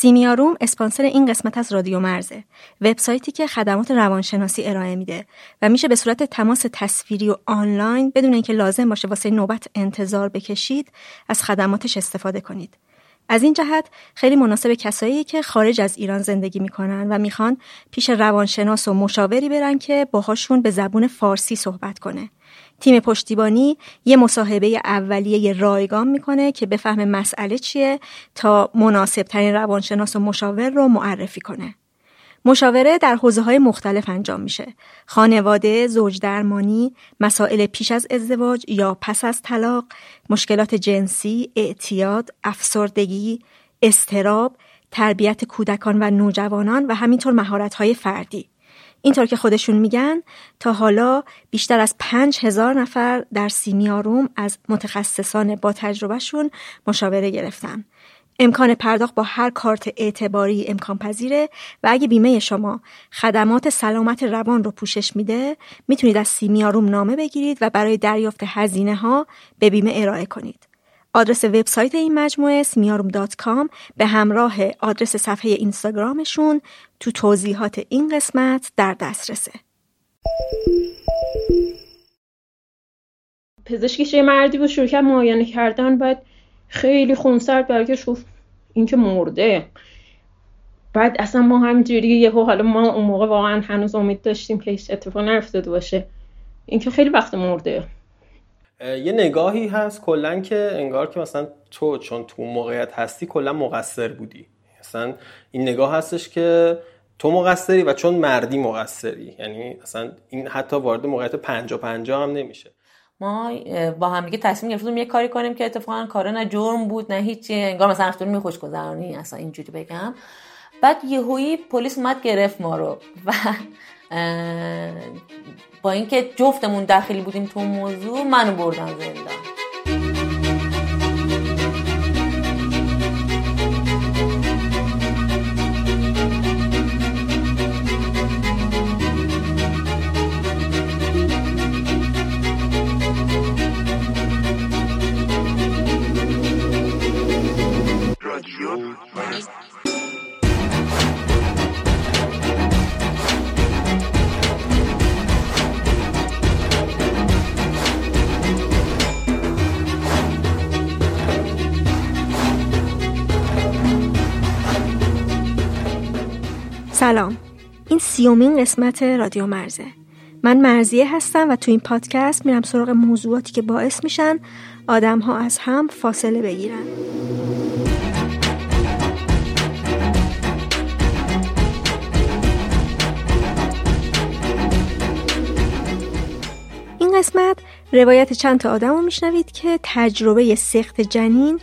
سیمیاروم اسپانسر این قسمت از رادیو مرزه. وبسایتی که خدمات روانشناسی ارائه میده و میشه به صورت تماس تصویری و آنلاین بدون اینکه لازم باشه واسه نوبت انتظار بکشید از خدماتش استفاده کنید. از این جهت خیلی مناسب کسایی که خارج از ایران زندگی می‌کنن و می‌خوان پیش روانشناس و مشاوری برن که باهاشون به زبون فارسی صحبت کنه. تیم پشتیبانی یه مصاحبه اولیه رایگان می‌کنه که بفهم مسئله چیه تا مناسب ترین روانشناس و مشاور رو معرفی کنه. مشاوره در حوزه های مختلف انجام میشه. خانواده، زوج درمانی، مسائل پیش از ازدواج یا پس از طلاق، مشکلات جنسی، اعتیاد، افسردگی، استراب، تربیت کودکان و نوجوانان و همینطور مهارت های فردی. اینطور که خودشون میگن تا حالا بیشتر از پنج هزار نفر در سیمیاروم از متخصصان با تجربهشون مشاوره گرفتن. امکان پرداخت با هر کارت اعتباری امکان پذیره و اگه بیمه شما خدمات سلامت روان رو پوشش میده می‌تونید از سیمیاروم نامه بگیرید و برای دریافت هزینه ها به بیمه ارائه کنید. آدرس وبسایت این مجموعه سمیاروم به همراه آدرس صفحه اینستاگرامشون تو توضیحات این قسمت در دسترسه. پزشکش یه مردی بود شروع کرد معاینه کردن باید خیلی خونسرد برای شوف این که مرده. بعد اصلا ما همینجوری یهو حالا ما اون موقع واقعا هنوز امید داشتیم که هیچ اتفاق نیفتاده باشه. این که خیلی وقت مرده. یه نگاهی هست کلا که انگار که مثلا تو چون تو موقعیت هستی کلا مقصر بودی. مثلا این نگاه هستش که تو مقصری و چون مردی مقصری. یعنی اصلا این حتی وارد موقعیت پنجا پنجا هم نمیشه. ما با هم دیگه تصمیم گرفتیم یه کاری کنیم که اتفاقا کار نه جرم بود نه هیچی انگار مثلا رفتیم خوش گذرانی اصلا اینجوری بگم. بعد یهویی پلیس اومد گرفت ما رو و با اینکه جفتمون داخلی بودیم تو موضوع منو بردن زندان. سیومین قسمت رادیو مرزه. من مرزیه هستم و تو این پادکست میرم سراغ موضوعاتی که باعث میشن آدم ها از هم فاصله بگیرن. این قسمت روایت چند تا آدم رو میشنوید که تجربه سخت جنین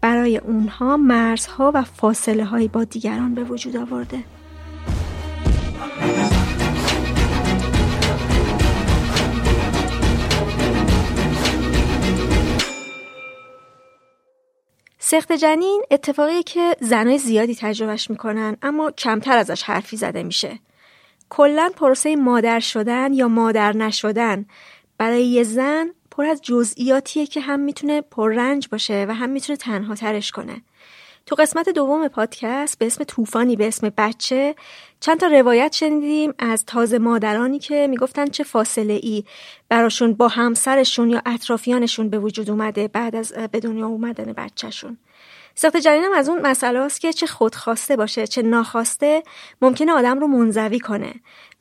برای اونها مرزها و فاصله هایی با دیگران به وجود آورده. سخت جنین اتفاقی که زنای زیادی تجربهش می‌کنن اما کمتر ازش حرفی زده میشه. کلا پروسه مادر شدن یا مادر نشدن برای یه زن پر از جزئیاتیه که هم می‌تونه پررنج باشه و هم می‌تونه تنها ترش کنه تو قسمت دوم پادکست به اسم طوفانی به اسم بچه چند تا روایت شنیدیم از تازه مادرانی که می‌گفتن چه فاصله ای براشون با همسرشون یا اطرافیانشون به وجود اومده بعد از به دنیا اومدن بچهشون. سخت جنینم از اون مسئله است که چه خودخواسته باشه چه ناخواسته ممکنه آدم رو منزوی کنه.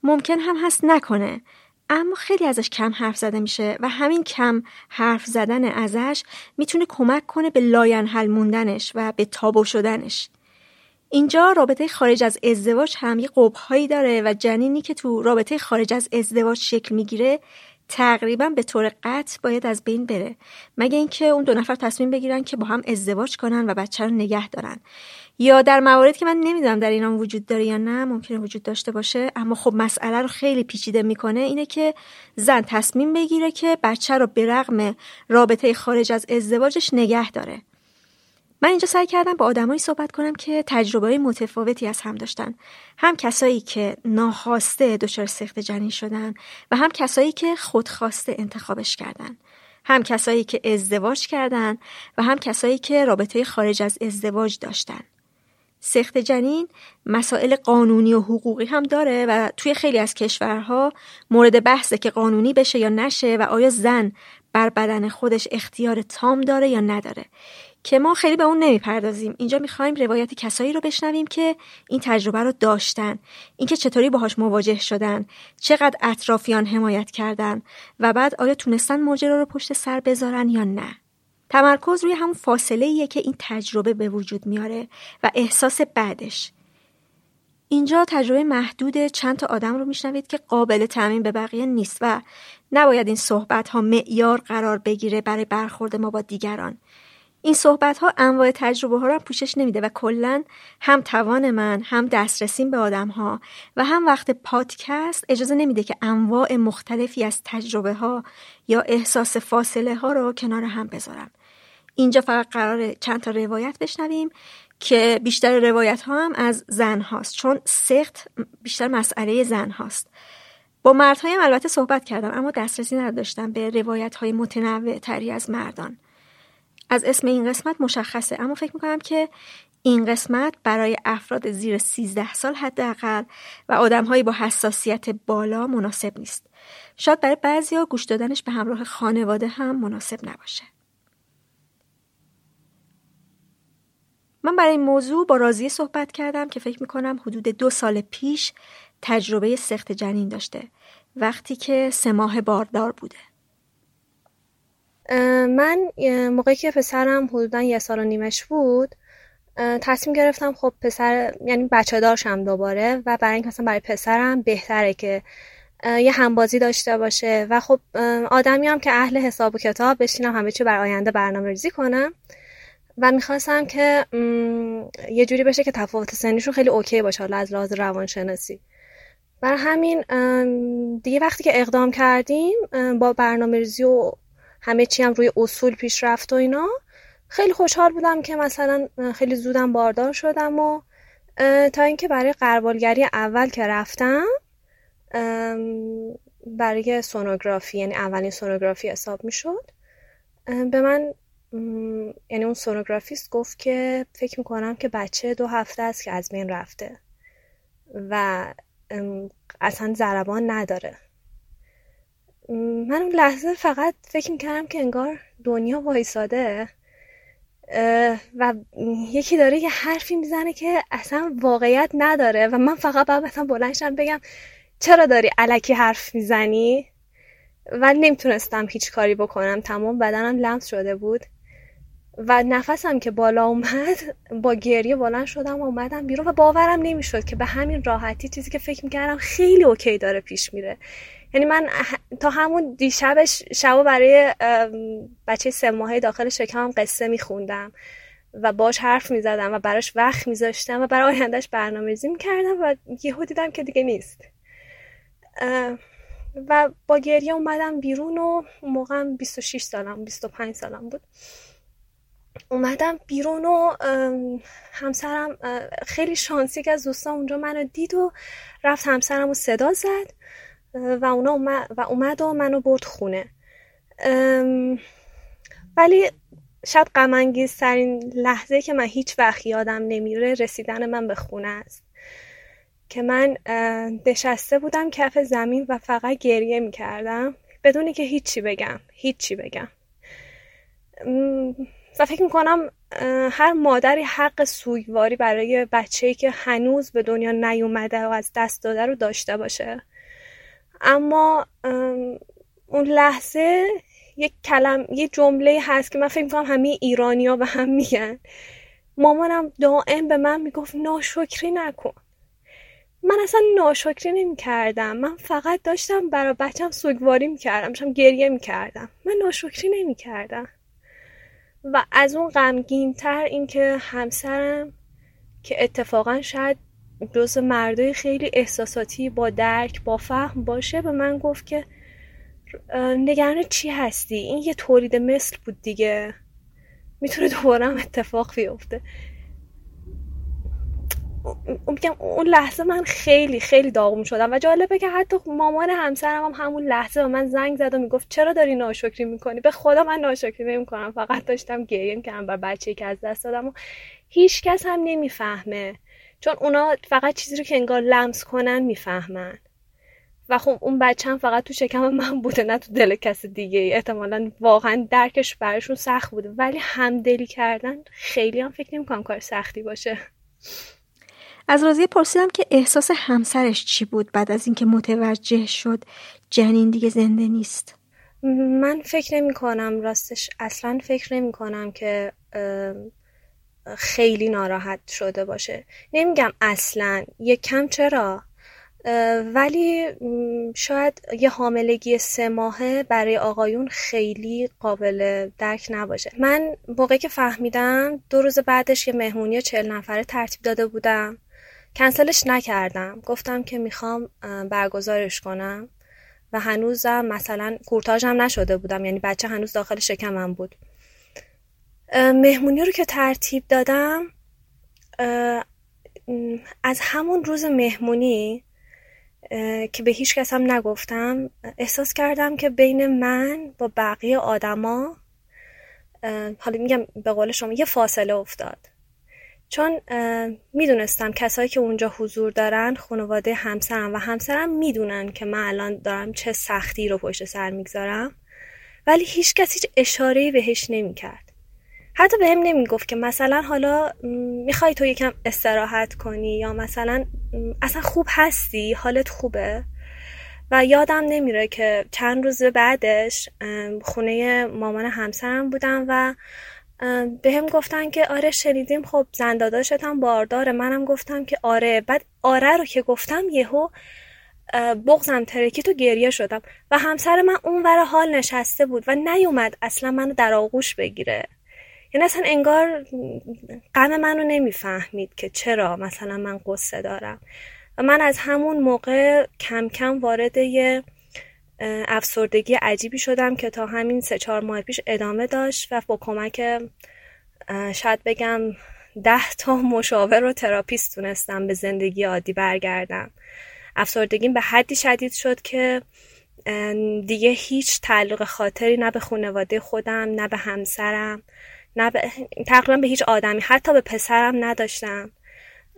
ممکن هم هست نکنه. اما خیلی ازش کم حرف زده میشه و همین کم حرف زدن ازش می‌تونه کمک کنه به لاینحل موندنش و به تابو شدنش. اینجا رابطه خارج از ازدواج هم یه قبهایی داره و جنینی که تو رابطه خارج از ازدواج شکل می‌گیره تقریبا به طور قطع باید از بین بره. مگه اینکه اون دو نفر تصمیم بگیرن که با هم ازدواج کنن و بچه رو نگه دارن. یا در موارد که من نمی‌دونم در اینا وجود داره یا نه ممکنه وجود داشته باشه اما خب مسئله رو خیلی پیچیده می‌کنه اینه که زن تصمیم بگیره که بچه رو به رغم رابطه خارج از ازدواجش نگه داره. من اینجا سعی کردم با آدمایی صحبت کنم که تجربه متفاوتی از هم داشتن. هم کسایی که ناخواسته دچار سخت جنین شدن و هم کسایی که خودخواسته انتخابش کردن. هم کسایی که ازدواج کردن و هم کسایی که رابطه خارج از ازدواج داشتن. سخت جنین مسائل قانونی و حقوقی هم داره و توی خیلی از کشورها مورد بحثه که قانونی بشه یا نشه و آیا زن بر بدن خودش اختیار تام داره یا نداره. که ما خیلی به اون نمی‌پردازیم. اینجا می‌خوایم روایت کسایی رو بشنویم که این تجربه رو داشتن. اینکه چطوری باهاش مواجه شدن. چقدر اطرافیان حمایت کردن. و بعد آیا تونستن ماجرا رو پشت سر بذارن یا نه. تمرکز روی همون فاصله ایه که این تجربه به وجود میاره و احساس بعدش. اینجا تجربه محدود چند تا آدم رو میشنوید که قابل تعمین به بقیه نیست و نباید این صحبت ها معیار قرار بگیره برای برخورد ما با دیگران. این صحبت ها انواع تجربه ها رو پوشش نمیده و کلا هم توان من هم دسترسیم به آدم ها و هم وقت پادکست اجازه نمیده که انواع مختلفی از تجربه ها یا احساس فاصله ها رو کنار هم بذارم. اینجا فقط قرار چند تا روایت بشنویم که بیشتر روایت ها هم از زن هاست چون سخت بیشتر مسئله زن هاست با مردهایم البته صحبت کردم اما دسترسی نداشتم به روایت های متنوع تری از مردان از اسم این قسمت مشخصه اما فکر می‌کنم که این قسمت برای افراد زیر 13 سال حداقل و آدمهایی با حساسیت بالا مناسب نیست. شاید برای بعضیا گوش دادنش به همراه خانواده هم مناسب نباشه. من برای این موضوع با راضیه صحبت کردم که فکر می‌کنم حدود دو سال پیش تجربه سخت جنین داشته وقتی که سه ماه باردار بوده. من موقعی که پسرم حدودا یه سال و نیمش بود تصمیم گرفتم خب پسر یعنی بچه دارشم دوباره و برای اینکه مثلا برای پسرم بهتره که یه همبازی داشته باشه و خب آدمی هم که اهل حساب و کتاب بشینم همه چی بر آینده برنامه ریزی کنم و می‌خواستم که یه جوری بشه که تفاوت سنیشون خیلی اوکی باشه حالا از لحاظ روانشناسی. بر همین دیگه وقتی که اقدام کردیم با برنامه ریزی و همه چی هم روی اصول پیش رفت و اینا خیلی خوشحال بودم که مثلا خیلی زودم باردار شدم و تا اینکه برای قربالگری اول که رفتم برای سونوگرافی یعنی اولین سونوگرافی حساب می‌شد به من یعنی اون سونوگرافیست گفت که فکر می‌کنم که بچه دو هفته است که از بین رفته و اصلا ضربان نداره. من اون لحظه فقط فکر می‌کردم که انگار دنیا وایساده و یکی داره یه حرفی می‌زنه که اصلا واقعیت نداره و من فقط باید مثلا بلنشم بگم چرا داری علکی حرف می‌زنی؟ و نمی‌تونستم هیچ کاری بکنم. تمام بدنم لمس شده بود. و نفسم که بالا اومد با گریه بلند شدم و اومدم بیرون و باورم نمی‌شد که به همین راحتی چیزی که فکر می‌کردم خیلی اوکی داره پیش میره. یعنی من تا همون دیشبش شبا برای بچه سه ماهه داخل شکمم قصه میخوندم و باش حرف می‌زدم و براش وقت میذاشتم و برای آیندهش برنامه ریزی می‌کردم و یهو دیدم که دیگه نیست. و با گریه اومدم بیرون و موقعم 26 سالم 25 سالم بود. اومدم بیرون و همسرم خیلی شانسی که از دوستان اونجا منو دید و رفت همسرم رو صدا زد و اونا اومد و, اومد و منو برد خونه. ولی شاید ترین لحظه که من هیچ وقت یادم نمیره رسیدن من به خونه است. که من نشسته بودم کف زمین و فقط گریه می‌کردم. بدونی که هیچی بگم هیچی بگم. و فکر می‌کنم هر مادری حق سوگواری برای بچه‌ای که هنوز به دنیا نیومده و از دست داده رو داشته باشه. اما اون لحظه یک کلم یه جمله هست که من فکر می‌کنم همه ایرانیا به هم میگن. مامانم دائم به من می‌گفت ناشکری نکن. من اصلا ناشکری نمی کردم من فقط داشتم برای بچم سوگواری می کردم داشتم گریه می کردم من ناشکری نمی کردم و از اون غمگین تر اینکه همسرم که اتفاقا شاید جز مردای خیلی احساساتی با درک با فهم باشه به من گفت که نگران چی هستی؟ این یه تولید مثل بود دیگه. می‌تونه دوباره اتفاق بیفته. میگم اون لحظه من خیلی خیلی داغون شدم و جالبه که حتی مامان همسرم هم همون لحظه به من زنگ زد و می‌گفت چرا داری ناشکری می‌کنی؟ به خدا من ناشکری نمی‌کنم فقط داشتم گریه می‌کردم بر بچه که از دست دادم و هیچ کس هم نمی‌فهمه. چون اونا فقط چیزی رو که انگار لمس کنن می‌فهمن. و خب اون بچه هم فقط تو شکم من بوده نه تو دل کس دیگه احتمالا واقعا درکش براشون سخت بوده. ولی همدلی کردن خیلی هم فکر نمی‌کنم کار سختی باشه. از رازیه پرسیدم که احساس همسرش چی بود بعد از اینکه متوجه شد جنین دیگه زنده نیست. من فکر نمی کنم راستش اصلا فکر نمی کنم که خیلی ناراحت شده باشه. نمیگم اصلا یک کم چرا؟ ولی شاید یه حاملگی سه ماهه برای آقایون خیلی قابل درک نباشه. من موقعی که فهمیدم دو روز بعدش یه مهمونی چل نفره ترتیب داده بودم. کنسلش نکردم. گفتم که می‌خوام برگزارش کنم و هنوزم مثلا کورتاژم نشده بودم. یعنی بچه هنوز داخل شکمم بود. مهمونی رو که ترتیب دادم از همون روز مهمونی که به هیچ کس هم نگفتم احساس کردم که بین من با بقیه آدما حالا میگم به قول شما یه فاصله افتاد. چون می‌دونستم کسایی که اونجا حضور دارن خانواده همسرم و همسرم می‌دونن که من الان دارم چه سختی رو پشت سر می‌گذارم ولی هیچ کس هیچ اشاره بهش نمی‌کرد. حتی به هم نمی‌گفت که مثلا حالا می‌خوای تو یکم استراحت کنی یا مثلا اصلا خوب هستی حالت خوبه؟ و یادم نمیره که چند روز بعدش خونه مامان همسرم بودم و به هم گفتن که آره شنیدیم خب زنداداشت هم بارداره منم گفتم که آره. بعد آره رو که گفتم یهو بغزم ترکیت و گریه شدم و همسر من اون ور حال نشسته بود و نیومد اصلا منو در آغوش بگیره. یعنی اصلا انگار غم منو نمی‌فهمید که چرا مثلا من قصه دارم. و من از همون موقع کم کم وارد یه افسردگی عجیبی شدم که تا همین سه چهار ماه پیش ادامه داشت و با کمک شاید بگم ده تا مشاور و تراپیست تونستم به زندگی عادی برگردم. افسردگیم به حدی شدید شد که دیگه هیچ تعلق خاطری نه به خانواده خودم نه به همسرم نه به... تقریبا به هیچ آدمی حتی به پسرم نداشتم.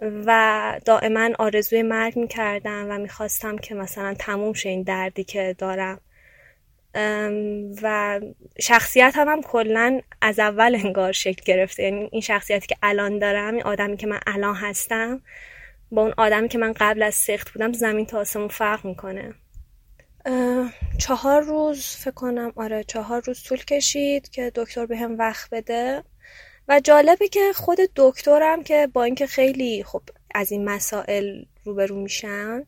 و دائما آرزوی مرگ می‌کردم و می‌خواستم که مثلا تموم شه این دردی که دارم. و شخصیت هم, هم کلا از اول انگار شکل گرفته. یعنی این شخصیتی که الان دارم این آدمی که من الان هستم با اون آدمی که من قبل از سخت بودم زمین تا آسمون فرق می‌کنه. چهار روز فکر کنم. آره چهار روز طول کشید که دکتر به وقت بده. و جالبه که خود دکترم که با اینکه خیلی خب از این مسائل روبرو میشن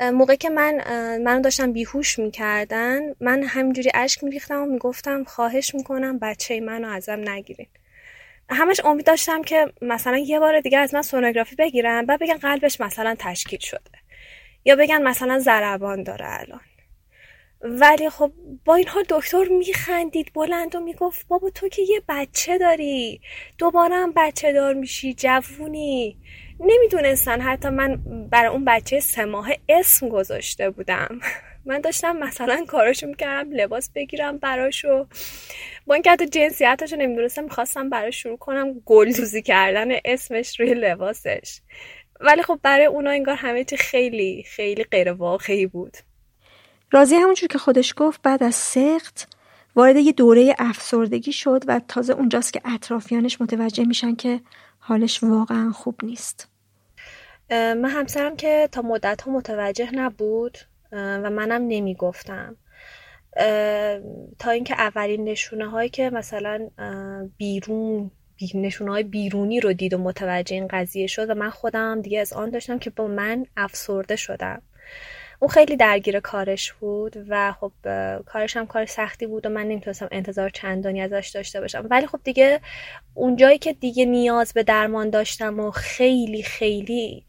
موقع که من من داشتم بیهوش می‌کردن من همینجوری اشک میریختم و می‌گفتم خواهش می‌کنم بچه منو ازم نگیرین. همش امید داشتم که مثلا یه بار دیگه از من سونوگرافی بگیرن بعد بگن قلبش مثلا تشکیل شده یا بگن مثلا ضربان داره الان. ولی خب با این حال دکتر میخندید بلند و می‌گفت بابا تو که یه بچه داری دوباره هم بچه دار میشی جوونی. نمی‌دونستن حتی من برای اون بچه سه ماه اسم گذاشته بودم. من داشتم مثلا کاراشو می‌کردم لباس بگیرم براشو با اینکه حتی جنسیتاشو نمی‌دونستم می‌خواستم براش شروع کنم گلدوزی کردن اسمش روی لباسش. ولی خب برای اونا انگار همه چی خیلی خیلی غیر واقعی بود. رازی همونجور که خودش گفت بعد از سخت وارد یه دوره افسردگی شد و تازه اونجاست که اطرافیانش متوجه میشن که حالش واقعا خوب نیست. من همسرم که تا مدت ها متوجه نبود و منم نمی‌گفتم. تا اینکه اولین نشونه هایی که مثلا بیرون نشونه های بیرونی رو دید و متوجه این قضیه شد و من خودم دیگه از آن داشتم که با من افسرده شدم. اون خیلی درگیر کارش بود و خب کارش هم کار سختی بود و من نمی‌تونستم انتظار چندانی ازش داشته باشم. ولی خب دیگه اونجایی که دیگه نیاز به درمان داشتم و خیلی خیلی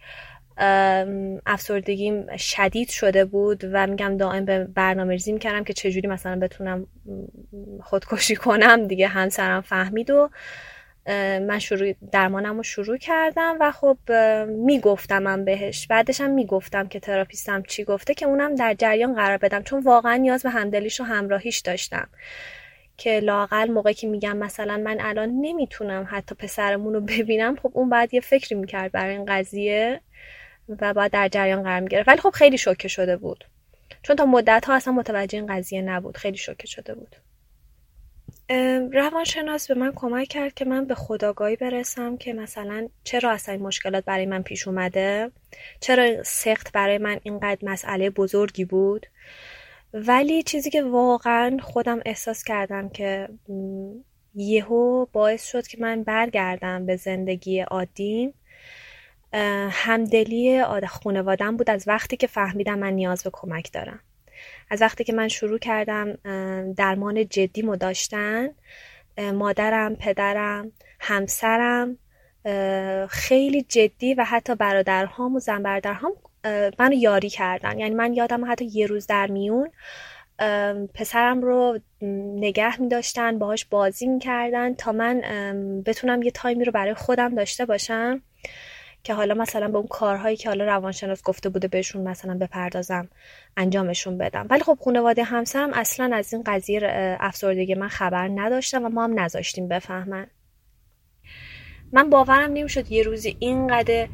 افسردگیم شدید شده بود و میگم دائم به برنامه ریزی می‌کردم که چجوری مثلا بتونم خودکشی کنم دیگه همسرم فهمید و من شروع درمانم رو شروع کردم و خب می‌گفتم من بهش. بعدش هم می‌گفتم که تراپیستم چی گفته که اونم در جریان قرار بدم چون واقعا نیاز به همدلیش و همراهیش داشتم. که لاقل موقعی که میگم مثلا من الان نمی‌تونم حتی پسرمون رو ببینم خب اون بعد یه فکری می‌کرد برای این قضیه و بعد در جریان قرار می‌گرفت. ولی خب خیلی شوکه شده بود. چون تا مدت ها اصلا متوجه این قضیه نبود. خیلی شوکه شده بود. روانشناس به من کمک کرد که من به خداگاهی برسم که مثلا چرا اصلا این مشکلات برای من پیش اومده؟ چرا سخت برای من اینقدر مسئله بزرگی بود؟ ولی چیزی که واقعا خودم احساس کردم که یهو باعث شد که من برگردم به زندگی عادیم همدلی خانوادم بود از وقتی که فهمیدم من نیاز به کمک دارم. از وقتی که من شروع کردم درمان جدی داشتن مادرم پدرم همسرم خیلی جدی و حتی برادرهام و زنبردرهام منو یاری کردن. یعنی من یادم حتی یه روز در میون پسرم رو نگه می داشتن باهاش بازی می کردن تا من بتونم یه تایمی رو برای خودم داشته باشم. که حالا مثلا به اون کارهایی که حالا روانشناس گفته بوده بهشون مثلا بپردازم انجامشون بدم. ولی خب خانواده همسرم اصلا از این قضیه افسردگی من خبر نداشتم و ما هم نذاشتیم بفهمن. من باورم نمی‌شد یه روزی اینقدر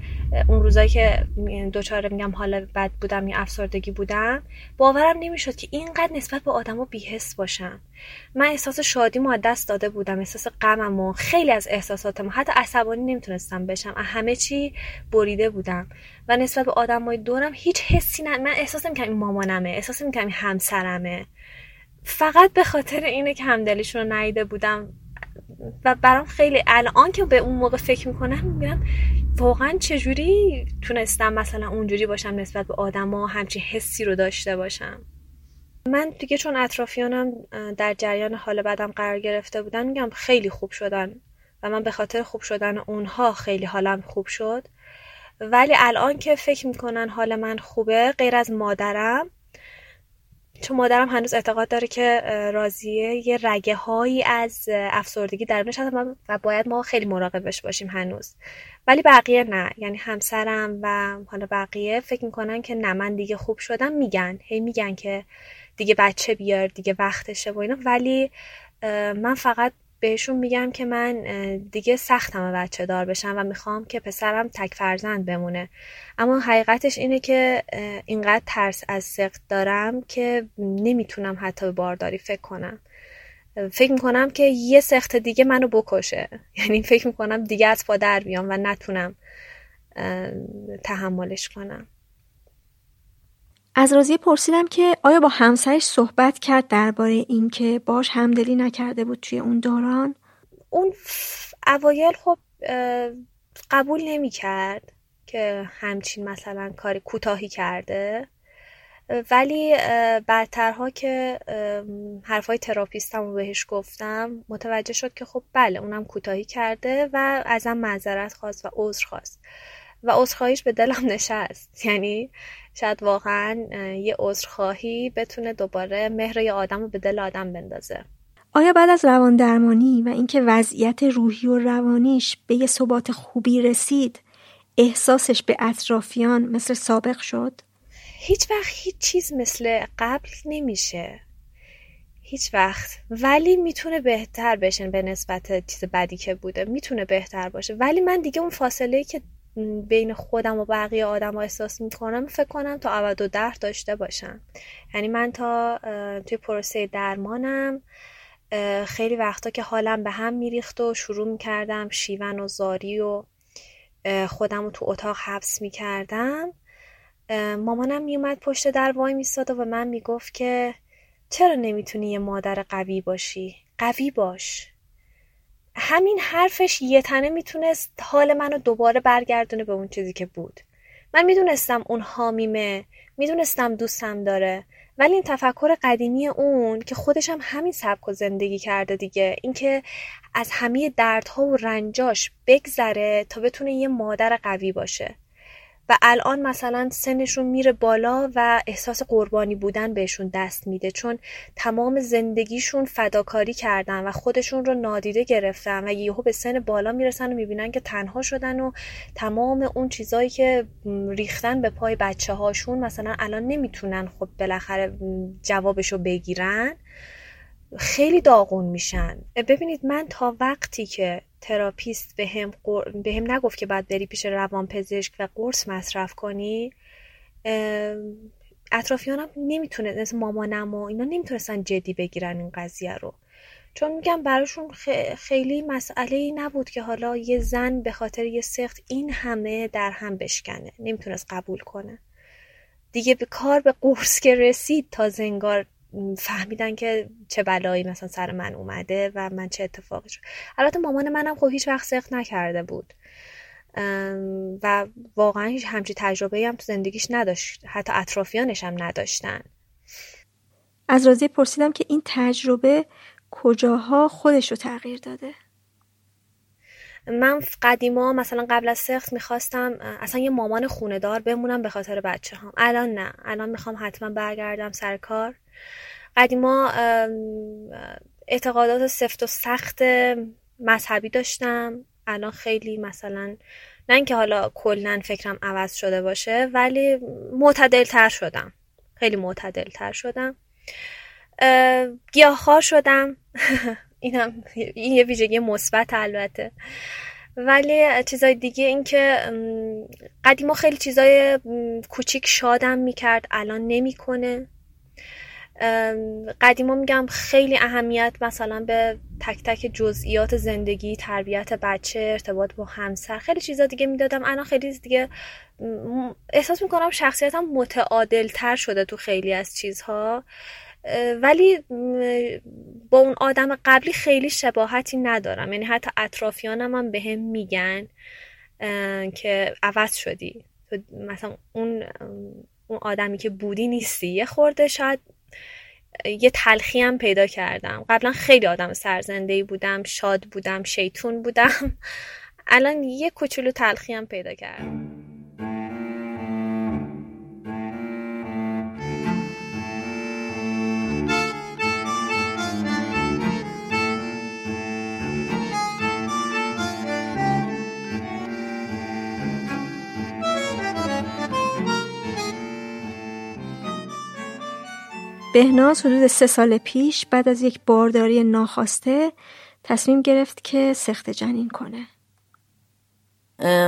اون روزایی که دوچاره میگم حالا بد بودم یا افسردگی بودم باورم نمی‌شد که اینقدر نسبت به آدما بیحس باشم. من احساس شادی ما دست داده بودم احساس غمم و خیلی از احساساتم حتی عصبانی نمی‌تونستم بشم همه چی بریده بودم. و نسبت به آدمای دورم هیچ حسی نه من احساس نمی‌کنم این مامانمه احساس نمی‌کنم این همسرمه. فقط به خاطر اینه که همدلیشون رو بودم. و برام خیلی الان که به اون موقع فکر می‌کنم میگم واقعا چجوری تونستم مثلا اونجوری باشم نسبت به آدما همچین حسی رو داشته باشم؟ من دیگه چون اطرافیانم در جریان حال بدم قرار گرفته بودن میگم خیلی خوب شدن و من به خاطر خوب شدن اونها خیلی حالم خوب شد. ولی الان که فکر می‌کنن حال من خوبه غیر از مادرم چون مادرم هنوز اعتقاد داره که راضیه یه رگه هایی از افسردگی درونش هست و باید ما خیلی مراقبش باشیم هنوز. ولی بقیه نه. یعنی همسرم و حالا بقیه فکر می‌کنن که نه من دیگه خوب شدم میگن. هی میگن که دیگه بچه بیار دیگه وقتشه و اینا. ولی من فقط بهشون میگم که من دیگه سختم بچه دار بشم و می‌خوام که پسرم تک فرزند بمونه. اما حقیقتش اینه که اینقدر ترس از سخت دارم که نمی‌تونم حتی به بارداری فکر کنم. فکر می‌کنم که یه سخت دیگه منو بکشه. یعنی فکر می‌کنم دیگه از پا در بیام و نتونم تحملش کنم. از رازی پرسیدم که آیا با همسرش صحبت کرد درباره اینکه باش همدلی نکرده بود توی اون دوران؟ اون اوایل خب قبول نمی کرد که همچین مثلا کاری کوتاهی کرده. ولی بعدترها که حرفای تراپیستم رو بهش گفتم متوجه شد که خب بله اونم کوتاهی کرده و ازم معذرت خواست و عذر خواست. و عذرخواهیش به دلم نشست. یعنی شاید واقعا یه عذرخواهی بتونه دوباره مهر یه آدم رو به دل آدم بندازه. آیا بعد از روان درمانی و اینکه وضعیت روحی و روانیش به یه ثبات خوبی رسید احساسش به اطرافیان مثل سابق شد؟ هیچ وقت هیچ چیز مثل قبل نمیشه. هیچ وقت. ولی می‌تونه بهتر بشن به نسبت چیز بدی که بوده. می‌تونه بهتر باشه. ولی من دیگه اون فاصله که بین خودم و بقیه آدم احساس می‌کنم فکر کنم تا عوض و در داشته باشم. یعنی من تا توی پروسه درمانم خیلی وقتا که حالم به هم میریخت و شروع می‌کردم شیون و زاری و خودم رو تو اتاق حبس می‌کردم. مامانم میومد پشت در وای میستاد و من می‌گفت که چرا نمی‌تونی یه مادر قوی باشی؟ قوی باش. همین حرفش یه تنه می‌تونست حال منو دوباره برگردونه به اون چیزی که بود. من می‌دونستم اون حامیمه می‌دونستم دوستم داره ولی این تفکر قدیمی اون که خودش هم همین سبک و زندگی کرده دیگه. اینکه از همه دردها و رنجاش بگذره تا بتونه یه مادر قوی باشه. و الان مثلا سنشون میره بالا و احساس قربانی بودن بهشون دست میده چون تمام زندگیشون فداکاری کردن و خودشون رو نادیده گرفتن و یهو به سن بالا می‌رسن و می‌بینن که تنها شدن و تمام اون چیزایی که ریختن به پای بچه هاشون مثلا الان نمی‌تونن خب بالاخره جوابشو بگیرن خیلی داغون میشن. ببینید من تا وقتی که تراپیست به هم, به هم نگفت که باید بری پیش روان پزشک و قرص مصرف کنی اطرافیانم نمی‌تونه مثل مامانم و اینا نمی‌تونستن جدی بگیرن این قضیه رو. چون میگم براشون خیلی مسئله ای نبود که حالا یه زن به خاطر یه سخت این همه در هم بشکنه نمی‌تونست قبول کنه. دیگه به کار به قرص که رسید تا زنگار فهمیدن که چه بلایی مثلا سر من اومده و من چه اتفاقی شد. البته مامان منم خب هیچ وقت سخت نکرده بود. و واقعا هیچ همچی تجربه هم تو زندگیش نداشت. حتی اطرافیانش هم نداشتن. از رازی پرسیدم که این تجربه کجاها خودش رو تغییر داده؟ من قدیما مثلا قبل از سخت می‌خواستم اصلا یه مامان خونه دار بمونم به خاطر بچه هم الان نه. الان می‌خوام حتما برگردم سر کار. قدیما اعتقادات سفت و سخت مذهبی داشتم. الان خیلی مثلا نه اینکه حالا کلا فکرم عوض شده باشه ولی معتدل تر شدم. خیلی معتدل تر شدم گیاهخوار شدم. اینم این یه ویژگی مثبت البته. ولی چیزای دیگه این که قدیما خیلی چیزای کوچیک شادم می‌کرد الان نمی‌کنه. قدیما میگم خیلی اهمیت مثلا به تک تک جزئیات زندگی تربیت بچه ارتباط با همسر خیلی چیزا دیگه می‌دادم. الان خیلی دیگه احساس می‌کنم شخصیتم متعادل تر شده تو خیلی از چیزها. ولی با اون آدم قبلی خیلی شباهتی ندارم. یعنی حتی اطرافیانم هم به میگن که عوض شدی. مثلا اون اون آدمی که بودی نیستی. یه خورده شاید یه تلخی هم پیدا کردم. قبلا خیلی آدم سرزنده بودم شاد بودم شیطون بودم. الان یه کوچولو تلخی هم پیدا کردم. بهناز حدود سه سال پیش بعد از یک بارداری ناخواسته تصمیم گرفت که سخت جنین کنه.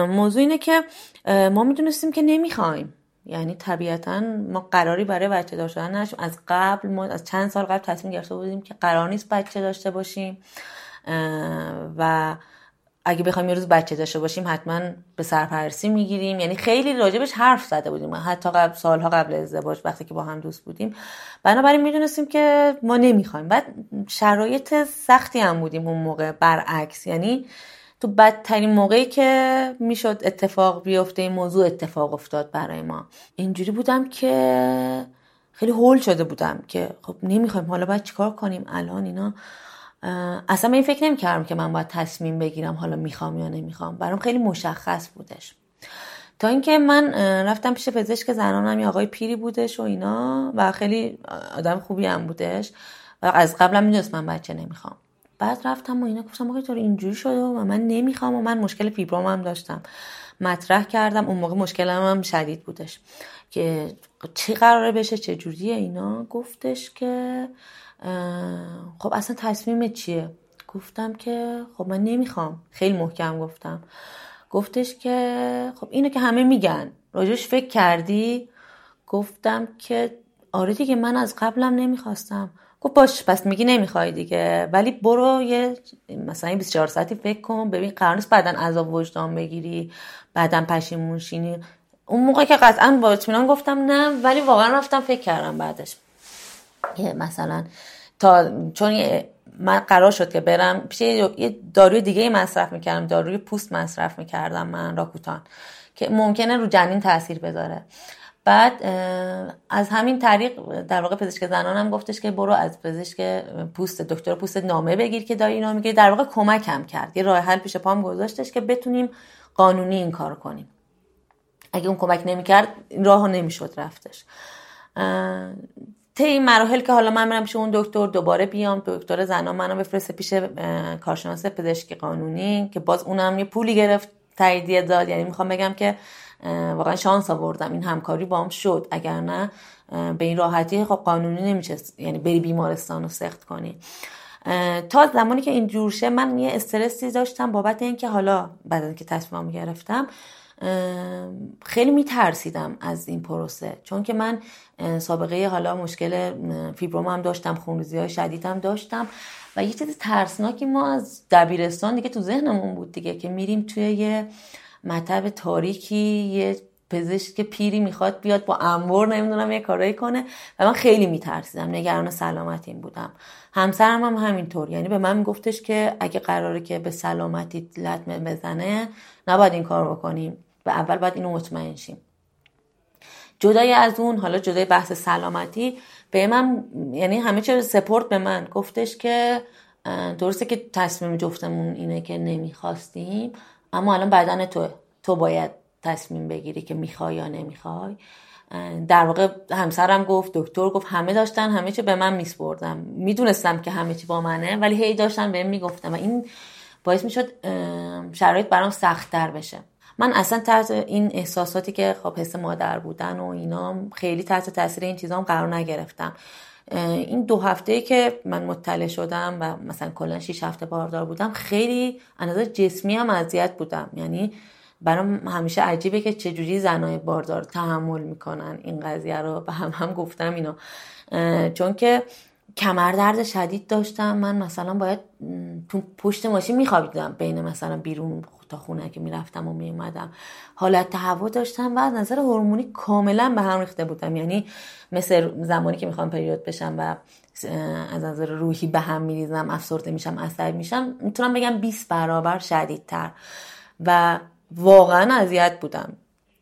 موضوع اینه که ما می‌دونستیم که نمی‌خوایم. یعنی طبیعتا ما قراری برای بچه داشتن نشیم از قبل ما از چند سال قبل تصمیم گرفته بودیم که قرار نیست بچه داشته باشیم. و اگه بخوایم یه روز بچه داشته باشیم حتما به سرپرسی می‌گیریم. یعنی خیلی راجبش حرف زده بودیم. حتی قبل سالها قبل ازدواج وقتی که با هم دوست بودیم. بنابراین می‌دونستیم که ما نمی‌خوایم. بعد شرایط سختی هم بودیم اون موقع برعکس. یعنی تو بدترین موقعی که می‌شد اتفاق بیفته این موضوع اتفاق افتاد برای ما. اینجوری بودم که خیلی هول شده بودم که خب نمی‌خوایم. حالا باید چیکار کنیم؟ الان اینا اصلا این فکر نمی کردم که من باید تصمیم بگیرم حالا می‌خوام یا نمی‌خوام. برام خیلی مشخص بودش. تا اینکه من رفتم پیش پزشک زنانم یه آقای پیری بودش و اینا و خیلی آدم خوبی هم بودش و از قبلم می‌دونست من بچه نمی‌خوام. بعد رفتم و اینا گفتم آقای تو اینجوری شده؟ و من نمی‌خوام و من مشکل فیبروم هم داشتم. مطرح کردم. اون موقع مشکلم هم شدید بودش. که چی قراره بشه؟ چه جوریه اینا؟ گفتش که خب اصلا تصمیم چیه؟ گفتم که خب من نمی‌خوام. خیلی محکم گفتم. گفتش که خب اینو که همه میگن. راجش فکر کردی؟ گفتم که آره دیگه من از قبلم نمی‌خواستم. گفت باش پس میگی نمی‌خوای دیگه. ولی برو یه مثلا 24 ساعتی فکر کن. ببین قرار نیست بعدا عذاب وجدان بگیری بعدا پشیمون شینی. اون موقع که قطعا با اطمینان گفتم نه ولی واقعا رفتم فکر کردم بعدش. مثلا تا چون من قرار شد که برم پیش یه داروی دیگه مصرف می‌کردم داروی پوست مصرف می‌کردم من راکوتان که ممکنه رو جنین تاثیر بذاره. بعد از همین طریق در واقع پزشک زنانم گفتش که برو از پزشک پوست دکتر پوست نامه بگیر که داری اینا میگه. در واقع کمکم کرد. یه راه حل پیش پام گذاشتش که بتونیم قانونی این کار کنیم. اگه اون کمک نمی‌کرد راه نمی‌شد رفتش. طی این مراحل که حالا من میرم پیش اون دکتر دوباره بیام دکتر زنان منو بفرسته پیش کارشناس پزشکی قانونی که باز اونم یه پولی گرفت تاییدیه داد. یعنی می‌خوام بگم که واقعا شانس آوردم این همکاری بام شد. اگر نه به این راحتی خب قانونی نمیشه یعنی بری بیمارستان رو سخت کنی. تا زمانی که این جور شه من یه استرسی داشتم بابت اینکه حالا بعد اینکه تصمیمم گرفتم خیلی میترسیدم از این پروسه. چون که من سابقه حالا مشکل فیبروم هم داشتم خونریزی های شدیدم داشتم و یه چیز ترسناکی ما از دبیرستان دیگه تو ذهنمون بود دیگه که میریم توی یه مطب تاریکی یه پزشک پیری می‌خواد بیاد با انبر نمی‌دونم یه کارایی کنه. و من خیلی میترسیدم. نگران سلامتیم بودم. همسرم هم همینطور. یعنی به من میگفتش که اگه قراره که به سلامتی لطمه بزنه نباید این کار بکنیم. و اول باید اینو مطمئن شیم. جدای از اون حالا جدای بحث سلامتی به من یعنی همه چیز سپورت به من گفتش که درسته که تصمیم جفتمون اینه که نمی‌خواستیم اما الان بدن تو تو باید تصمیم بگیری که می‌خوای یا نمی‌خوای. در واقع همسرم گفت دکتر گفت همه داشتن همه چی به من میسپردم می‌دونستم که همه چی با منه ولی هی داشتن بهم می‌گفتم و این باعث می‌شد شرایط برام سختتر بشه. من اصلا تحت این احساساتی که خب حس مادر بودن و اینا خیلی تحت تاثیر این چیزام قرار نگرفتم. این دو هفته که من مطلع شدم و مثلا کلا 6 هفته باردار بودم خیلی نظر جسمی هم اذیت بودم. یعنی برام همیشه عجیبه که چجوری زنای باردار تحمل می‌کنن. این قضیه رو به هم هم گفتم اینو چون که کمر درد شدید داشتم. من مثلا باید تو پشت ماشین میخوابیدم. بین مثلا بیرون تا خونه که می‌رفتم و میومدم حالت هوا داشتم و از نظر هورمونی کاملا به هم ریخته بودم. یعنی مثل زمانی که می‌خوام پریود بشم و از نظر روحی به هم میریزم افسرده میشم عصبی میشم می‌تونم بگم 20 برابر شدیدتر. و واقعا اذیت بودم.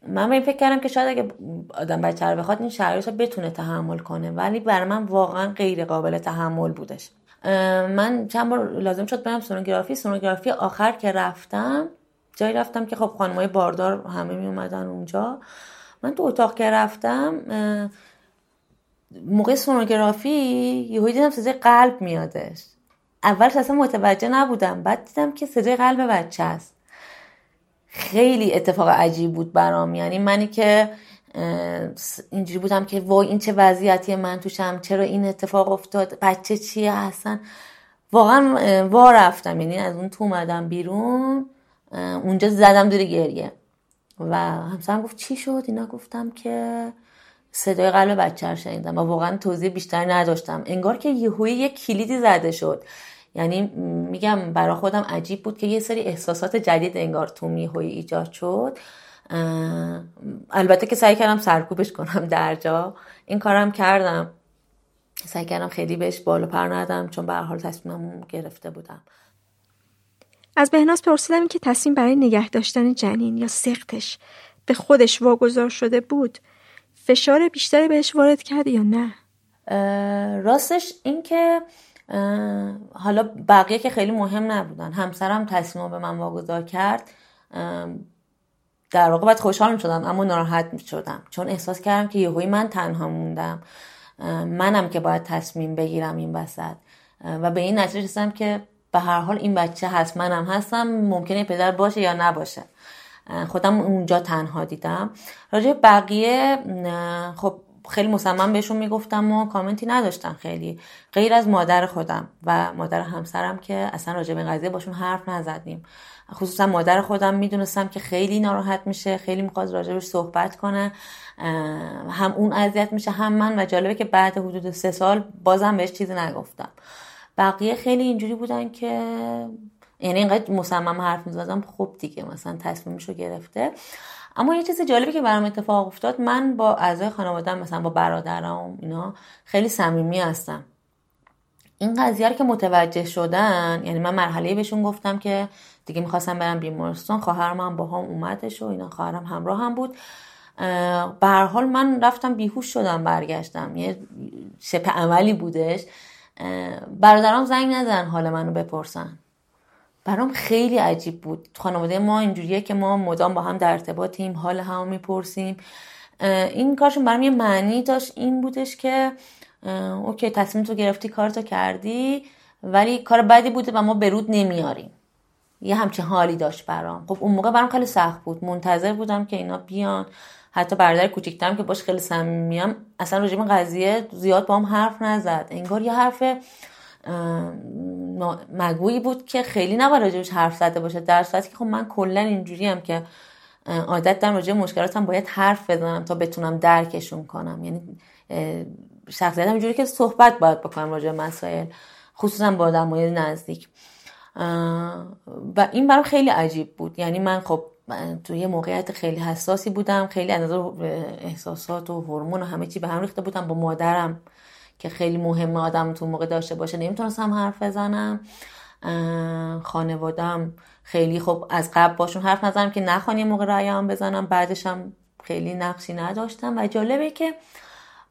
من به این فکر کردم که شاید اگه آدم بچه رو بخواد این شرایط رو بتونه تحمل کنه ولی برای من واقعا غیر قابل تحمل بودش. من چند بار لازم شد برم سونوگرافی. سونوگرافی آخر که رفتم جایی رفتم که خب خانمای باردار همه می اومدن اونجا. من تو اتاق که رفتم موقع سونوگرافی یهو دیدم صدای قلب میادش. اولش اصلا متوجه نبودم بعد دیدم که صدای قلب بچه است. خیلی اتفاق عجیب بود برام. یعنی منی که اینجوری بودم که وای این چه وضعیتی من توشم چرا این اتفاق افتاد بچه چیه هستن واقعا وا رفتم. یعنی از اون تو اومدم بیرون اونجا زدم دور گریه. و همسرم گفت چی شد؟ اینا گفتم که صدای قلب بچه شنیدم و واقعا توضیح بیشتری نداشتم. انگار که یهوی یک کلیدی زده شد. یعنی میگم برا خودم عجیب بود که یه سری احساسات جدید انگار تو میهوی ایجاد شد. البته که سعی کردم سرکوبش کنم در جا. این کارم کردم. سعی کردم خیلی بهش بالا پر ندم چون به حال تصمیمم گرفته بودم. از بهناز پرسیدم که تصمیم برای نگه داشتن جنین یا سختش به خودش واگذار شده بود فشار بیشتری بهش وارد کرد یا نه؟ راستش این که حالا بقیه که خیلی مهم نبودن. همسرم تصمیم به من واگذار کرد. در واقع باید خوشحال شدم اما ناراحت شدم چون احساس کردم که یهویی من تنها موندم. منم که باید تصمیم بگیرم این وسط. و به این نتیجه رسیدم که به هر حال این بچه هست منم هستم. ممکنه پدر باشه یا نباشه. خودم اونجا تنها دیدم. راجع بقیه خب خیلی مصمم بهشون می‌گفتم و کامنتی نداشتم خیلی. غیر از مادر خودم و مادر همسرم که اصلا راجع به قضیه باشون حرف نزدیم. خصوصا مادر خودم می‌دونستم که خیلی ناراحت میشه خیلی می‌خواد راجبش صحبت کنه. هم اون اذیت میشه هم من و جالبه که بعد حدود سه سال بازم بهش چیزی نگفتم. بقیه خیلی اینجوری بودن که یعنی اینقدر مصمم حرف می‌زدم خب دیگه مثلا تصمیمشو گرفته. اما یه چیز جالبی که برام اتفاق افتاد من با اعضای خانواده مثلا با برادرام اینا خیلی صمیمی هستم. این قضیه رو که متوجه شدن یعنی من مرحله بهشون گفتم که دیگه می‌خواستم برم بیمارستان خواهرم هم با هم اومدش و اینا خواهرم همراه هم بود به حال من رفتم بیهوش شدم برگشتم. یه شپ عملی بودش. برادرام زنگ نزن حال منو بپرسن. برام خیلی عجیب بود. خانواده ما اینجوریه که ما مدام با هم در ارتباطیم حال هم می‌پرسیم. این کارشون برام یه معنی داشت این بودش که اوکی تصمیم تو گرفتی کارتو کردی ولی کار بدی بوده و ما برود نمیاریم. یه همچین حالی داشت برام. خب اون موقع برام خیلی سخت بود. منتظر بودم که اینا بیان. حتی برادر کوچیکترم که باش خیلی صمیمیم اصلا راجع قضیه زیاد با هم حرف نزد. انگار یه حرف مگویی بود که خیلی نباید راجبش حرف زده باشه در صورتی که خب من کلا اینجوری هم که عادت دارم راجع مشکلاتم باید حرف بزنم تا بتونم درکشون کنم. یعنی شخصیتم اینجوری که صحبت باید بکنم راجع مسائل خصوصا با آدمای نزدیک. و این برام خیلی عجیب بود. یعنی من خب توی یه موقعیت خیلی حساسی بودم خیلی از احساسات و هورمون و همه چی به هم ریخته بودم با مادرم که خیلی مهمه آدم تو موقع داشته باشه. نمی‌تونستم حرف بزنم. خانوادم خیلی خب از قبل باشون حرف نزنم که نخوان یه موقع رأیم بزنم. بعدش هم خیلی نقشی نداشتم. و جالبه که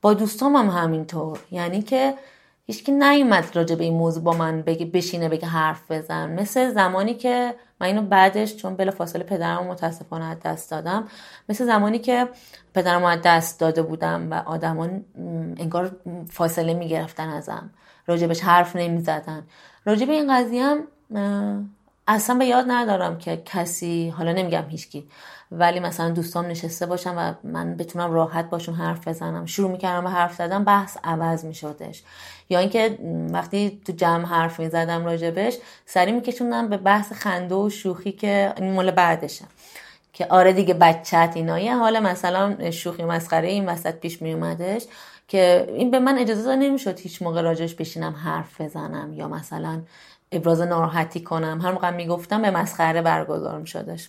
با دوستام هم همینطور. یعنی که هیچکی نیومد راجع به این موضوع با من بگه بشینه بگه حرف بزن. مثل زمانی که من اینو بعدش چون بلا فاصله پدرم متاسفانه از دست دادم. مثل زمانی که پدرم از دست داده بودم و آدمان انگار فاصله می‌گرفتن ازم. راجبش حرف نمی‌زدن. راجب این قضیه هم اصلا به یاد ندارم که کسی حالا نمیگم هیچکی. ولی مثلا دوستان نشسته باشم و من بتونم راحت باشون حرف بزنم. شروع می‌کردم به حرف زدن بحث عوض میشدش. یا اینکه وقتی تو جمع حرف می‌زدم راجبش سری میکشوندم به بحث خنده و شوخی که این مال بعدشه. که آره دیگه بچت اینا یه حال مثلا شوخی مسخره این وسط پیش میومدش که این به من اجازه داده نمی‌شد هیچ موقع راجش بشینم حرف بزنم یا مثلا ابراز ناراحتی کنم. هر موقع می‌گفتم به مسخره برگزار میشدش.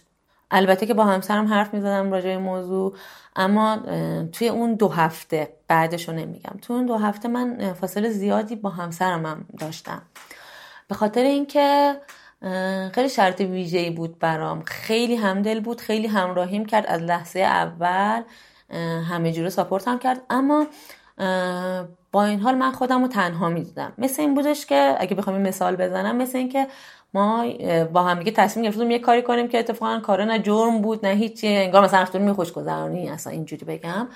البته که با همسرم حرف می‌زدم راجع به موضوع اما توی اون دو هفته بعدش رو نمیگم. توی اون دو هفته من فاصله زیادی با همسرم هم داشتم. به خاطر اینکه خیلی شرط ویژه‌ای بود برام. خیلی همدل بود خیلی همراهیم کرد. از لحظه اول همه جوره ساپورت هم کرد. اما با این حال من خودم رو تنها می‌دیدم. مثل این بودش که اگه بخوام مثال بزنم مثل اینکه ما با هم دیگه تصمیم گرفتیم یه کاری کنیم که اتفاقا کار نه جرم بود نه هیچی انگار مثلا رفتون می خوش گذرانی اصلا اینجوری بگم.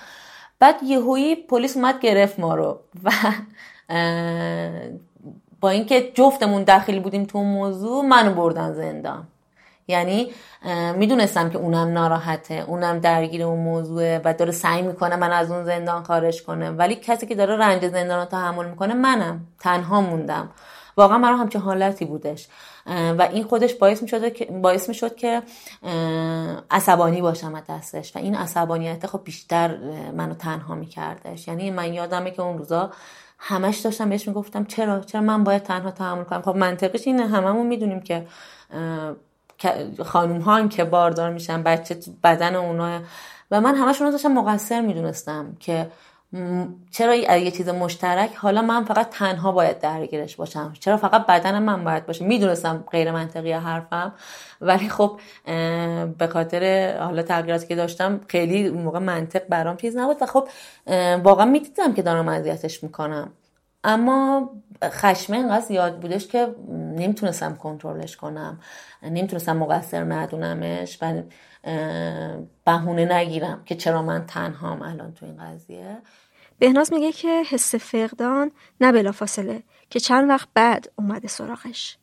بعد یهویی پلیس اومد گرفت ما رو و با اینکه جفتمون داخل بودیم تو موضوع منو بردن زندان. یعنی می‌دونستم که اونم ناراحته اونم درگیر اون موضوعه و داره سعی می‌کنه من از اون زندان خارج کنه. ولی کسی که داره رنج زندان رو تحمل می‌کنه منم تنها موندم. واقعا برای همچین حالتی بودش. و این خودش باعث می‌شد که باعث می‌شد که عصبانی باشم از دستش. و این عصبانیت خب بیشتر منو تنها میکردش. یعنی من یادمه که اون روزا همش داشتم بهش می‌گفتم چرا؟ چرا من باید تنها تحمل کنم؟ خب منطقش اینه هممون می‌دونیم که خانوم ها که باردار میشن بچه بدن اونا. و من همشون رو داشتم مقصر می‌دونستم که چرا یه چیز مشترک حالا من فقط تنها باید درگیرش باشم. چرا فقط بدن من باید باشه؟ می‌دونستم غیر منطقی حرفم ولی خب به خاطر حالا تغییراتی که داشتم خیلی اون موقع منطق برام چیز نبود و خب واقعا می‌دیدم که دارم اذیتش می‌کنم. اما خشمه انقدر زیاد بودش که نمی‌تونستم کنترلش کنم. نمی‌تونستم مقصر ندونمش و بهونه نگیرم که چرا من تنهام الان تو این قضیه. بهناز میگه که حس فقدان نه بلا فاصله که چند وقت بعد اومده سراغش.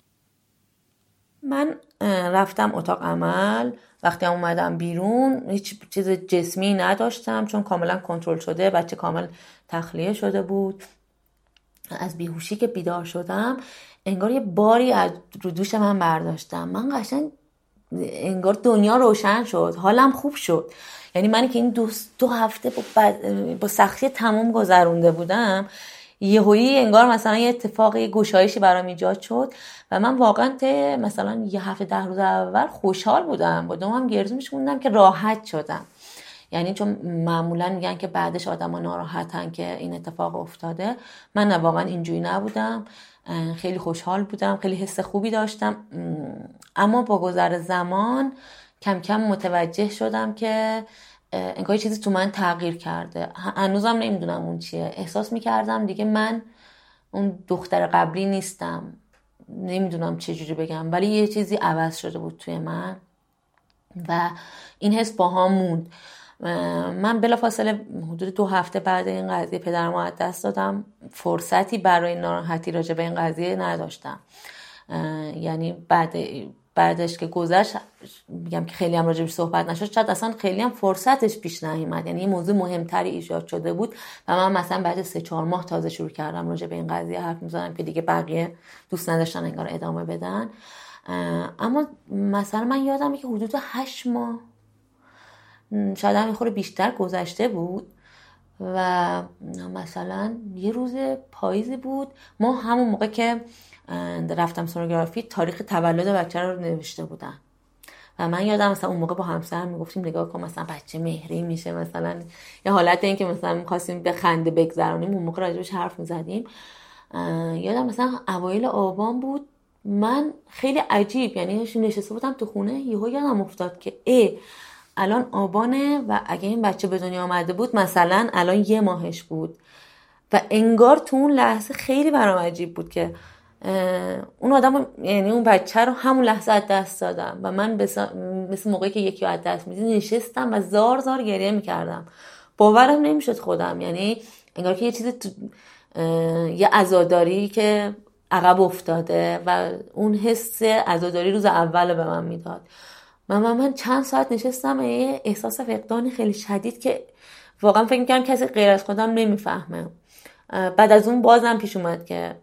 من رفتم اتاق عمل وقتی اومدم بیرون هیچ چیز جسمی نداشتم چون کاملا کنترل شده بچه کامل تخلیه شده بود. از بیهوشی که بیدار شدم انگار یه باری از رو دوش من برداشتم. من قشنگ انگار دنیا روشن شد حالم خوب شد. یعنی من که این دو, دو هفته با, با سختی تموم گذرونده بودم یهویی انگار مثلا یه اتفاق یه گشایشی برام ایجاد شد و من واقعا ته مثلا یه هفته ده روز اول خوشحال بودم. با دومم گرزونش موندم که راحت شدم. یعنی چون معمولا میگن که بعدش آدما ناراحتن که این اتفاق افتاده. من واقعا اینجوری نبودم. خیلی خوشحال بودم خیلی حس خوبی داشتم. اما با گذر زمان کم کم متوجه شدم که انگار یه چیزی تو من تغییر کرده. هنوزم نمی‌دونم اون چیه. احساس می‌کردم دیگه من اون دختر قبلی نیستم. نمی‌دونم چجوری بگم ولی یه چیزی عوض شده بود توی من و این حس با هم موند. من بلا فاصله حدود دو هفته بعد این قضیه پدرم از دست دادم. فرصتی برای ناراحتی راجع به این قضیه نداشتم. یعنی بعد بعدش که گذشت میگم که خیلی هم راجبش صحبت نشد شاید اصلا خیلی هم فرصتش پیش نیومد. یعنی این موضوع مهمتری ایجاد شده بود و من مثلا بعد سه چهار ماه تازه شروع کردم راجع به این قضیه حرف می‌زنم که دیگه بقیه دوست نداشتن انگار ادامه بدن. اما مثلا من یادم که حدود هشت ماه شاید هم خور بیشتر گذشته بود و مثلا یه روز پاییزی بود. ما همون موقع که رفتم سونوگرافی تاریخ تولد بچه رو نوشته بودن و من یادم مثلا اون موقع با همسر می‌گفتیم نگاه کن مثلا بچه مهری میشه مثلا یه حالت این که مثلا می‌خواستیم به خنده بگذرونیم اون موقع راجبش حرف می‌زدیم. یادم مثلا اوایل آبان بود. من خیلی عجیب یعنی نشسته بودم تو خونه یهو یادم افتاد که ای الان آبانه و اگه این بچه به دنیا آمده بود مثلا الان یه ماهش بود. و انگار تو اون لحظه خیلی برام عجیب بود که اون آدم یعنی اون بچه رو همون لحظه از دست دادم و من مثل موقعی که یکی از دست میدی نشستم و زار زار گریه می‌کردم. باورم نمی‌شد خودم. یعنی انگار که یه چیز تو... یه عزاداری که عقب افتاده و اون حس عزاداری روز اول به من می‌داد. من من چند ساعت نشستم یه احساس فقدانی خیلی شدید که واقعا فکر می‌کنم کسی غیر از خودم نمی‌فهمه. بعد از اون بازم پیش اومد که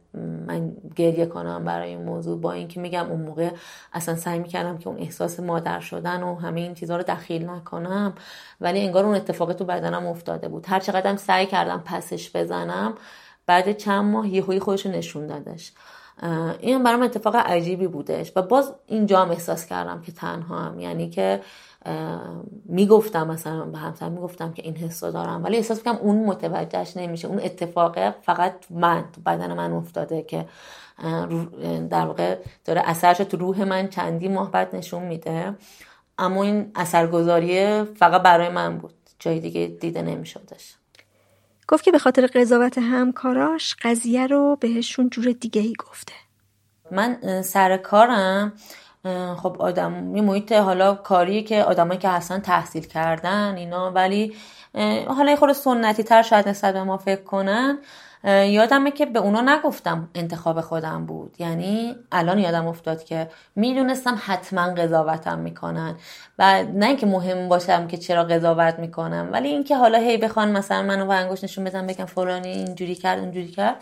من گریه کنم برای این موضوع با اینکه میگم اون موقع اصلا سعی می‌کردم که اون احساس مادر شدن و همه این چیزها رو دخیل نکنم ولی انگار اون اتفاق تو بدنم افتاده بود. هر چقدرم سعی کردم پسش بزنم بعد چند ماه یهویی خودش نشون دادش. این برام اتفاق عجیبی بودش و باز اینجا هم احساس کردم که تنها هم. یعنی که می‌گفتم مثلا به همسر می‌گفتم که این حس دارم. ولی احساس کنم اون متوجهش نمیشه. اون اتفاق فقط من تو بدن من افتاده که در واقع داره اثرش تو روح من چندی ماه بعد نشون میده. اما این اثرگذاری فقط برای من بود. جای دیگه دیده نمیشدش. گفت که به خاطر قضاوت همکاراش قضیه رو بهشون جور دیگه ای گفته. من سر کارم خب آدم یه محیط حالا کاری که آدمایی که اصلا تحصیل کردن اینا ولی حالا یه خورده سنتی تر شاید نسبت به ما فکر کنن. یادمه که به اونا نگفتم انتخاب خودم بود. یعنی الان یادم افتاد که می‌دونستم حتما قضاوتم می‌کنن و نه اینکه مهم باشم که چرا قضاوت می‌کنم ولی اینکه حالا هی بخوان مثلا منو با انگوش نشون بدم بگم فلانی اینجوری کرد اونجوری کرد.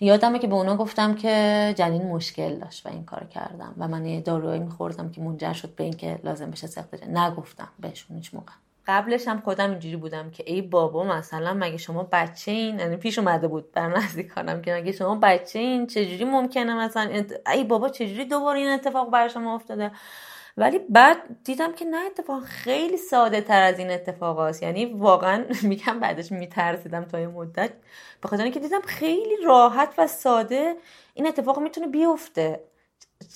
یادمه که به اونا گفتم که جنین مشکل داشت و این کار کردم و من یه داروهایی میخوردم که منجر شد به اینکه لازم بشه سخت نگفتم بهشون هیچ موقع. قبلش هم خودم اینجوری بودم که ای بابا مثلا مگه شما بچه این یعنی پیش اومده بود بر نزدیکانم که مگه شما بچه این چجوری ممکنه مثلا ای بابا چجوری دوباره این اتفاق بر شما افتاده؟ ولی بعد دیدم که نه اتفاق خیلی ساده تر از این اتفاق هست. یعنی واقعا میگم بعدش میترسیدم تا یه مدت. به خاطر اینکه دیدم خیلی راحت و ساده این اتفاق می‌تونه بیفته.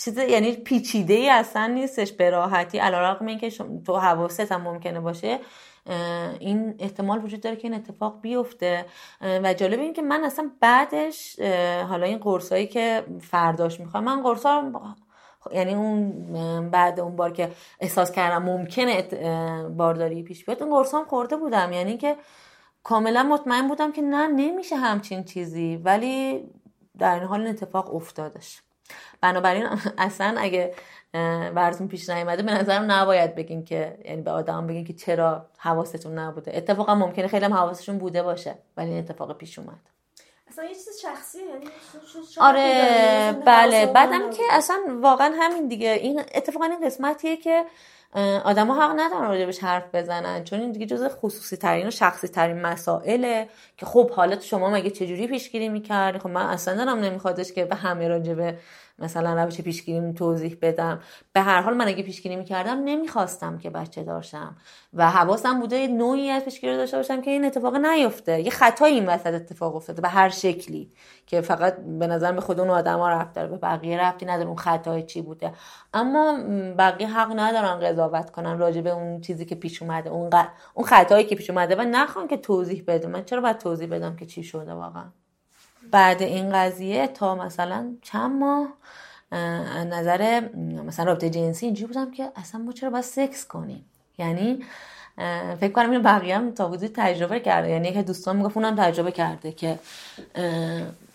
چیز یعنی پیچیده ای اصلا نیستش به راحتی. علیرغم اینکه تو حواست هم ممکنه باشه این احتمال وجود داره که این اتفاق بیفته. و جالب این که من اصلا بعدش حالا این قرصایی که فرداش می‌خوام من قرصا یعنی اون بعد اون بار که احساس کردم ممکنه بارداری پیش بیاد اون قرصام خورده بودم. یعنی که کاملا مطمئن بودم که نه نمیشه همچین چیزی. ولی در این حال این اتفاق افتادش. بنابراین اصلا اگه براتون پیش نیومده به نظرم نباید بگین که یعنی به آدم بگین که چرا حواستون نبوده. اتفاقا ممکنه خیلی هم حواسشون بوده باشه ولی این اتفاق پیش اومد. اصلا یه چیز شخصیه یعنی آره بله. بعدم که اصلا واقعا همین دیگه. این اتفاقا این قسمتیه که آدما حق ندارن راجبش حرف بزنن چون این دیگه جز خصوصی ترین و شخصی ترین مسائله که خب حالت شما مگه چجوری پیشگیری می‌کردی؟ خب من اصلا دارم نمیخوادش که به همه راجبه مثلا روش پیشگیری توضیح بدم. به هر حال من اگه پیشگیری می‌کردم نمی‌خواستم که بچه داشتم. و حواسم بوده نوعی از پیشگیری داشته باشم که این اتفاق نیفته. یه خطایی این وسط اتفاق افتاده به هر شکلی. که فقط به نظر به خود اون آدما رفت داره به بقیه رفتی نداره اون خطای چی بوده. اما بقیه حق ندارن قضاوت کنن راجع به اون چیزی که پیش اومده اون, اون خطایی که پیش اومده و نخوان که توضیح بدم من چرا باید توضیح بدم که چی شده واقعا؟ بعد این قضیه تا مثلا چند ماه نظر مثلا رابطه جنسی اینجوری بودم که اصلا ما چرا باید سکس کنیم؟ یعنی فکر کنم اینو بقیه هم تا حدود تجربه کرده. یعنی که دوستان می‌گفت اونم تجربه کرده که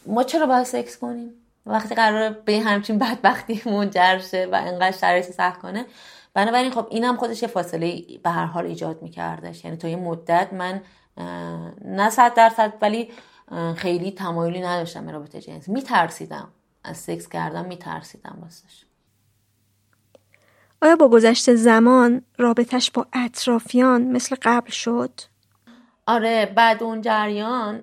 ما چرا باید سکس کنیم؟ وقتی قرار به همچین بدبختی منجر شه و انقدر شرایط سخت کنه. بنابراین خب اینم خودش یه فاصله به هر حال ایجاد میکردش. یعنی تا یه مدت من نه صد درصد ولی خیلی تمایلی نداشتم به رابطه جنسی میترسیدم. از سکس کردم میترسیدم واسش آیا با گذشت زمان رابطش با اطرافیان مثل قبل شد؟ آره بعد اون جریان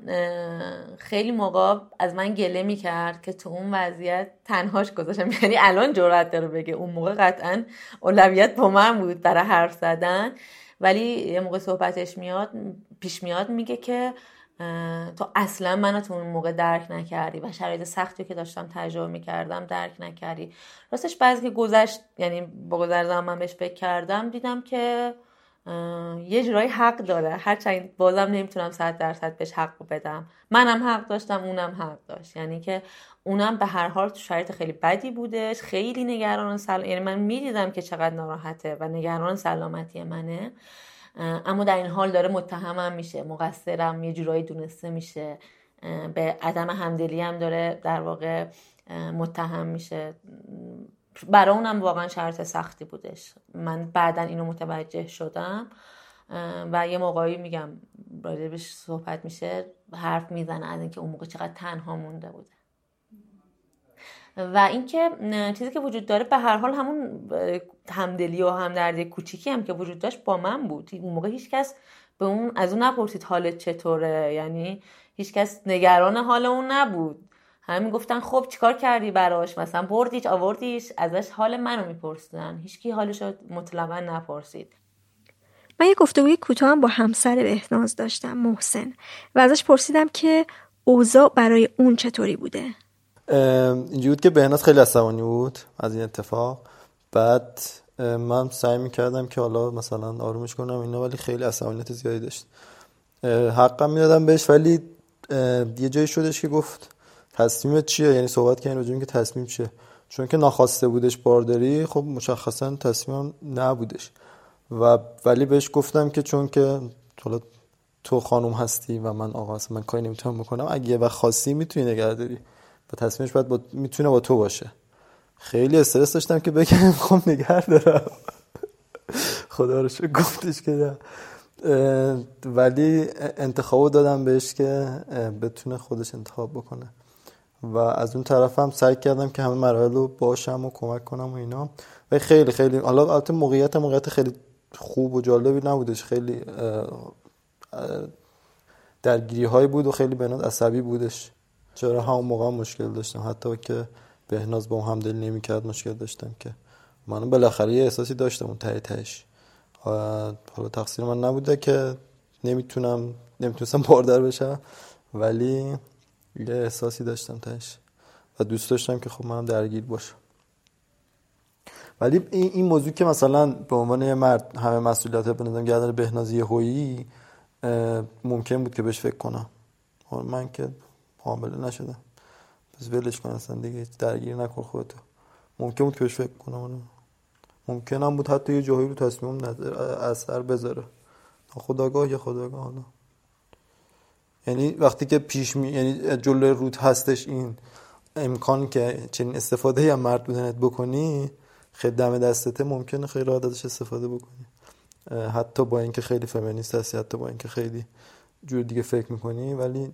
خیلی موقع از من گله می‌کرد که تو اون وضعیت تنهاش گذاشتم. یعنی الان جرأت داره بگه. اون موقع قطعا اولویت با من بود برای حرف زدن. ولی یه موقع صحبتش میاد پیش میاد میگه که تو اصلا منو تو اون موقع درک نکردی و شرایط سختی که داشتم تجربه می‌کردم درک نکردی. راستش بعضی که گذشت یعنی با گذر زمان من بهش فکر کردم دیدم که یه جورایی حق داره. هرچند بازم نمی‌تونم صد درصد بهش حق بدم. منم حق داشتم اونم حق داشت. یعنی که اونم به هر حال تو شرایط خیلی بدی بودش. خیلی نگران سل... یعنی من می‌دیدم که چقدر ناراحته و نگران سلامتی منه. اما در این حال داره متهمم میشه مقصرم یه جورایی دونسته میشه. به عدم همدلی هم داره در واقع متهم میشه. برای اونم واقعا شرط سختی بودش. من بعدا اینو متوجه شدم. و یه موقعی میگم راجبش صحبت میشه حرف می‌زنه از اینکه اون موقع چقدر تنها مونده بوده. و اینکه چیزی که وجود داره به هر حال همون همدلی و همدردی کوچیکی هم که وجود داشت با من بود. اون موقع هیچکس به اون از اون نپرسید حالت چطوره. یعنی هیچکس نگران حال اون نبود. همین گفتن خب چیکار کردی براش؟ مثلا بردیش آوردیش ازش حال منو میپرسیدن. هیچکی حالش رو مطلقا نپرسید. من یه گفتگوی کوتاه با همسر بهناز داشتم محسن. و ازش پرسیدم که اوضاع برای اون چطوری بوده. اینجوری بود که بهناز خیلی عصبانی بود از این اتفاق. بعد من سعی می‌کردم که حالا مثلا آرومش کنم اینا ولی خیلی عصبانیت زیادی داشت. حقم می‌دادم بهش ولی یه جایی شدش که گفت تصمیمت چیه؟ یعنی صحبت کردن راجع که تصمیم چیه. چون که ناخواسته بودش بارداری خب مشخصا تصمیمم نبودش. و ولی بهش گفتم که چون که تو خانم هستی و من آقا هستم من کاری نمی‌تونم بکنم. اگه وقت خاصی می‌تونی نگهداری تصمیمش باید با... می‌تونه با تو باشه. خیلی استرس داشتم که بگم خب نگه دارم. خدا رو گفتش که ولی انتخابو دادم بهش که بتونه خودش انتخاب بکنه. و از اون طرف هم سعی کردم که همه مراحل رو باشم و کمک کنم و اینا. و خیلی خیلی. حالا البته موقعیت موقعیت خیلی خوب و جالبی نبودش. خیلی درگیری هایی بود و خیلی بناد عصبی بودش. چرا همون موقع مشکل داشتم. حتی که بهناز با هم دل نمی‌کرد مشکل داشتم که. من بالاخره یه احساسی داشتم اون ته تهش. حالا تقصیر من نبوده که نمی‌تونم نمی‌تونستم باردار بشم ولی یه احساسی داشتم تهش. و دوست داشتم که خب منم درگیر باشم. ولی این موضوع که مثلا به عنوان یه مرد همه مسئولیت بندازم گردن بهنازی هویی ممکن بود که بهش فکر کنم. من که حامله نشدم. پس ولش کن اصلا دیگه درگیر نکن خودتو. ممکن بود که بهش فکر کنم ممکن هم بود حتی یه جایی رو تصمیم اثر بذاره. خداگاه یا خداگاه حالا یعنی وقتی که پیش می یعنی جلوی رود هستش این امکان که چنین استفاده هم مرد بودنت بکنی خیلی دم دستته ممکنه خیلی راحت ازش استفاده بکنی. حتی با اینکه خیلی فمینیست هستی حتی با اینکه خیلی جور دیگه فکر می‌کنی ولی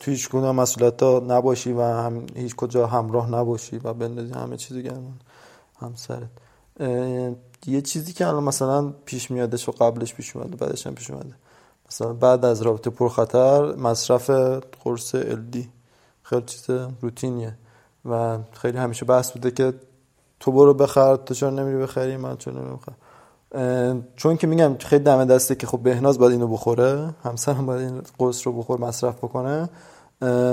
تو هیچ گونه مسئولیت نباشی و هم هیچ کجا همراه نباشی و بندازی همه چیزی گردن همسرت. یه چیزی که الان مثلا پیش میادش و قبلش پیش اومده بعدش هم پیش اومده. مثلا بعد از رابطه پرخطر مصرف قرص الدی خیلی چیز روتینیه و خیلی همیشه بحث بوده که تو برو بخر تو چرا نمیری بخری من چرا نمیری چون که میگم خیلی دم دسته که خب بهناز باید اینو بخوره همسرم باید این قرص رو بخور مصرف بکنه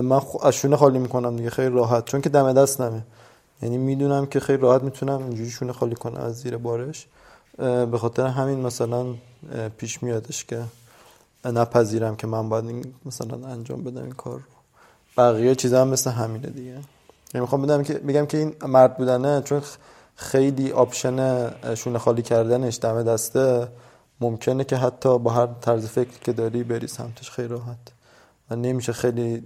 من از شونه خالی می‌کنم دیگه خیلی راحت. چون که دم دست نمه یعنی می‌دونم که خیلی راحت می‌تونم اینجوری شونه خالی کنم از زیر بارش. به خاطر همین مثلا پیش میادش که نپذیرم که من باید مثلا انجام بدم این کار رو. بقیه چیزا هم مثل همینه دیگه. یعنی می‌خوام بدم که میگم که این مرد بودنه چون خیلی option شونه خالی کردنش دم دسته. ممکنه که حتی با هر طرز فکری که داری بری سمتش خیلی راحت. و نمیشه خیلی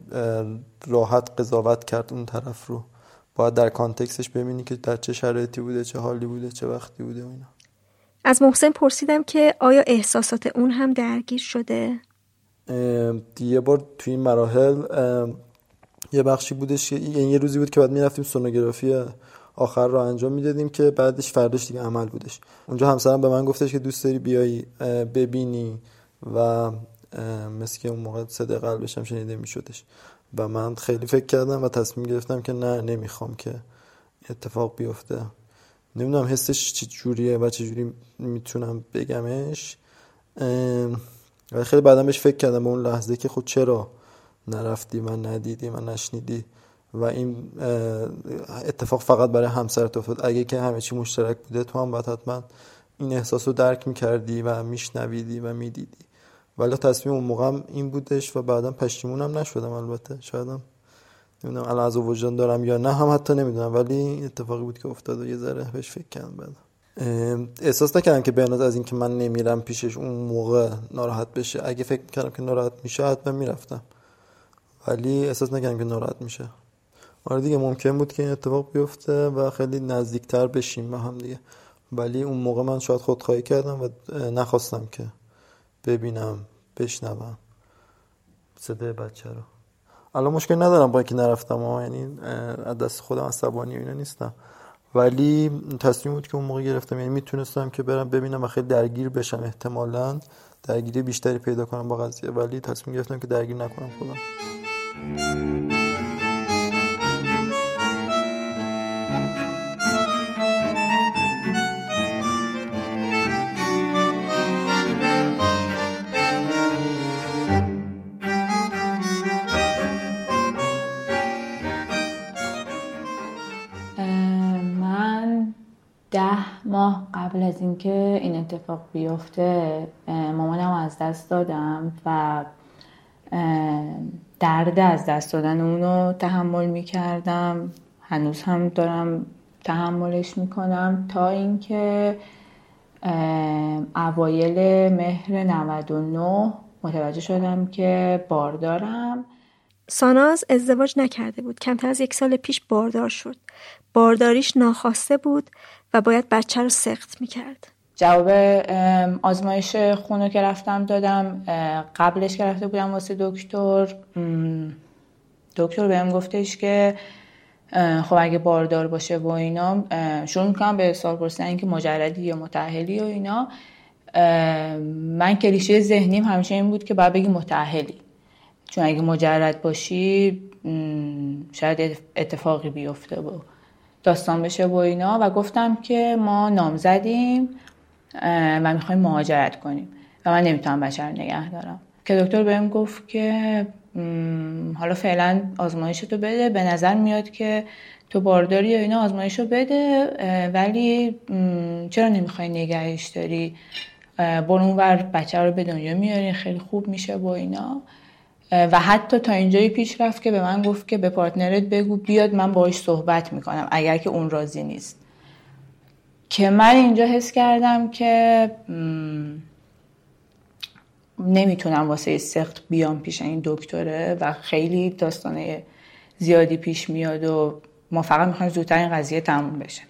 راحت قضاوت کرد اون طرف رو. باید در context ش ببینی که در چه شرایطی بوده چه حالی بوده چه وقتی بوده اینا. از محسن پرسیدم که آیا احساسات اون هم درگیر شده؟ یه بار توی این مراحل یه بخشی بودش یعنی یه روزی بود که بعد می‌رفتیم سونوگرافی آخر رو انجام می‌دادیم که بعدش فرداش دیگه عمل بودش. اونجا همسرم به من گفتش که دوست داری بیایی ببینی و مثل که اون موقع قلبش هم شنیده میشدش. و من خیلی فکر کردم و تصمیم گرفتم که نه نمی‌خوام که اتفاق بیفته. نمی‌دونم حسش چه جوریه و چه جوری می‌تونم بگمش. و خیلی بعدم فکر کردم اون لحظه که خود خب چرا نرفتی من ندیدی من نشنیدی. و این اتفاق فقط برای همسرت افتاد. اگه که همه چی مشترک بوده تو هم باید حتما این احساس رو درک می‌کردی و میشنویدی و می‌دیدی. ولی تصمیم اون موقع این بودش و بعدا پشیمونم نشدم البته. شایدم نمی‌دونم الان از وجدان دارم یا نه هم حتی نمی‌دونم. ولی اتفاقی بود که افتاد و یه ذره بهش فکر کردم بعد احساس نکردم که بهناز از اینکه من نمیرم پیشش اون موقع ناراحت بشه. اگه فکر می‌کردم که ناراحت میشه حتما می‌رفتم. ولی احساس نکردم که ناراحت میشه. آره دیگه ممکن بود که این اتفاق بیفته و خیلی نزدیکتر بشیم به هم دیگه. ولی اون موقع من شاید خودخواهی کردم و نخواستم که ببینم بشنوم صدای بچه رو. الان مشکل ندارم با اینکه نرفتم ها یعنی از دست خودم عصبانی اینا نیستم. ولی تصمیم بود که اون موقع گرفتم. یعنی می‌تونستم که برم ببینم و خیلی درگیر بشم احتمالا درگیری بیشتری پیدا کنم با قضیه. ولی تصمیم گرفتم که درگیر نکنم خودم. ماه قبل از اینکه این اتفاق بیفته مامانم از دست دادم و درد از دست دادن اونو تحمل می‌کردم. هنوز هم دارم تحملش می‌کنم تا اینکه اوایل مهر 99 متوجه شدم که باردارم ساناز ازدواج نکرده بود. کمتر از یک سال پیش باردار شد. بارداریش ناخواسته بود. و باید بچه رو سخت می‌کرد. جواب آزمایش خونو که رفتم دادم قبلش که رفته بودم واسه دکتر دکتر بهم گفتش که خب اگه باردار باشه و اینا شروع می‌کنم به سوال پرسیدن که مجردی یا متحلی و اینا. من کلیشه ذهنیم همیشه این بود که باید بگی متحلی چون اگه مجرد باشی شاید اتفاقی بیفته بود داستان بشه و اینا و گفتم که ما نام زدیم و می‌خوایم مهاجرت کنیم و من نمی‌تونم بچه رو نگه دارم. که دکتر بهم گفت که حالا فعلا آزمایشتو بده به نظر میاد که تو بارداری یا اینا آزمایش رو بده ولی چرا نمی‌خوای نگهش داری؟ برو اونور بچه رو به دنیا میاری خیلی خوب میشه با اینا. و حتی تا اینجایی پیش رفت که به من گفت که به پارتنرت بگو بیاد من باهاش صحبت می‌کنم اگر که اون راضی نیست. که من اینجا حس کردم که نمی‌تونم واسه سخت بیام پیش این دکتره و خیلی داستانه زیادی پیش میاد و ما فقط می‌خوایم زودتر این قضیه تموم بشه.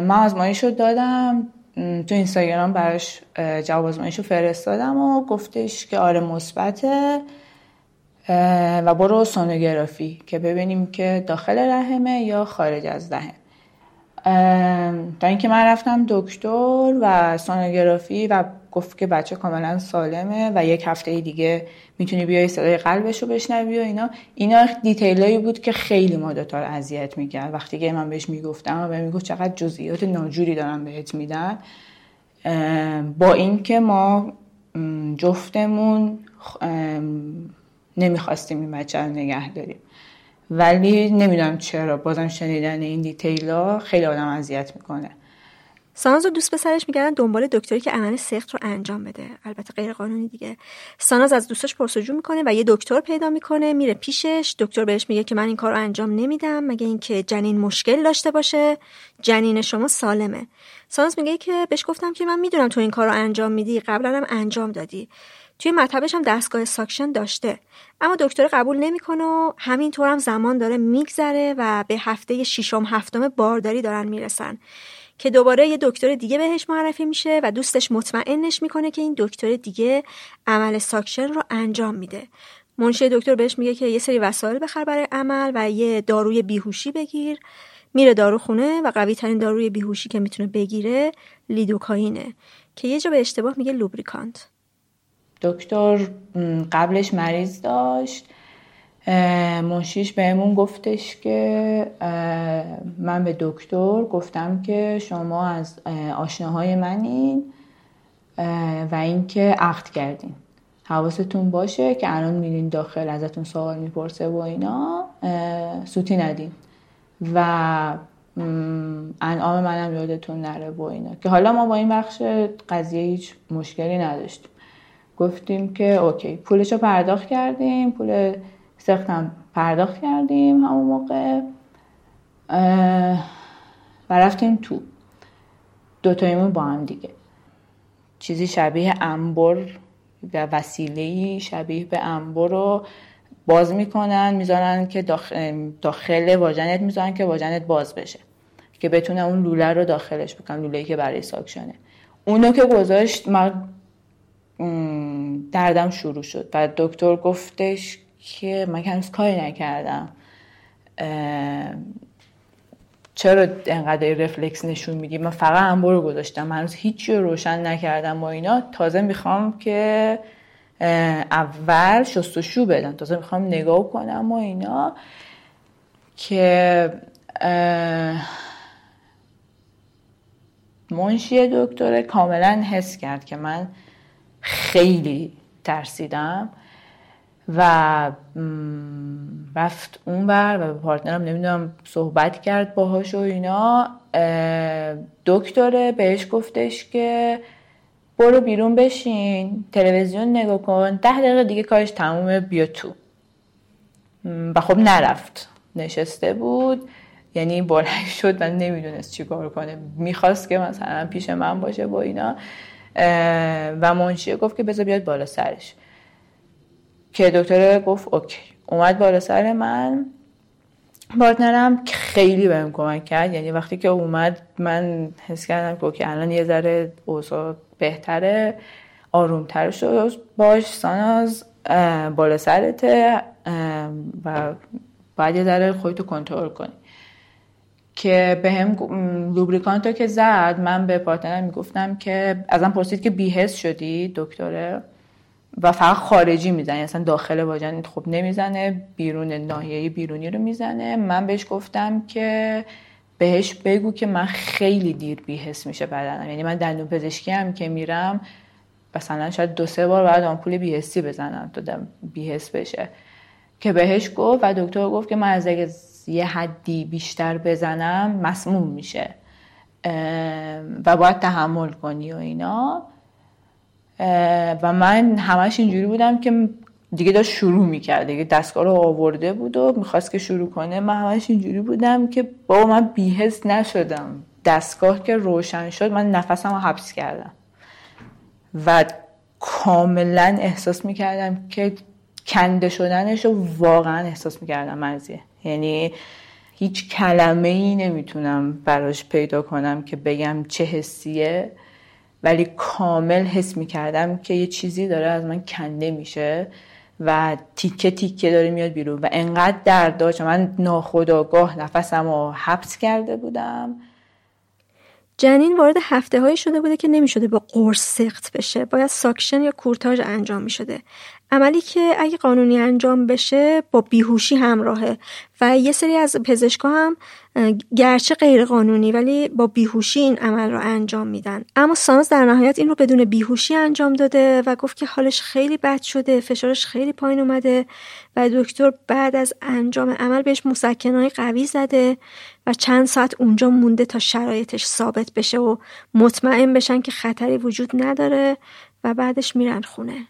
من آزمایش رو دادم. تو اینستاگرام براش جواب آزمایش فرستادم و گفتش که آره مثبته و برو سونوگرافی که ببینیم که داخل رحمه یا خارج از رحم. تا اینکه من رفتم دکتر و سونوگرافی و گفت که بچه کاملا سالمه و یک هفته دیگه می‌تونی بیای صدای قلبش رو بشنوی و اینا. اینا دیتیلایی بود که خیلی ما دوتا رو اذیت می‌کرد. وقتی که من بهش می‌گفتم و می‌گفت چقدر جزئیات ناجوری دارم بهت میدن. با اینکه ما جفتمون نمی‌خواستیم این بچه رو نگه داریم. ولی نمی‌دونم چرا بازم شنیدن این دیتیلا خیلی آدم اذیت می‌کنه. ساناز و دوست پسرش میگردن دنبال دکتری که عمل سخت رو انجام بده. البته غیر قانونی دیگه. ساناز از دوستش پرسجو می‌کنه و یه دکتر پیدا می‌کنه میره پیشش. دکتر بهش میگه که من این کار رو انجام نمیدم مگه اینکه جنین مشکل داشته باشه. جنین شما سالمه. ساناز میگه که بهش گفتم که من می‌دونم تو این کار رو انجام میدی قبلا هم انجام دادی. توی مطبش هم دستگاه suction داشته. اما دکتر قبول نمی‌کنه و همینطور هم زمان داره میگذره و به هفته ششم هفتم بارداری دارن می‌رسن. که دوباره یه دکتر دیگه بهش معرفی میشه و دوستش مطمئنش می‌کنه که این دکتر دیگه عمل suction رو انجام میده. منشی دکتر بهش میگه که یه سری وسایل بخر برای عمل و یه داروی بیهوشی بگیر. میره داروخونه و قوی ترین داروی بیهوشی که می‌تونه بگیره لیدوکاینه که یه جا به اشتباه میگه لوبریکانت. دکتر قبلش مریض داشت. منشیش بهمون گفتش که من به دکتر گفتم که شما از آشناهای منین و اینکه عقد کردین. حواستون باشه که الان میرین داخل ازتون سوال می‌پرسه و اینا سوتی ندین. و انعام منم یادتون نره و اینا. که حالا ما با این بخش قضیه هیچ مشکلی نداشتیم. گفتیم که اوکی پولش رو پرداخت کردیم پول سختم پرداخت کردیم همون موقع. و رفتیم تو. دوتایمون با هم دیگه. چیزی شبیه انبر و وسیله شبیه به انبر رو باز می‌کنن می‌ذارن که داخل, داخل واژنت می‌ذارن که واژنت باز بشه. که بتونه اون لوله رو داخلش بکنن لوله که برای ساکشنه. اونو که گذاشت من دردم شروع شد. و دکتر گفتش که من هنوز کاری نکردم. چرا انقدر رفلکس نشون میدی؟ من فقط انبر رو گذاشتم. هنوز هیچی رو روشن نکردم با اینا. تازه می‌خوام که اول شستشو بدم. تازه می‌خوام نگاه کنم و اینا که منشی دکتر کاملا حس کرد که من خیلی ترسیدم. و رفت اون بر و به پارتنرم نمی‌دونم صحبت کرد باهاش و اینا دکتره بهش گفتش که برو بیرون بشین تلویزیون نگاه کن ده دقیقه دیگه کارش تمومه بیا تو. و خب نرفت. نشسته بود یعنی بلند شد و نمی‌دونست چی کار کنه. می‌خواست که مثلا پیش من باشه با اینا و منشیه گفت که بذار بیاد بالا سرش. که دکتر گفت OK. اومد بالا سر من. partner م خیلی بهم کمک کرد. یعنی وقتی که اومد من حس کردم که OK الان یه ذره اوضاع بهتره آرومتر شد. باش ساناز بالا سرته و باید یه ذره خودتو کنترل کنی. که به هم لوبریکانتو که زد من به پارتنرم می‌گفتم که ازم پرسید که بیهست شدی دکتره؟ و فقط خارجی می‌زنه. اصلا داخل واژن خب نمی‌زنه بیرون ناحیه بیرونی رو می‌زنه. من بهش گفتم که بهش بگو که من خیلی دیر بیهس میشه بدنم. یعنی من دندون پزشکی هم که میرم مثلا شاید دو سه بار بعد آمپول بیهسی بزنم تا بیهس بشه. که بهش گفت و دکتر گفت که من از اگه یه حدی بیشتر بزنم مسموم میشه. و باید تحمل کنی و اینا. و من همش اینجوری بودم که دیگه داشت شروع می‌کرد دیگه دستگاه رو آورده بود و می‌خواست که شروع کنه. من همش اینجوری بودم که بابا من بیهست نشدم. دستگاه که روشن شد من نفسم رو حبس کردم. و کاملا احساس می‌کردم که کنده شدنش رو واقعا احساس می‌کردم مرزیه یعنی هیچ کلمه ای نمی‌تونم براش پیدا کنم که بگم چه حسیه. ولی کامل حس می‌کردم که یه چیزی داره از من کنده میشه و تیکه تیکه داره میاد بیرون و انقدر درد داشت. من ناخداگاه نفسم رو حبس کرده بودم. جنین وارد هفته هایی شده بوده که نمی شده با قرص سقط بشه. باید suction یا کورتاژ انجام می شده عملی که اگه قانونی انجام بشه با بیهوشی همراهه. و یه سری از پزشکا هم گرچه غیر قانونی ولی با بیهوشی این عمل رو انجام میدن. اما ساناز در نهایت این رو بدون بیهوشی انجام داده و گفت که حالش خیلی بد شده فشارش خیلی پایین اومده و دکتر بعد از انجام عمل بهش مسکنهای قوی زده و چند ساعت اونجا مونده تا شرایطش ثابت بشه و مطمئن بشن که خطری وجود نداره و بعدش میرن خونه.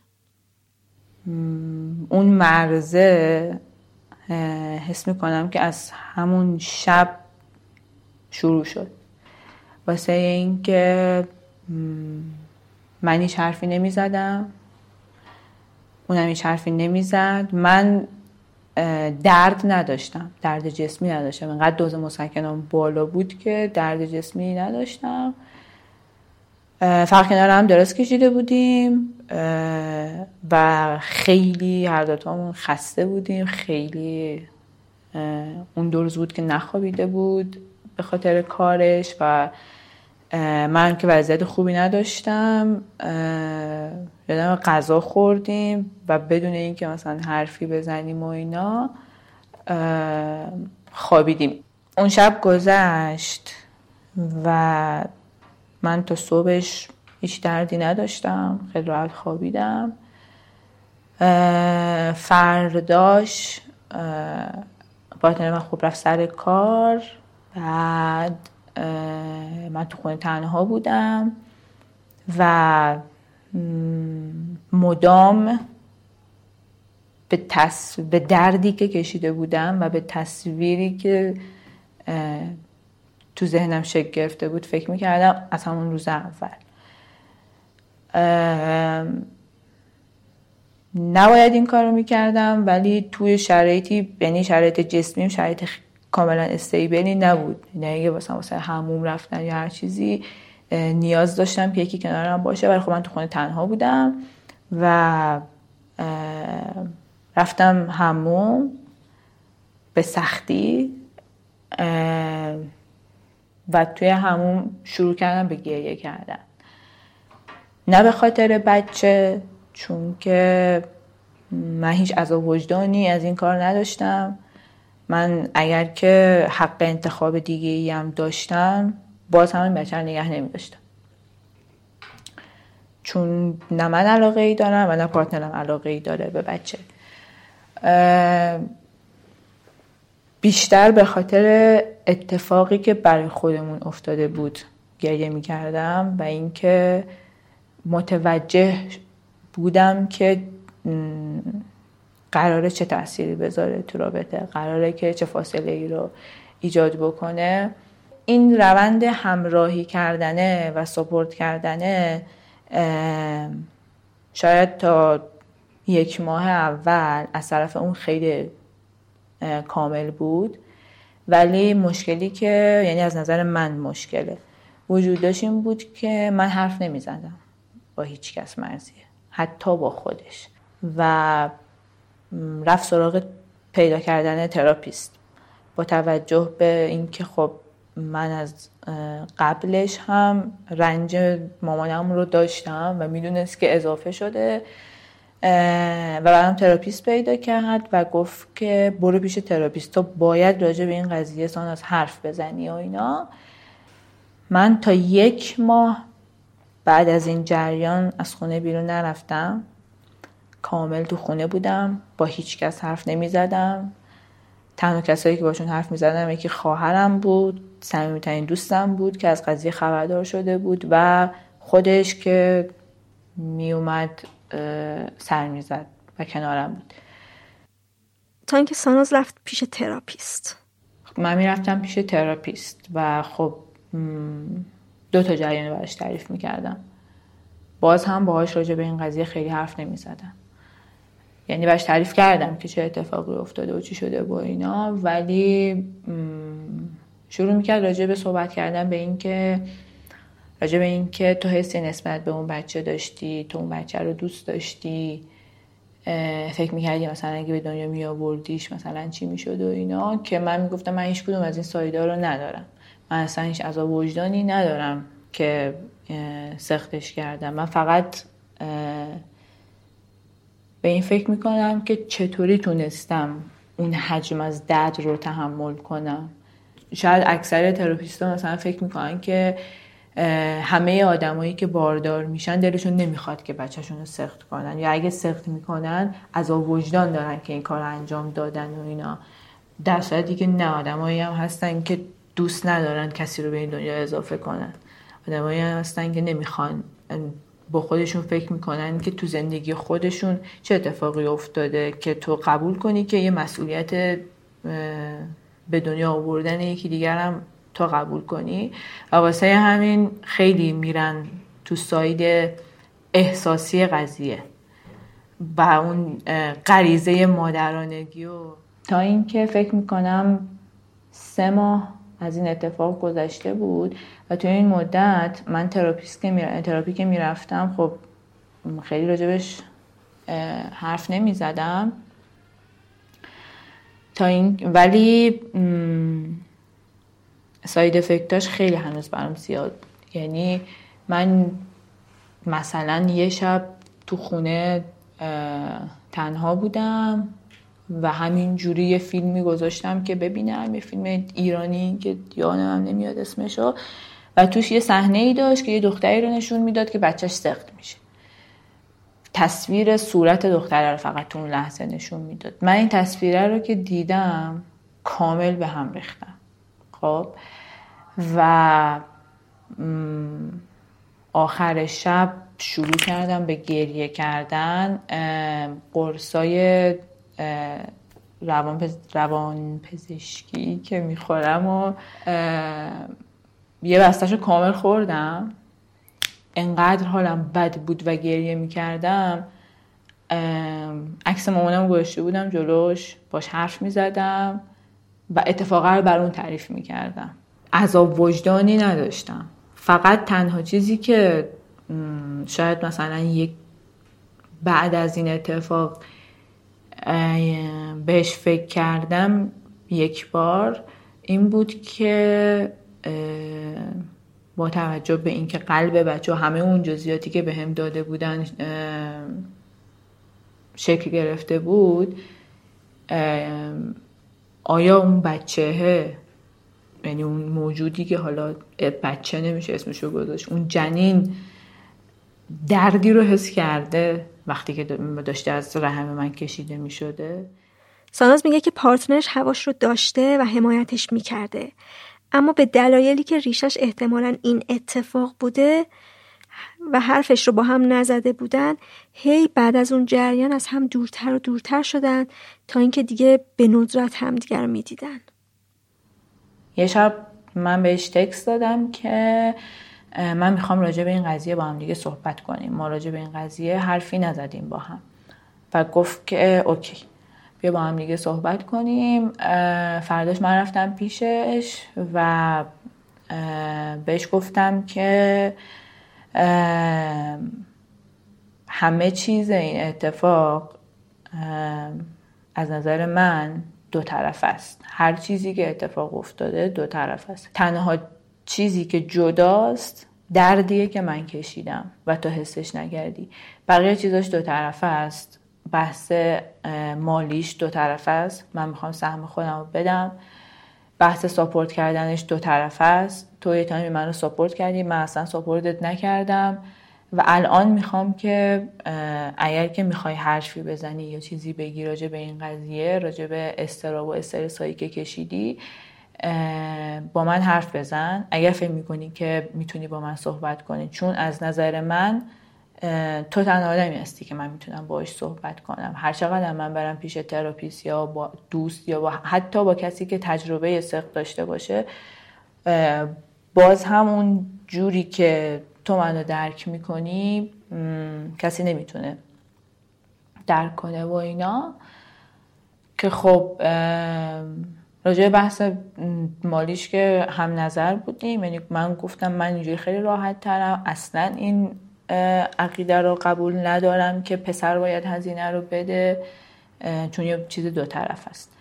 اون مرزه حس می‌کنم که از همون شب شروع شد. واسه اینکه من هیچ حرفی نمی‌زدم. اونم هیچ حرفی نمی‌زد. من درد نداشتم. درد جسمی نداشتم. اینقدر دوز مسکنم بالا بود که درد جسمی نداشتم. فقط کنار هم درست کشیده بودیم. و خیلی هر دوتامون خسته بودیم. خیلی اون دو روز بود که نخوابیده بود. به خاطر کارش و من که وضعیت خوبی نداشتم یادم غذا خوردیم و بدون اینکه مثلا حرفی بزنیم و اینا خوابیدیم. اون شب گذشت و من تا صبحش هیچ دردی نداشتم خیلی راحت خوابیدم. فرداش پارتنر من خوب رفت سر کار. بعد من تو خونه تنها بودم و مدام به, تص... به دردی که کشیده بودم و به تصویری که تو ذهنم شکل گرفته بود فکر می‌کردم از همون روز اول. نباید این کار رو می‌کردم ولی توی شرایطی یعنی شرایط جسمیم شرایط کاملا استیبلی نبود. نه اگه واسه واسه هموم رفتن یا هر چیزی نیاز داشتم که یکی کنارم باشه. ولی خب من تو خونه تنها بودم و رفتم هموم به سختی و توی همون شروع کردم به گریه کردن. نه به خاطر بچه چون که من هیچ از وجدانی از این کار نداشتم. من اگر که حق انتخاب دیگه ای هم داشتم باز هم بچه نگه نمی داشتم چون نه من علاقه ای دارم و نه پارتنرم علاقه ای داره به بچه. بیشتر به خاطر اتفاقی که برای خودمون افتاده بود گریه می کردم و اینکه متوجه بودم که قراره چه تأثیری بذاره تو رابطه؟ قراره که چه فاصله ای رو ایجاد بکنه؟ این روند همراهی کردنه و سپورت کردنه شاید تا یک ماه اول از طرف اون خیلی کامل بود. ولی مشکلی که یعنی از نظر من مشکله. وجود داشت این بود که من حرف نمی‌زدم. با هیچ کس مرضیه حتی با خودش. و رفت سراغ پیدا کردن therapist. با توجه به اینکه خب من از قبلش هم رنج مامانم رو داشتم و می‌دونست که اضافه شده و بعدم therapist پیدا کرد و گفت که برو پیش therapist. تو باید راجع به این قضیه ساناز حرف بزنی و اینا. من تا یک ماه بعد از این جریان از خونه بیرون نرفتم. کامل تو خونه بودم با هیچ کس حرف نمی زدم تنها کسایی که باشون حرف می زدم یکی خواهرم بود صمیمیترین دوستم بود که از قضیه خبردار شده بود و خودش که می اومد سر می زد و کنارم بود. تا اینکه ساناز رفت پیش therapist. من می‌رفتم پیش therapist و خب دو تا جریان براش تعریف می‌کردم. باز هم باهاش راجع به این قضیه خیلی حرف نمی‌زدم. یعنی براش تعریف کردم که چه اتفاقی افتاده و چی شده با اینا ولی شروع می‌کرد راجع به صحبت کردن به این که راجع به این که تو حسی نسبت به اون بچه داشتی تو اون بچه رو دوست داشتی فکر می‌کردی مثلا اگه به دنیا می آوردیش مثلا چی می‌شد و اینا که من می‌گفتم من هیچ کدوم از این سایدا رو ندارم. من اصلا هیچ عذاب وجدانی ندارم که سختش کردم. من فقط به این فکر می‌کنم که چطوری تونستم اون حجم از درد رو تحمل کنم. شاید اکثر تراپیستا مثلا فکر می‌کنن که همه آدمایی که باردار میشن دلشون نمی‌خواد که بچهشون رو سخت کنن. یا اگه سخت می‌کنن از وجدان دارن که این کار انجام دادن و اینا. در صورتی که نه آدمایی هم هستن که دوست ندارن کسی رو به این دنیا اضافه کنن. آدمایی هم هستن که نمی‌خوان با خودشون فکر می‌کنن که تو زندگی خودشون چه اتفاقی افتاده که تو قبول کنی که یه مسئولیت به دنیا آوردن یکی دیگر هم تو قبول کنی. و واسه همین خیلی میرن تو ساید احساسی قضیه و اون غریزه مادرانگی و تا اینکه فکر می‌کنم سه ماه از این اتفاق گذشته بود و تو این مدت من therapist می‌رفتم تراپی که می‌رفتم خب خیلی راجبش حرف نمی زدم تا این ولی side effect اش خیلی هنوز برام زیاد یعنی من مثلا یه شب تو خونه تنها بودم. و همین جوری یه فیلمی گذاشتم که ببینم یه فیلم ایرانی که یادم نمیاد اسمشو. و توش یه صحنه ای داشت که یه دختری رو نشون می‌داد که بچهش سخت میشه. تصویر صورت دختره رو فقط اون لحظه نشون می‌داد. من این تصویره رو که دیدم کامل به هم ریختم خب؟ و آخر شب شروع کردم به گریه کردن قرصای روان, روان پزشکی که می‌خورم و یه بستش کامل خوردم. انقدر حالم بد بود و گریه می‌کردم. عکس مامانم گذاشته بودم جلوش باش حرف می‌زدم و اتفاقا رو بر اون تعریف می‌کردم. عذاب وجدانی نداشتم. فقط تنها چیزی که شاید مثلا یک بعد از این اتفاق بهش فکر کردم یک بار این بود که با توجه به اینکه قلب بچه و همه اون جزئیاتی که به هم داده بودن شکل گرفته بود آیا اون بچهه یعنی اون موجودی که حالا بچه نمیشه اسمشو گذاشت اون جنین دردی رو حس کرده؟ وقتی که داشته از رحم من کشیده می شده ساناز میگه که پارتنرش هواش رو داشته و حمایتش می‌کرده. اما به دلایلی که ریشش احتمالا این اتفاق بوده و حرفش رو با هم نزده بودن هی بعد از اون جریان از هم دورتر و دورتر شدن تا اینکه دیگه به ندرت همدیگر رو می‌دیدن. یه شب من بهش تکست دادم که من می‌خوام راجع به این قضیه با هم دیگه صحبت کنیم. ما راجع به این قضیه حرفی نزدیم با هم. و گفت که اوکی. بیا با هم دیگه صحبت کنیم. فرداش من رفتم پیشش و بهش گفتم که همه چیز این اتفاق از نظر من دو طرف است. هر چیزی که اتفاق افتاده دو طرف است. تنها چیزی که جداست دردیه که من کشیدم و تو حسش نگردی. بقیه چیزاش دو طرفه است. بحث مالیش دو طرفه است. من می‌خوام سهم خودم رو بدم. بحث support کردنش دو طرفه است. تو یه تایمی منو support کردی من اصلا support ت نکردم. و الان می‌خوام که اگر که می‌خوای حرفی بزنی یا چیزی بگی راجع به این قضیه راجع به اضطراب و استرس هایی که کشیدی با من حرف بزن. اگر فکر می‌کنی که می‌تونی با من صحبت کنی چون از نظر من تو تنها آدمی هستی که من می‌تونم باش صحبت کنم. هر چقدر من برم پیش therapist یا با دوست یا با حتی با کسی که تجربه سقط داشته باشه باز همون جوری که تو منو درک می‌کنی کسی نمی‌تونه درک کنه و اینا. که خب راجع بحث مالیش که هم نظر بودیم یعنی من گفتم من اینجوری خیلی راحت ترم. اصلا این عقیده رو قبول ندارم که پسر باید هزینه رو بده چون یه چیز دو طرف است.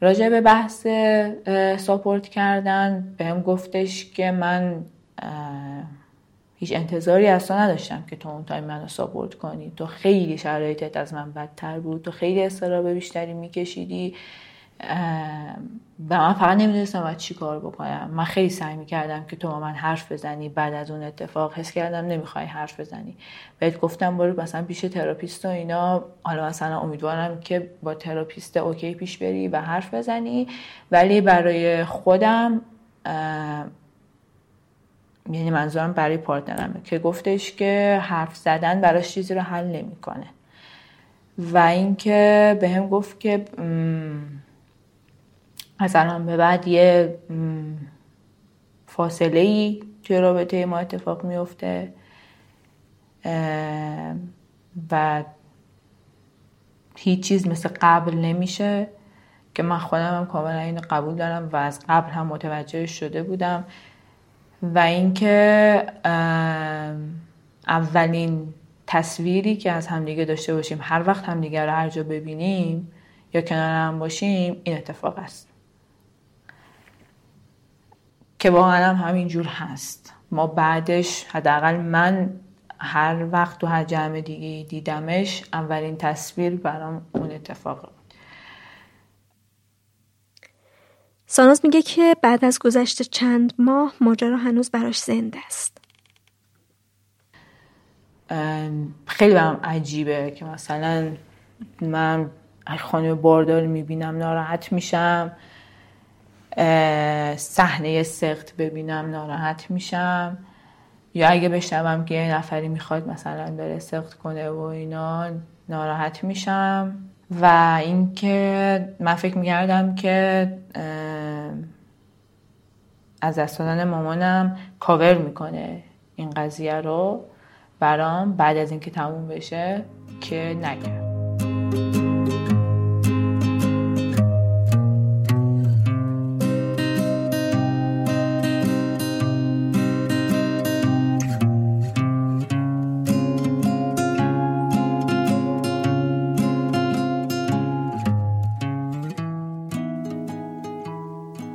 راجع به بحث support کردن بهم گفتش که من هیچ انتظاری تو نداشتم که تو اون تایم منو support کنی. تو خیلی شرایطت از من بدتر بود. تو خیلی اضطراب بیشتری میکشیدی. و من فقط نمی‌دونستم باید چی کار بکنم. من خیلی سعی می‌کردم که تو با من حرف بزنی. بعد از اون اتفاق حس کردم نمی‌خوای حرف بزنی. بهت گفتم برو مثلا پیش therapist و اینا. حالا مثلا امیدوارم که با therapist OK پیش بری و حرف بزنی. ولی برای خودم یعنی منظورم برای پارتنرمه که گفتش که حرف زدن براش چیزی رو حل نمی‌کنه. و اینکه به هم گفت که از الان به بعد یه فاصله ای توی رابطه ما اتفاق میفته و هیچ چیز مثل قبل نمیشه که من خودم هم کاملا اینو قبول دارم و از قبل هم متوجه شده بودم. و اینکه اولین تصویری که از همدیگه داشته باشیم هر وقت همدیگه رو هر جا ببینیم یا کنار هم باشیم این اتفاق است. که واقعا هم همینجور هست. ما بعدش حداقل من هر وقت تو هر جمع دیگه دیدمش اولین تصویر برام اون اتفاق بود ساناز میگه که بعد از گذشت چند ماه ماجرا هنوز براش زنده است. خیلی برام عجیبه که مثلا من خانم باردار می‌بینم ناراحت میشم. صحنه سخت ببینم ناراحت میشم. یا اگه بشنوم که یه نفری می‌خواد مثلا بره سخت کنه و اینا ناراحت میشم. و اینکه من فکر می‌کردم که از دست مامانم کاور می‌کنه این قضیه رو برام بعد از اینکه تموم بشه که نگرد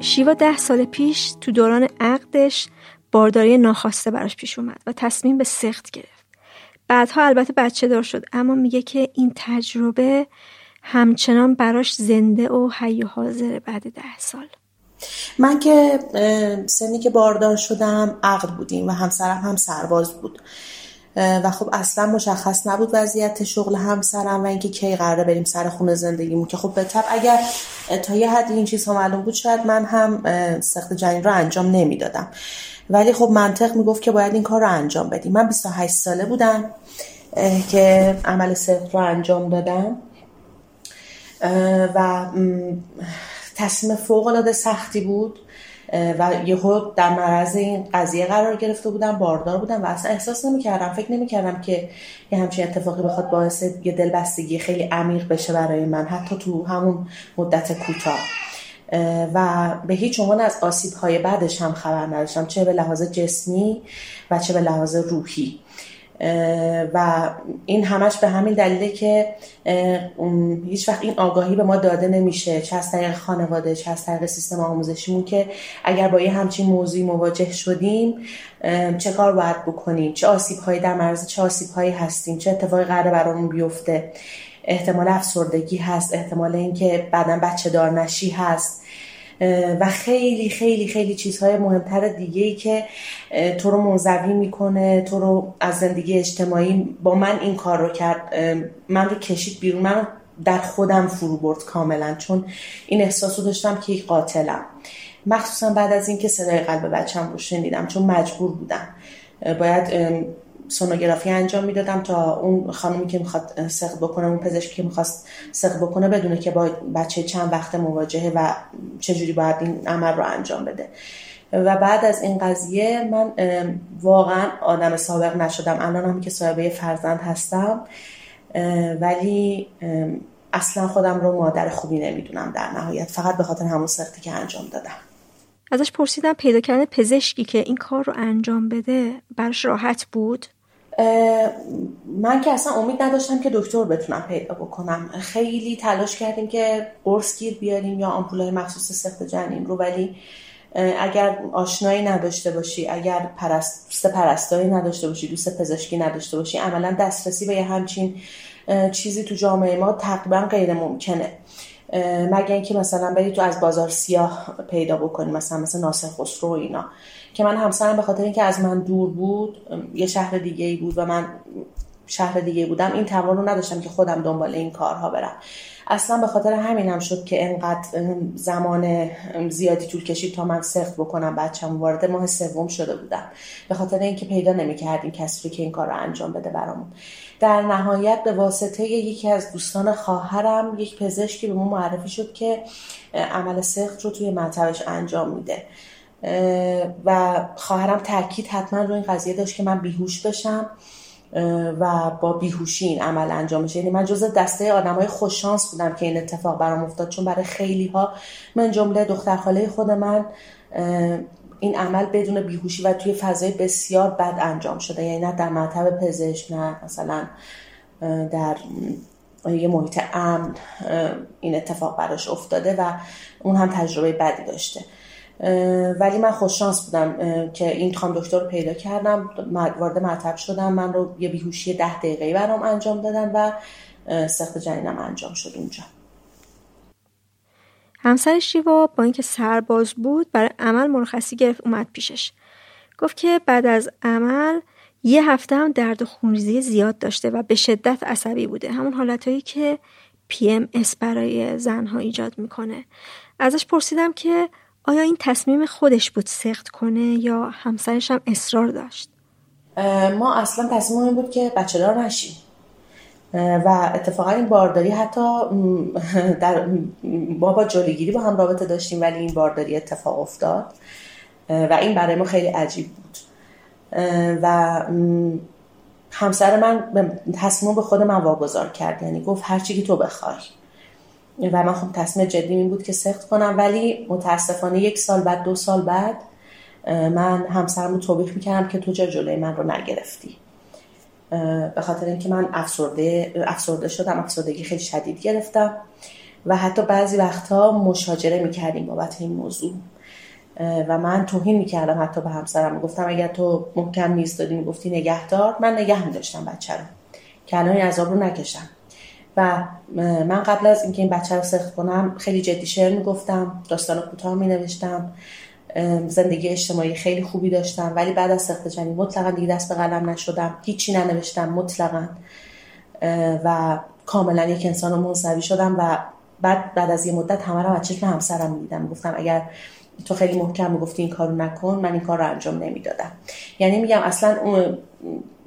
شیوا ده سال پیش تو دوران عقدش بارداری ناخواسته براش پیش اومد و تصمیم به سخت گرفت. بعدها البته بچه دار شد اما میگه که این تجربه همچنان براش زنده و حی و حاضره بعد ده سال. من که سنی که باردار شدم عقد بودیم و همسرم هم سرباز بود. و خب اصلا مشخص نبود وضعیت شغل همسرم و اینکه کی قراره بریم سر خونه زندگیمون که خب به طب اگر تا یه حدی این چیزها معلوم بود شاید من هم سخت جنین رو انجام نمی‌دادم. ولی خب منطق می‌گفت که باید این کار رو انجام بدیم. من 28 ساله بودم که عمل سخت رو انجام دادم. و تصمیم فوق العاده سختی بود. و یهو در معرض این قضیه قرار گرفته بودم باردار بودم و اصلا احساس نمی‌کردم فکر نمی‌کردم که یه همچین اتفاقی بخواد باعث یه دلبستگی خیلی عمیق بشه برای من حتی تو همون مدت کوتاه. و به هیچ عنوان از آسیب های بعدش هم خبر نداشتم چه به لحاظ جسمی و چه به لحاظ روحی. و این همش به همین دلیله که هیچ وقت این آگاهی به ما داده نمیشه. چه از طریق خانواده چه از طریق سیستم آموزشیمون که اگر با یه همچین موضوعی مواجه شدیم چه کار باید بکنیم؟ چه آسیب هایی در مرز چه آسیب هایی هستیم؟ چه اتفاقی قراره برامون بیفته؟ احتمال افسردگی هست. احتمال اینکه بعدا بچه دار نشی هست. و خیلی خیلی خیلی چیزهای مهمتر دیگه ای که تو رو منزوی می‌کنه تو رو از زندگی اجتماعی با من این کار رو کرد. من رو کشید بیرون. من رو در خودم فرو برد کاملا چون این احساس رو داشتم که یک قاتلم. مخصوصا بعد از اینکه صدای قلب بچم رو شنیدم چون مجبور بودم. باید سونوگرافی انجام می‌دادم تا اون خانمی که می‌خواد سقط بکنه اون پزشکی که می‌خواست سقط بکنه بدونه که با بچه چند وقت مواجهه و چجوری باید این عمل رو انجام بده. و بعد از این قضیه من واقعا آدم سابق نشدم. الان هم که صاحبه فرزند هستم ولی اصلا خودم رو مادر خوبی نمی‌دونم در نهایت. فقط به خاطر همون سختی که انجام دادم. ازش پرسیدم پیدا کردن پزشکی که این کار رو انجام بده براش راحت بود؟ من که اصلا امید نداشتم که دکتر بتونم پیدا بکنم. خیلی تلاش کردیم که قرص گیر بیاریم یا آمپولای مخصوص سخت جنین رو. ولی اگر آشنایی نداشته باشی اگر پرست پرستاری نداشته باشی دوست پزشکی نداشته باشی عملا دسترسی به یه همچین چیزی تو جامعه ما تقریبا غیر ممکنه. مگه اینکه مثلا بری تو از بازار سیاه پیدا بکنی مثلا مثل ناصر خسرو و اینا. که من همسرم به خاطر اینکه از من دور بود یه شهر دیگه ای بود و من شهر دیگه بودم این توان رو نداشتم که خودم دنبال این کارها برم. اصلا به خاطر همینم شد که انقدر زمان زیادی طول کشید تا من سخت بکنم بچم وارد ماه سوم شده بودم. به خاطر اینکه پیدا نمی‌کردیم کسی که این کار رو انجام بده برامون. در نهایت به واسطه یکی از دوستان خواهرم یک پزشکی به ما معرفی شد که عمل سخت رو توی مطبش انجام میده. و خواهرم تاکید حتما رو این قضیه داشت که من بیهوش بشم و با بیهوشی این عمل انجام میشه یعنی من جز دسته آدمای خوششانس بودم که این اتفاق برام افتاد چون برای خیلی ها من جمله دختر خاله خود من این عمل بدون بیهوشی و توی فضای بسیار بد انجام شده. یعنی نه در مطب پزشک نه مثلا در یه محیط امن این اتفاق براش افتاده و اون هم تجربه بدی داشته. ولی من خوششانس بودم که این خانم دکتر رو پیدا کردم وارد مطب شدم من رو یه بیهوشی ده دقیقه برام انجام دادن و سخت جنینم انجام شد اونجا. همسر شیوا با اینکه سرباز بود برای عمل مرخصی گرفت اومد پیشش. گفت که بعد از عمل یه هفته هم درد خونریزی زیاد داشته و به شدت عصبی بوده. همون حالتهایی که اس برای زنها ایجاد می‌کنه. ازش پرسیدم که آیا این تصمیم خودش بود سخت کنه یا همسرش هم اصرار داشت؟ ما اصلا تصمیم بود که بچه دار نشیم و اتفاقا این بارداری حتی در ما با جلوگیری با هم رابطه داشتیم ولی این بارداری اتفاق افتاد. و این برای ما خیلی عجیب بود. و همسر من تصمیم به خود من واگذار کرد. یعنی گفت هرچی که تو بخوای. و من خب تصمیم جدی این بود که سخت کنم. ولی متاسفانه یک سال بعد دو سال بعد من همسرم رو توبیخ می‌کردم که تو جا جلوی من رو نگرفتی. به خاطر اینکه من افسرده, افسرده شدم افسردگی خیلی شدید گرفتم و حتی بعضی وقتها مشاجره می‌کردیم بابت این موضوع. و من توهین می‌کردم حتی به همسرم. گفتم اگر تو محکم میستادی می‌گفتی نگهدار. من نگه میداشتم بچه رو. که الان این عذاب رو نکشم. و من قبل از اینکه این بچه رو سخت کنم خیلی جدی شعر می‌گفتم داستان کوتاه می نوشتم زندگی اجتماعی خیلی خوبی داشتم ولی بعد از سخت جنین مطلقا دیگه دست به قلم نشدم. هیچی ننوشتم مطلقا و کاملا یک انسان منصوی شدم و بعد بعد از یه مدت همه رو چشم همسرم می‌دیدم. گفتم اگر تو خیلی محکم می‌گفتی این کارو نکن من این کار رو انجام نمی‌دادم. یعنی میگم اصلا اون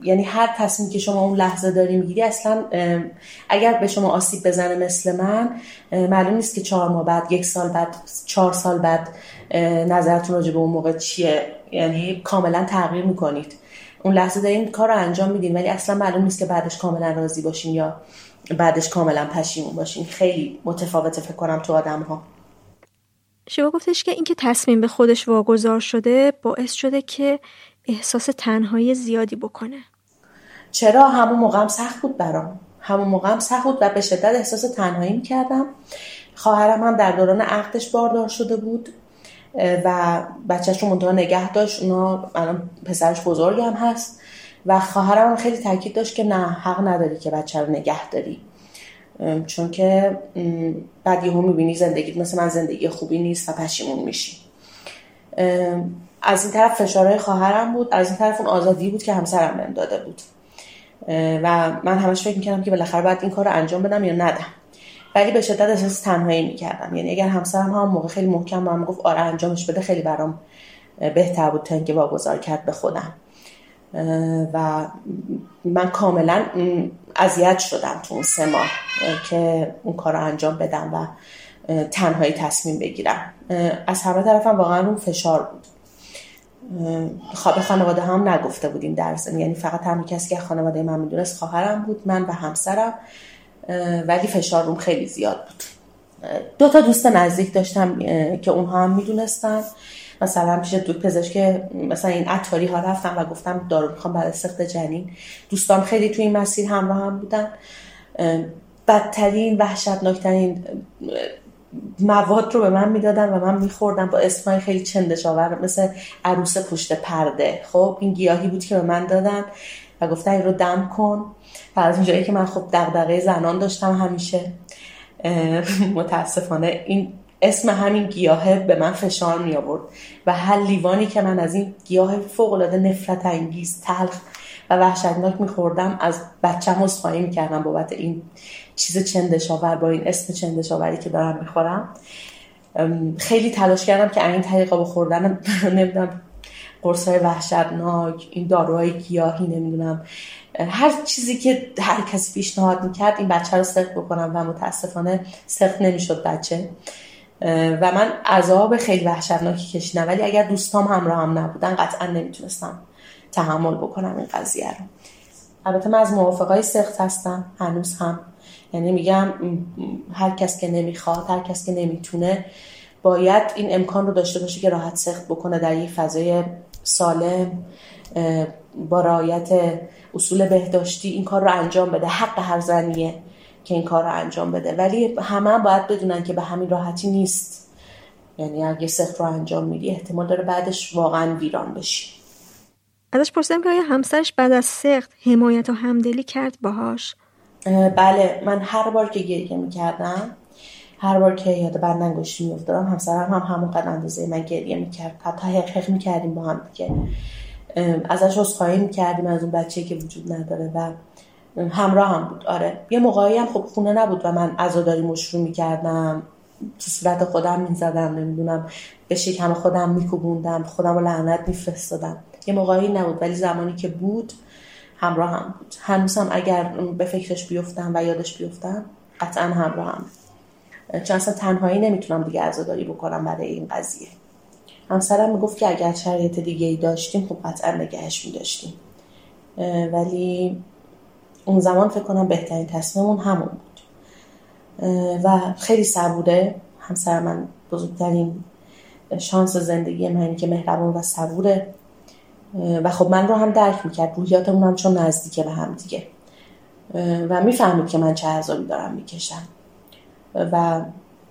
یعنی هر تصمیم که شما اون لحظه داری می‌گیری اصلا اگر به شما آسیب بزنه مثل من معلوم نیست که چهار ماه بعد یک سال بعد چهار سال بعد نظرتون راجع به اون موقع چیه. یعنی کاملا تغییر می‌کنید. اون لحظه دارین کار رو انجام میدین ولی اصلا معلوم نیست که بعدش کاملا راضی باشین یا بعدش کاملا پشیمون باشین. خیلی متفاوته فکر کنم تو آدم ها شما گفتش که اینکه تصمیم به خودش واگذار شده باعث شده که احساس تنهایی زیادی بکنه. چرا همون موقع هم سخت بود برام؟ همون موقع هم سخت بود و به شدت احساس تنهایی می‌کردم خواهرم هم در دوران عقدش باردار شده بود و بچهش رو منتها نگه داشت. اونا الان پسرش بزرگ هم هست و خواهرم هم خیلی تاکید داشت که نه حق نداری که بچه رو نگه داری. چون که بعد یهو می‌بینی زندگی مثل من زندگی خوبی نیست و پشیمون میشی. از این طرف فشارهای خواهرم بود از این طرف اون آزادی بود که همسرم بهم داده بود. و من همش فکر می‌کردم که بالاخره باید این کار رو انجام بدم یا ندم. ولی به شدت احساس تنهایی می‌کردم. یعنی اگر همسرم هم موقع خیلی محکم هم گفت آره انجامش بده خیلی برام بهتر بود تا اینکه واگذار کرد به خودم. و من کاملا اذیت شدم تو اون سه ماه که اون کار رو انجام بدم و تنهایی تصمیم بگیرم. از همه طرفم واقعا اون فشار بود. خواب خانواده هم نگفته بودیم در یعنی فقط هم کسی که خانواده من می‌دونست خواهرم بود من و همسرم. ولی فشار روم خیلی زیاد بود. دو تا دوست نزدیک داشتم که اونها هم می‌دونستن. مثلا پیش دو پزشک مثلا این عطاری ها رفتم و گفتم دارو می‌خوام برای سخت جنین. دوستان خیلی توی این مسیر همراه هم بودن. بدترین وحشتناکترین مواد رو به من می‌دادن و من میخوردم. با اسمای خیلی چندشاور مثل عروس پشت پرده. خب این گیاهی بود که به من دادن و گفتن این رو دم کن. و از اونجایی که من خب دغدغه زنان داشتم همیشه متاسفانه این اسم همین گیاهه به من فشار می آورد و هر لیوانی که من از این گیاه فوق العاده نفرت انگیز تلخ و وحشتناک میخوردم از بچم می می‌کردم بابت این چیز چندشاور با این اسم چندشاوری که دارم می‌خورم. خیلی تلاش کردم که این طریقا بخوردن نمی‌دونم قرص های وحشتناک این داروهای گیاهی نمی‌دونم. هر چیزی که هر کسی پیشنهاد می‌کرد این بچه رو سخت بکنم و متاسفانه سخت نمی‌شد بچه. و من عذاب خیلی وحشتناکی کشیدم. ولی اگر دوستام همراه هم نبودن قطعا نمی‌تونستم تحمل بکنم این قضیه رو. البته من از موافقای سخت هستم. هنوز هم یعنی میگم هر کس که نمی‌خواد هر کس که نمی‌تونه باید این امکان رو داشته باشه که راحت سخت بکنه در یک فضای سالم با رعایت اصول بهداشتی این کار رو انجام بده. حق هر زنیه که این کار رو انجام بده. ولی همه باید بدونن که به همین راحتی نیست. یعنی اگه سخت رو انجام میدی احتمال داره بعدش واقعا ویران بشی. ازش پرسیدم که آیا همسرش بعد از سخت حمایت و همدلی کرد باهاش؟ بله من هر بار که گریه می‌کردم هر بار که یاد بند انگشتی میافتادم همسرم هم همون قد اندازه من گریه می‌کرد. حتی حق حق می‌کردیم با هم دیگه. ازش عذرخواهی می‌کردیم از اون بچه که وجود نداره و همراه هم بود. آره. یه موقعی هم خب خونه نبود و من عزاداری مشروع می‌کردم. تو صورت خودم می‌زدم نمی‌دونم به شکم خودم میکوبوندم خودم رو لعنت میفرستادم. یه موقعی نبود ولی زمانی که بود همراه هم بود. هنوزم اگر به فکرش بیفتم و یادش بیفتم قطعا همراه هم چون اصلا تنهایی نمی‌تونم دیگه عزاداری بکنم برای این قضیه. همسرم می‌گفت که اگر شرایط دیگه ای داشتیم خب قطعا نگهش میداشتیم. ولی اون زمان فکر کنم بهترین تصمیمون همون بود. و خیلی صبوره همسر من بزرگترین شانس زندگی من که مهربان و صبوره. و خب من رو هم درک می‌کرد. روحیاتمون هم چون نزدیکه به هم دیگه. و می‌فهمید که من چه عذابی دارم می‌کشم. و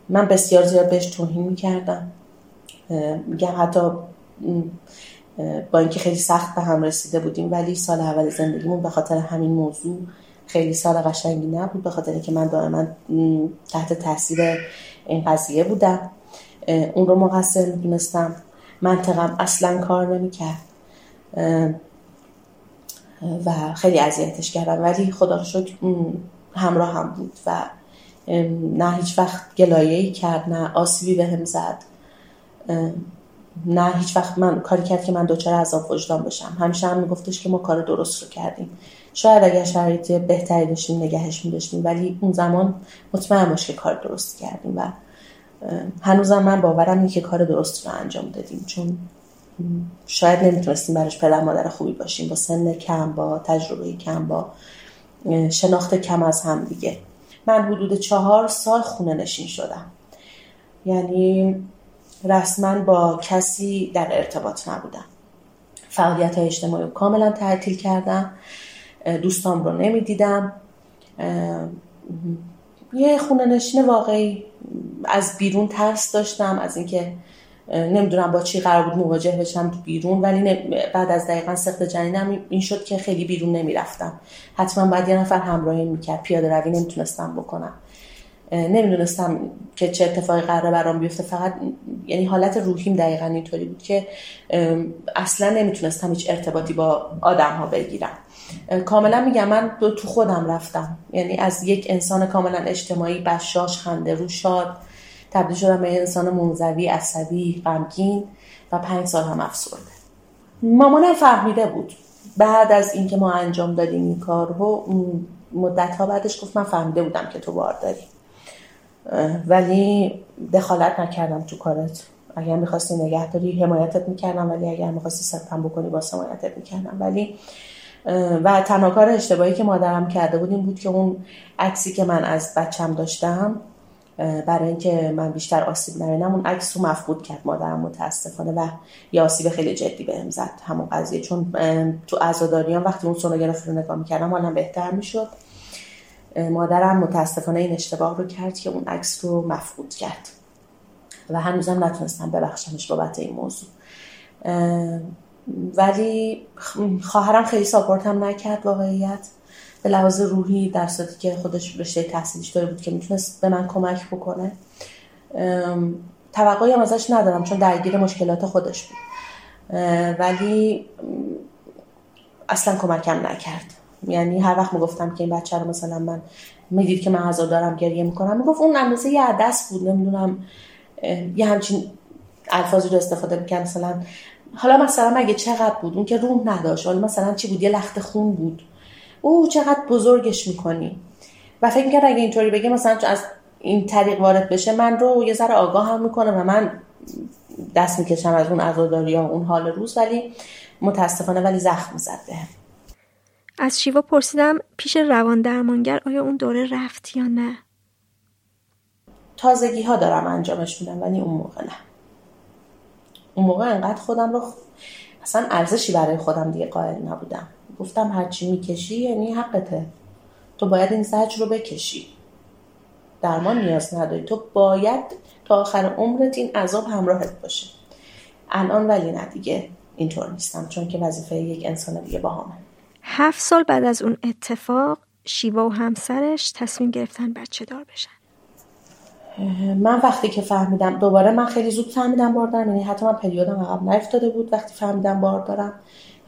من بسیار زیاد بهش توهین می‌کردم. میگم حتی با اینکه خیلی سخت به هم رسیده بودیم ولی سال اول زندگیمون به خاطر همین موضوع خیلی سال قشنگی نبود به خاطر که من دائما تحت تاثیر این قضیه بودم. اون رو مقصر می‌دونستم. منطقم اصلا کار نمی‌کرد. و خیلی اذیتش کردم ولی خدا رو شکر همراه هم بود و نه هیچ وقت گلایه کرد نه آسیبی به هم زد. نه هیچ وقت من کاری کرد که من دوچار عذاب وجدان بشم همیشه هم میگفتش که ما کار درست رو کردیم. شاید اگر شرایط بهتری داشتیم نگهش میداشتیم ولی اون زمان مطمئن باش که کار درست کردیم و هنوزم من باورم اینه که کار درست رو انجام دادیم. چون شاید نمی‌تونستیم براش پدر مادر خوبی باشیم. با سن کم با تجربه کم با شناخت کم از هم دیگه. من حدود چهار سال خونه نشین شدم. یعنی رسما با کسی در ارتباط نبودم. فعالیت های اجتماعی رو کاملا تعطیل کردم. دوستام رو نمی‌دیدم. یه خونه نشین واقعی از بیرون ترس داشتم از اینکه نمی‌دونم با چی قرار بود مواجه بشم بیرون ولی بعد از دقیقا سخت جنینم این شد که خیلی بیرون نمی‌رفتم. حتما باید یه نفر همراهی می‌کرد پیاده روی نمی‌تونستم بکنم. نمی‌دونستم که چه اتفاقی قراره برام بیفته. فقط یعنی حالت روحیم دقیقا اینطوری بود که اصلا نمی‌تونستم هیچ ارتباطی با آدم ها بگیرم کاملا میگم من تو خودم رفتم. یعنی از یک انسان کاملا اجتماعی بشاش خنده رو شاد تبدیل شدم به انسان منزوی عصبی غمگین و پنج سال هم افسرده. مامانم فهمیده بود. بعد از اینکه ما انجام دادیم این کار رو مدت ها بعدش گفت من فهمیده بودم که تو بار داری. ولی دخالت نکردم تو کارت. اگر می‌خواستی نگهداری حمایتت می‌کردم ولی اگر می‌خواستی ستم بکنی با حمایتت می‌کردم. ولی و تنها کار اشتباهی که مادرم کرده بود این بود که اون عکسی که من از بچم داشتم برای اینکه من بیشتر آسیب نبینم اون عکس رو مفقود کرد مادرم متاسفانه و یه آسیب خیلی جدی بهم زد. همون قضیه. چون تو عزاداریان وقتی اون سونوگرافی رو نگاه می‌کردم حالم بهتر می‌شد. مادرم متاسفانه این اشتباه رو کرد که اون عکس رو مفقود کرد. و هنوزم نتونستم ببخشمش بابت این موضوع. ولی خواهرم خیلی ساپورتم نکرد واقعیت. به لحاظ روحی در صورتی که خودش رشته تحصیلیش داره بود که می‌تونست به من کمک بکنه توقعی هم ازش ندارم چون درگیر مشکلات خودش بود. ولی اصلا کمکم نکرد. یعنی هر وقت می‌گفتم که این بچه رو مثلا من می‌دید که من عذاب دارم گریه می‌کنم می‌گفت اون اندازه یه عدس بود نمی‌دونم یه همچین الفاظی رو استفاده می‌کرد. مثلا حالا مثلا مگه چقدر بود؟ اون که روح نداشت. حالا مثلا چی بود؟ یه لخت خون بود. او چقدر بزرگش می‌کنی. و فکر می‌کرد اگه اینطوری بگه مثلا از این طریق وارد بشه من رو یه ذره آگاه هم می‌کنه و من دست می‌کشم از اون عزاداری ها اون حال روز ولی متاسفانه ولی زخم زد از شیوا پرسیدم پیش روان درمانگر آیا اون دوره رفت یا نه؟ تازگی ها دارم انجامش میدم ولی اون موقع نه. اون موقع انقدر خودم رو اصلا ارزشی برای خودم دیگه قائل نبودم. گفتم هرچی می‌کشی یعنی حقته. تو باید این زج رو بکشی. درمان نیاز نداری. تو باید تا آخر عمرت این عذاب همراهت باشه. الان ولی نه دیگه. اینطور نیستم چون که وظیفه یک انسان دیگه با همه هفت سال بعد از اون اتفاق شیوا و همسرش تصمیم گرفتن بچه دار بشن. من وقتی که فهمیدم دوباره من خیلی زود فهمیدم بار دارم یعنی حتی من پریودم عقب نیفتاده بود وقتی فهمیدم بار دارم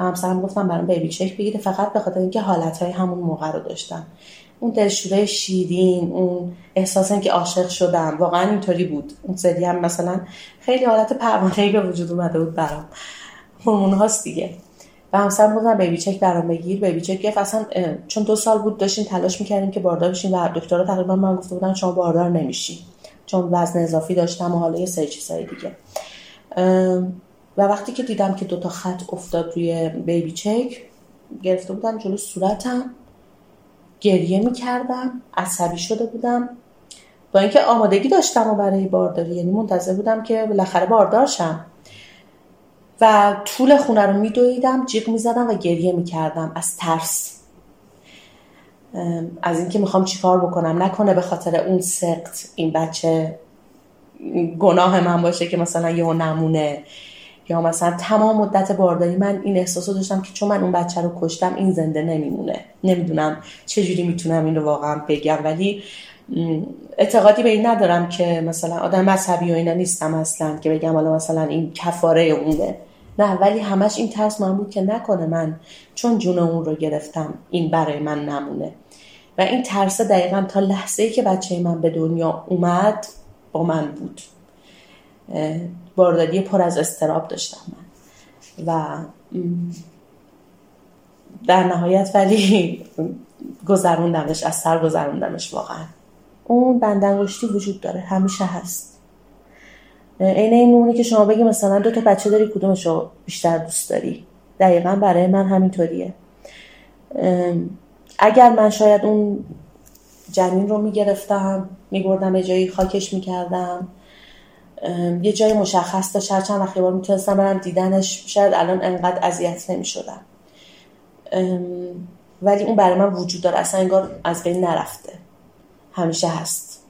همسرم گفتم برام بیبی چک بگیره فقط به خاطر اینکه حالتهای همون موقع رو داشتم. اون دلشوره شیرین اون احساس که عاشق شدم واقعا اینطوری بود. اون سری هم مثلا خیلی حالت پروانه‌ای به وجود اومده بود برام. هورمون هاست دیگه. و همسرم گفتم بیبی چک برام بگیر. بیبی چک گرفت. اصلا چون دو سال بود داشتیم تلاش می‌کردیم که باردار بشیم و دکترها تقریبا من گفته بودن شما باردار نمیشی. چون وزن اضافی داشتم و حالا یه سری چیزای دیگه. و وقتی که دیدم که دوتا خط افتاد روی بیبی چک گرفته بودم جلو صورتم گریه می‌کردم عصبی شده بودم. با اینکه آمادگی داشتم و برای بارداری یعنی منتظر بودم که بالاخره باردار شم. و طول خونه رو میدویدم جیغ می‌زدم و گریه می‌کردم از ترس. از اینکه می‌خوام چیکار بکنم؟ نکنه به خاطر اون سقط این بچه گناه من باشه که مثلا یه نمونه. یا مثلا تمام مدت بارداری من این احساس داشتم که چون من اون بچه رو کشتم این زنده نمیمونه. نمی‌دونم چجوری می‌تونم این رو واقعا بگم. ولی اعتقادی به این ندارم که مثلا آدم مذهبی و اینا نیستم اصلا که بگم حالا مثلا این کفاره اونه. نه ولی همش این ترس من بود که نکنه من چون جون اون رو گرفتم این برای من نمونه. و این ترس دقیقا تا لحظه ای که بچه من به دنیا اومد با من بود. بارداری پر از استراب داشتم من. و در نهایت ولی گذروندمش از سر گذروندمش واقعا. اون بندنگشتی وجود داره همیشه هست. عین این اونی که شما بگی مثلا دو تا بچه داری کدومش رو بیشتر دوست داری؟ دقیقا برای من همینطوریه. اگر من شاید اون جنین رو می‌گرفتم میبردم یه جایی خاکش می‌کردم یه جای مشخص داشت هر چند وقت بار می‌تونستم برم دیدنش شاید الان انقدر اذیت نمی‌شدم. ولی اون برای من وجود داره اصلا انگار از بین نرفته. همیشه هست.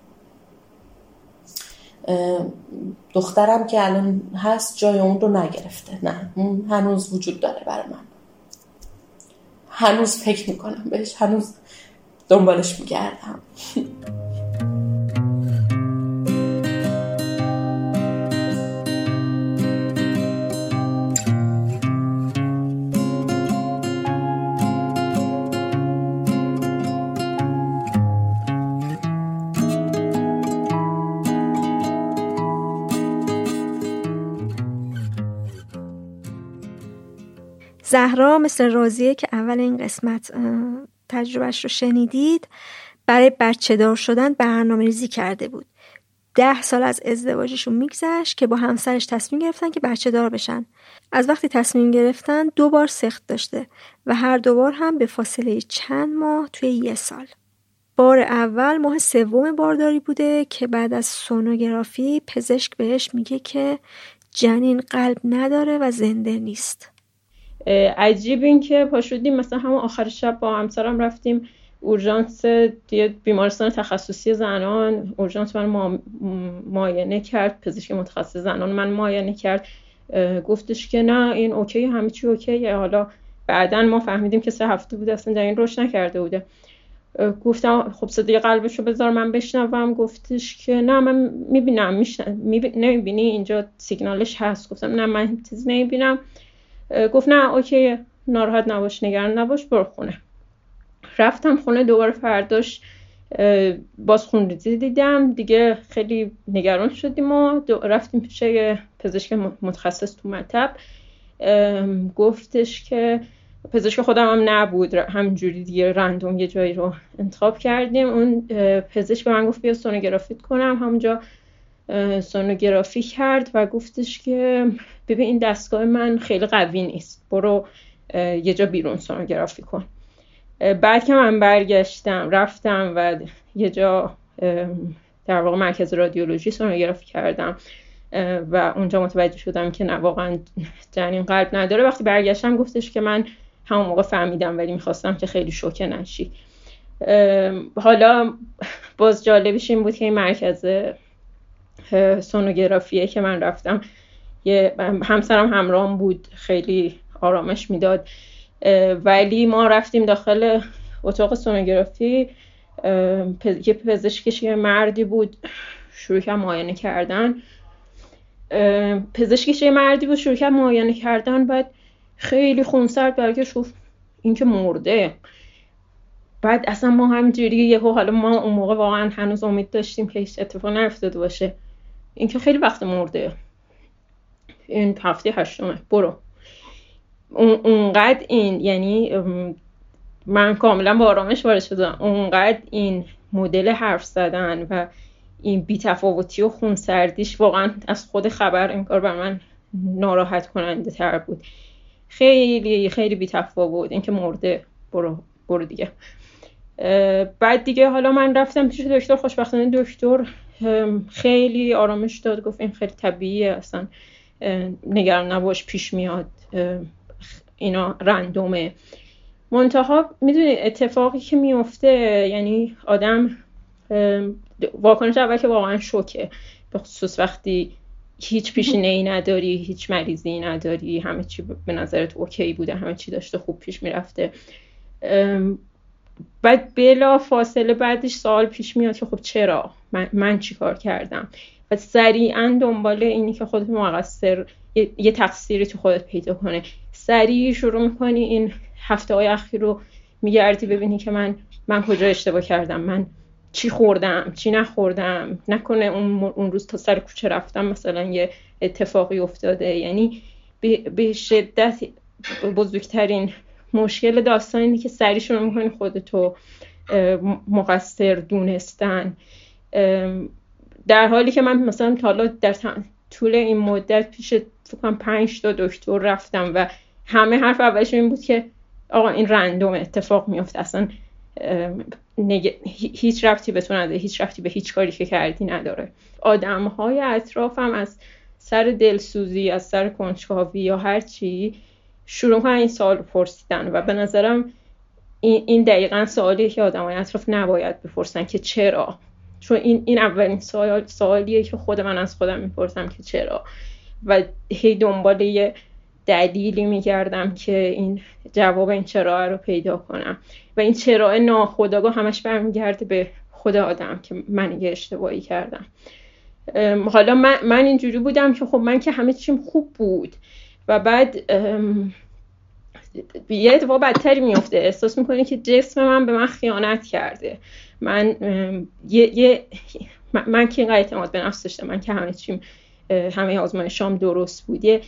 دخترم که الان هست جای اون رو نگرفته. نه هنوز وجود داره برای من. هنوز فکر می‌کنم بهش هنوز دنبالش میگردم. زهرا مثل راضیه که اول این قسمت تجربهش رو شنیدید برای بچه دار شدن برنامه ریزی کرده بود. ده سال از ازدواجشون میگذشت که با همسرش تصمیم گرفتن که بچه دار بشن. از وقتی تصمیم گرفتن دو بار سخت داشته و هر دوبار هم به فاصله چند ماه توی یه سال. بار اول ماه سوم بارداری بوده که بعد از سونوگرافی پزشک بهش میگه که جنین قلب نداره و زنده نیست. عجیب این که پاشودیم مثلا همون آخر شب با همسرم رفتیم اورژانس بیمارستان تخصصی زنان. اورژانس من معاینه کرد پزشک متخصص زنان من معاینه کرد. گفتش که نه این اوکی همه چی اوکیه. حالا بعدا ما فهمیدیم که سه هفته بوده اصلا این روش نکرده بوده. گفتم خب صدای قلبشو بذار من بشنوم. گفتش که نه من می‌بینم میشنم نمی‌بینی؟ اینجا سیگنالش هست. گفتم نه من چیزی نمی‌بینم. گفت نه اوکی ناراحت نباش نگران نباش برو خونه. رفتم خونه دوباره فرداش باز خونریزی دیدم. دیگه خیلی نگران شدیم و رفتیم پیش پزشک متخصص تو مطب گفتش که پزشک خودم هم نبود. همجوری دیگه رندوم یه جایی رو انتخاب کردیم. اون پزشک به من گفت بیا سونوگرافیت کنم. همونجا سونوگرافی کرد و گفتش که ببین این دستگاه من خیلی قوی نیست. برو یه جا بیرون سونوگرافی کن. بعد که من برگشتم رفتم و یه جا در واقع مرکز رادیولوژی سونوگرافی کردم. و اونجا متوجه شدم که نه واقعا جنین قلب نداره. وقتی برگشتم گفتش که من همون موقع فهمیدم ولی می‌خواستم که خیلی شوکه نشی. حالا باز جالبش این بود که این مرکز سونوگرافیه که من رفتم. یه همسرم همراهم بود خیلی آرامش می‌داد. ولی ما رفتیم داخل اتاق سونوگرافی. یه پزشکش یه مردی بود شروع کرد معاینه کردن. پزشکش یه مردی بود شروع کرد معاینه کردن. بعد خیلی خونسرد برگشت گفت این که مرده. بعد اصلا ما همینجوری یهو حالا ما اون موقع واقعا هنوز امید داشتیم که هیچ اتفاق نیفتاده باشه. این که خیلی وقت مرده. این هفته هشتمه. برو. اونقدر این یعنی من کاملا با آرامش وارد شدم. اونقدر این مدل حرف زدن و این بیتفاوتی و خونسردیش واقعا از خود خبر این کار بر من ناراحت کننده تر بود. خیلی خیلی بیتفاوت. اینکه مرده. برو برو دیگه. بعد دیگه حالا من رفتم پیش دکتر خوشبختانه دکتر خیلی آرامش داد. گفت این خیلی طبیعیه اصلا نگران نباش پیش میاد اینا رندومه. منتها می‌دونی اتفاقی که میفته یعنی آدم واکنش اول که واقعا شوکه. به خصوص وقتی هیچ پیشینه ای نداری هیچ مریضی نداری همه چی به نظرت اوکی بوده همه چی داشته خوب پیش می‌رفته. بعد بلا فاصله بعدش سوال پیش میاد که خب چرا؟ من, من چی کار کردم؟ و سریعا دنبال اینی که خودت مقصر یه, یه تقصیری تو خودت پیدا کنه سریع شروع می‌کنی این هفته های اخیر رو میگردی ببینی که من من کجا اشتباه کردم؟ من چی خوردم؟ چی نخوردم؟ نکنه اون, اون روز تا سر کوچه رفتم مثلا یه اتفاقی افتاده. یعنی به شدت بزرگترین مشکل داستان اینه که سریع شروع می‌کنی خودتو مقصر دونستن. در حالی که من مثلا حالا در طول این مدت پیش فکرم پنج تا دکتر رفتم و همه حرف اولش این بود که آقا این رندوم اتفاق میفته اصلا هیچ رفتی به تو نداره هیچ رفتی به هیچ کاری که کردی نداره. آدم های اطرافم از سر دلسوزی از سر کنجکاوی یا هر چی شروع این سوال رو پرسیدن و به نظرم این, این دقیقا سوالیه که آدم های اطراف نباید بپرسن که چرا؟ چون این این اولین سوال سوالیه که خود من از خودم می‌پرسم که چرا؟ و هی دنبال یه دلیلی میگردم که این جواب این چرا رو پیدا کنم. و این چرا ناخداگاه همش برمیگرده به خود آدم که من یه اشتباهی کردم. حالا من, من اینجوری بودم که خب من که همه چیم خوب بود. و بعد یه اتفاق بدتری میفته احساس می‌کنه که جسم من به من خیانت کرده. من یه, یه من که اینقدر اعتماد به نفس داشتم من که همه چیم همه آزمایشام درست بود. یه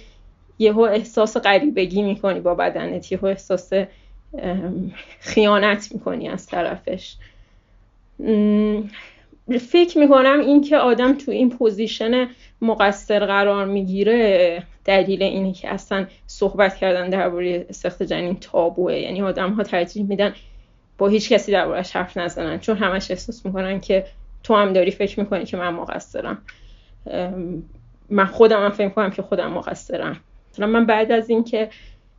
یهو احساس غریبگی می‌کنی با بدنت. یهو احساس خیانت می‌کنی از طرفش. فکر می‌کنم اینکه آدم تو این پوزیشن مقصر قرار می‌گیره دلیل اینه که اصلا صحبت کردن درباره سخت جنین تابوه. یعنی آدم ها ترجیح میدن با هیچ کسی دربارهش حرف نزنن چون همش احساس می‌کنن که تو هم داری فکر می‌کنی که من مقصرم. من خودم هم فکر کنم که خودم مقصرم. مثلا من بعد از اینکه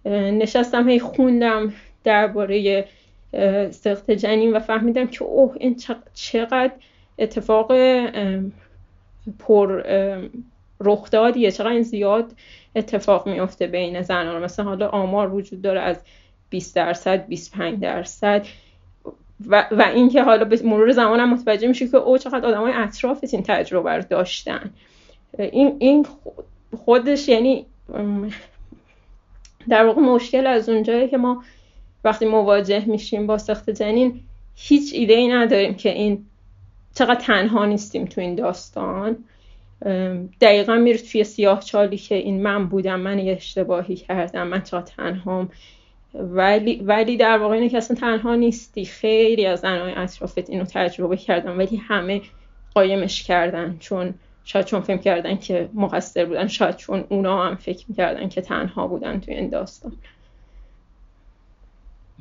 نشستم هی خوندم درباره سخت جنین و فهمیدم که اوه این چقدر اتفاق پر رخدادیه. چقدر این زیاد اتفاق میفته بین زنان. مثلا حالا آمار وجود داره از 20 درصد 25 درصد. و, و اینکه حالا به مرور زمان هم متوجه میشه که او چقدر آدمای اطرافت این تجربه رو داشتن. این, این خودش یعنی در واقع مشکل از اونجایی که ما وقتی مواجه میشیم با سخت جنین هیچ ایده ای نداریم که این چقدر تنها نیستیم تو این داستان. دقیقا میره توی سیاه چالی که این من بودم من یه اشتباهی کردم من چقدر تنهام. ولی, ولی در واقع اینه که اصلا تنها نیستی. خیلی از زنهای اطرافت اینو تجربه کردن ولی همه قایمش کردن. چون شاید چون فکر کردن که مقصر بودن شاید چون اونا هم فکر می‌کردن که تنها بودن توی این داستان.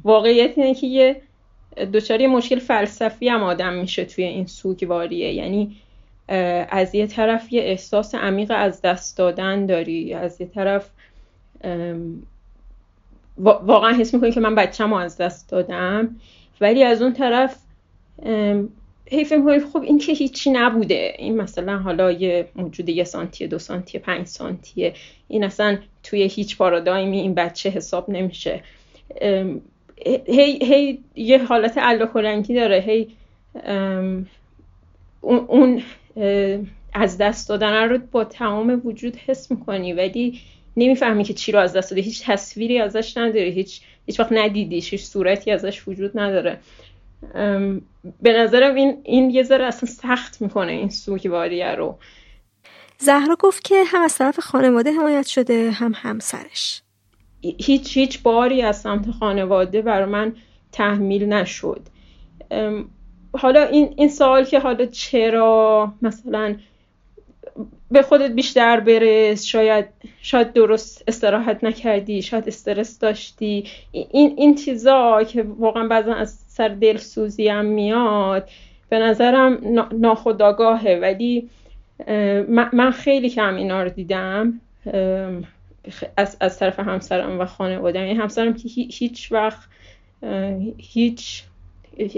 واقعیت اینه که یه دچار مشکل فلسفی هم آدم میشه توی این سوگواریه. یعنی از یه طرف یه احساس عمیق از دست دادن داری از یه طرف واقعا حس می‌کنی که من بچم از دست دادم. ولی از اون طرف حیف می‌کنی خب این که هیچی نبوده. این مثلا حالا یه موجود یه سانتی دو سانتی پنج سانتیه. این اصلا توی هیچ پارادایمی این بچه حساب نمیشه. هی, هی یه حالت رنگی داره. هی اون از دست دادن رو با تمام وجود حس می‌کنی ولی نمی‌فهمی که چی رو از دست داده هیچ تصویری ازش نداره هیچ هیچ وقت ندیدیش. هیچ صورتی ازش وجود نداره. به نظرم این این یه ذره اصلا سخت می‌کنه این سوگواریه رو. زهرا گفت که هم از طرف خانواده حمایت شده هم همسرش. هیچ هیچ باری از سمت خانواده برای من تحمیل نشد. حالا این, این سوال که حالا چرا مثلا به خودت بیشتر برس شاید شاید درست استراحت نکردی شاید استرس داشتی. این این چیزا که واقعا بعضا از سر دلسوزی هم میاد به نظرم ناخداگاهه ولی من خیلی کم اینا رو دیدم. از, از طرف همسرم و خانواده یعنی همسرم که هیچ وقت هیچ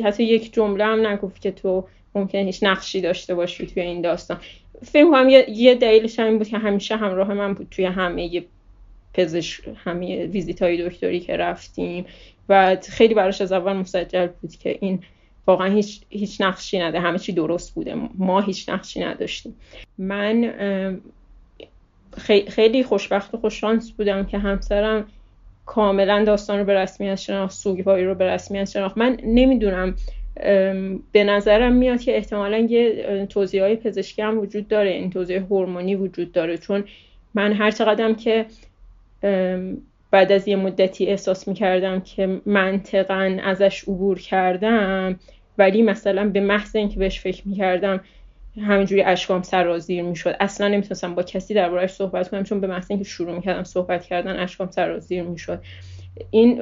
حتی یک جمله هم نگفت که تو ممکن هیچ نقشی داشته باشی توی این داستان. فکر کنم یه, یه دلیلش این بود که همیشه همراه من بود توی همه پزشک همه ویزیت های دکتری که رفتیم. و خیلی براش از اول مسجل بود که این واقعا هیچ, هیچ نقشی نده. همه چی درست بوده. ما هیچ نقشی نداشتیم. من خیلی خوشبخت و خوششانس بودم که همسرم کاملا داستان رو به رسمیت شناخت سوگواری رو به رسمیت شناخت. من نمی‌دونم به نظرم میاد که احتمالا یه توضیح های پزشکی هم وجود داره این توضیح هورمونی وجود داره. چون من هر چقدرم که بعد از یه مدتی احساس می‌کردم که منطقا ازش عبور کردم ولی مثلا به محض اینکه بهش فکر می‌کردم همینجوری اشکام سرازیر می‌شد. اصلا نمی‌تونستم با کسی دربارهش صحبت کنم چون به محض اینکه شروع می‌کردم صحبت کردن اشکام سرازیر می‌شد. این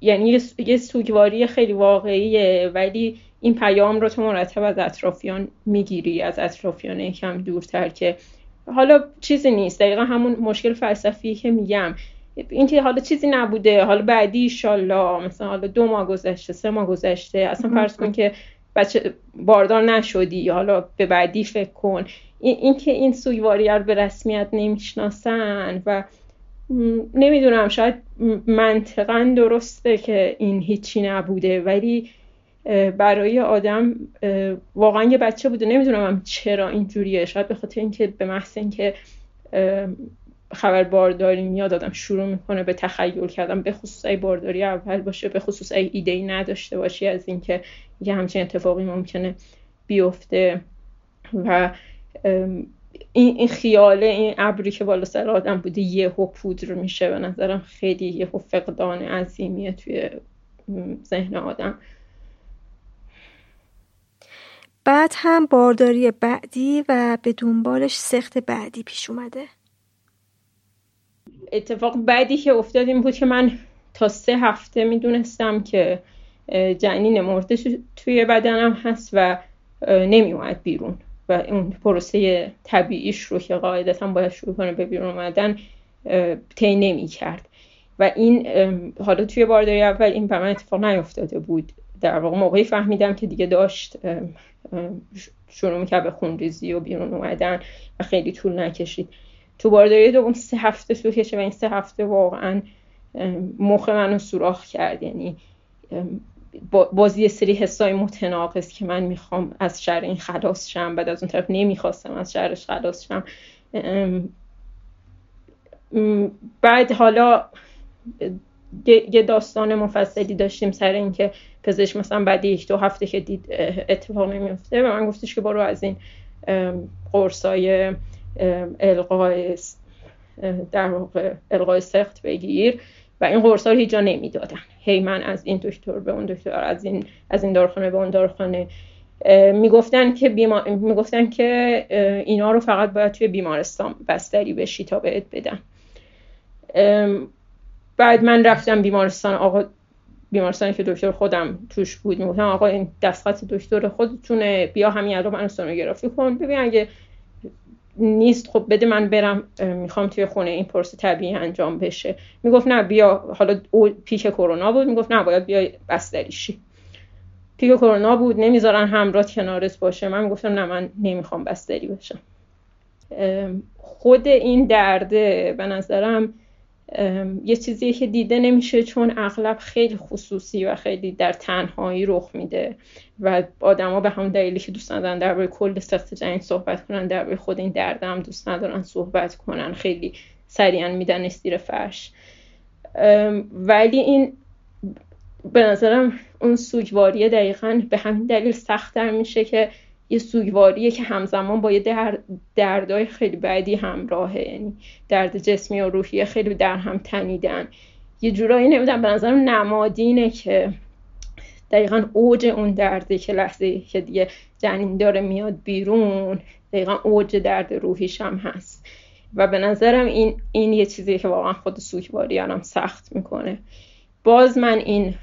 یعنی یه سوگواری خیلی واقعیه ولی این پیام رو تو مرتب از اطرافیان می‌گیری از اطرافیان یکم دورتر که حالا چیزی نیست. دقیقا همون مشکل فلسفی که میگم. این که حالا چیزی نبوده حالا بعدی ایشالله مثلا حالا دو ماه گذشته سه ماه گذشته اصلا فرض کن که بچه باردار نشدی حالا به بعدی فکر کن. این که این سوگواری رو به رسمیت نمی‌شناسن و نمی‌دونم شاید منطقا درسته که این هیچی نبوده ولی برای آدم واقعا یه بچه بوده. نمی‌دونم چرا اینجوریه. شاید به خاطر اینکه به محض اینکه خبر بارداری میاد آدم شروع می‌کنه به تخیل کردن به خصوص ای بارداری اول باشه به خصوص ای ایده ای نداشته باشی از اینکه یه همچین اتفاقی ممکنه بیفته. و این, این خیاله این ابری که بالا سر آدم بوده یهو پودر میشه. به نظرم خیلی یهو فقدان عظیمیه توی ذهن آدم. بعد هم بارداری بعدی و به دنبالش سخت بعدی پیش اومده. اتفاق بعدی که افتاد این بود که من تا سه هفته می‌دونستم که جنین مرده توی بدنم هست و نمی اومد بیرون و اون پروسه طبیعیش رو که قاعدتا باید شروع کنه به بیرون اومدن طی نمی کرد و این حالا توی بارداری اول این به من اتفاق نیفتاده بود. در واقع موقعی فهمیدم که دیگه داشت شروع می‌کرد به خونریزی و بیرون اومدن و خیلی طول نکشید. تو بارداری دوم سه هفته طول کشه و این سه هفته واقعا مخ منو سوراخ کرد. یعنی بازی سری حسای متناقض که من می‌خوام از شر این خلاص شم. بعد از اون طرف نمی‌خواستم از شرش خلاص شم. بعد حالا یه داستان مفصلی داشتیم سر اینکه پزشک مثلا بعد یک دو هفته که دید اتفاق نمیفته و من گفتش که برو از این قرصای القای در واقع القای سخت بگیر. و این قرصا رو هیچ جا نمی‌دادن. هی من از این دکتر به اون دکتر از این از این دارخانه به اون دارخانه می‌گفتن که بیمار... می‌گفتن که اینا رو فقط باید توی بیمارستان بستری بشی تا بهت بدن. بعد من رفتم بیمارستان. آقا بیمارستانی که دکتر خودم توش بود می‌گفتم آقا این دستخط دکتر خودتونه. بیا همین الان من سونوگرافی کن. ببین اگه نیست. خب بده من برم می‌خوام توی خونه این پرس طبیعی انجام بشه. می‌گفت نه بیا. حالا پیک کرونا بود. می‌گفت نه باید بیا بستریشی پیک کرونا بود. نمی‌ذارن همراه کنارت باشه. من گفتم نه من نمی‌خوام بستری بشم. خود این درده به نظرم یه چیزی که دیده نمیشه چون اغلب خیلی خصوصی و خیلی در تنهایی رخ میده و آدما به همون دلیلی که دوست ندارن درباره کل سخت جنگ صحبت کنن درباره خود این درد هم دوست ندارن صحبت کنن خیلی سریعا میدن زیر فرش. ولی این به نظرم اون سوگواریه دقیقا به همین دلیل سختتر میشه که یه سوگواریه که همزمان با یه در دردای خیلی بعدی همراهه. یعنی درد جسمی و روحی خیلی در هم تنیدن. یه جورایی نمی‌دونم به نظرم نمادینه که دقیقا اوج اون درده که لحظه که دیگه جنین داره میاد بیرون دقیقا اوج درد روحیش هم هست. و به نظرم این, این یه چیزی که واقعا خود سوگواری هم سخت می‌کنه. باز من این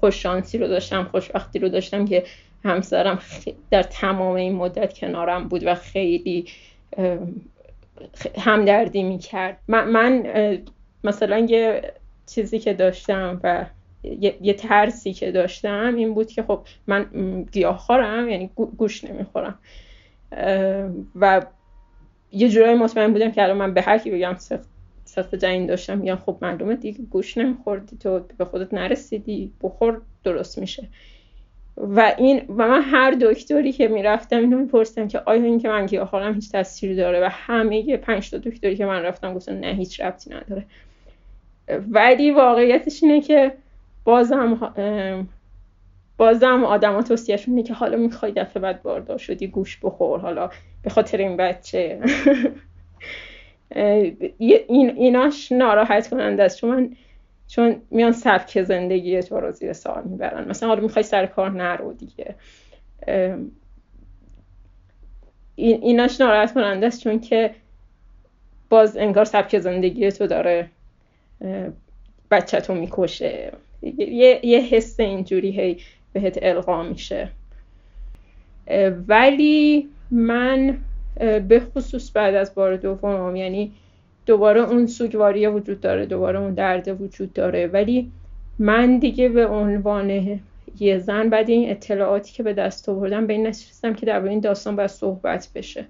خوششانسی رو داشتم خوشبختی رو داشتم که همسرم در تمام این مدت کنارم بود و خیلی همدردی می‌کرد. من, من مثلا یه چیزی که داشتم و یه, ترسی که داشتم این بود که خب من گیاهخوارم یعنی گوش نمی‌خورم. و یه جورایی مطمئن بودم که الان من به هر کی بگم سخت جنین داشتم یا خب معلومه دیگه گوش نمیخوردی تو به خودت نرسیدی بخور درست میشه. و این و من هر دکتری که می‌رفتم اینو می‌پرسم که آیا این که من گیاهخوارم هیچ تاثیری داره و همه پنج تا دکتری که من رفتم گفتن نه هیچ ربطی نداره. ولی واقعیتش اینه که بازم بازم آدما توصیهشون اینه که حالا می‌خوای دفعه بعد باردار شدی گوش بخور حالا به خاطر این بچه. این ایناش ناراحت کننده است. چون من چون میان سبک زندگی تو رو زیر سوال می‌برن. مثلا حالا می‌خوای سر کار نرو دیگه. ایناش ناراحت کننده است چون که باز انگار سبک زندگی تو داره بچه تو می‌کشه. یه, یه حس اینجوری هی بهت القا میشه. ولی من به خصوص بعد از بار دوم یعنی دوباره اون سوگواریه وجود داره دوباره اون درد وجود داره. ولی من دیگه به عنوان یه زن بعد این اطلاعاتی که به دست آوردم به این نتیجه که در این داستان باید صحبت بشه.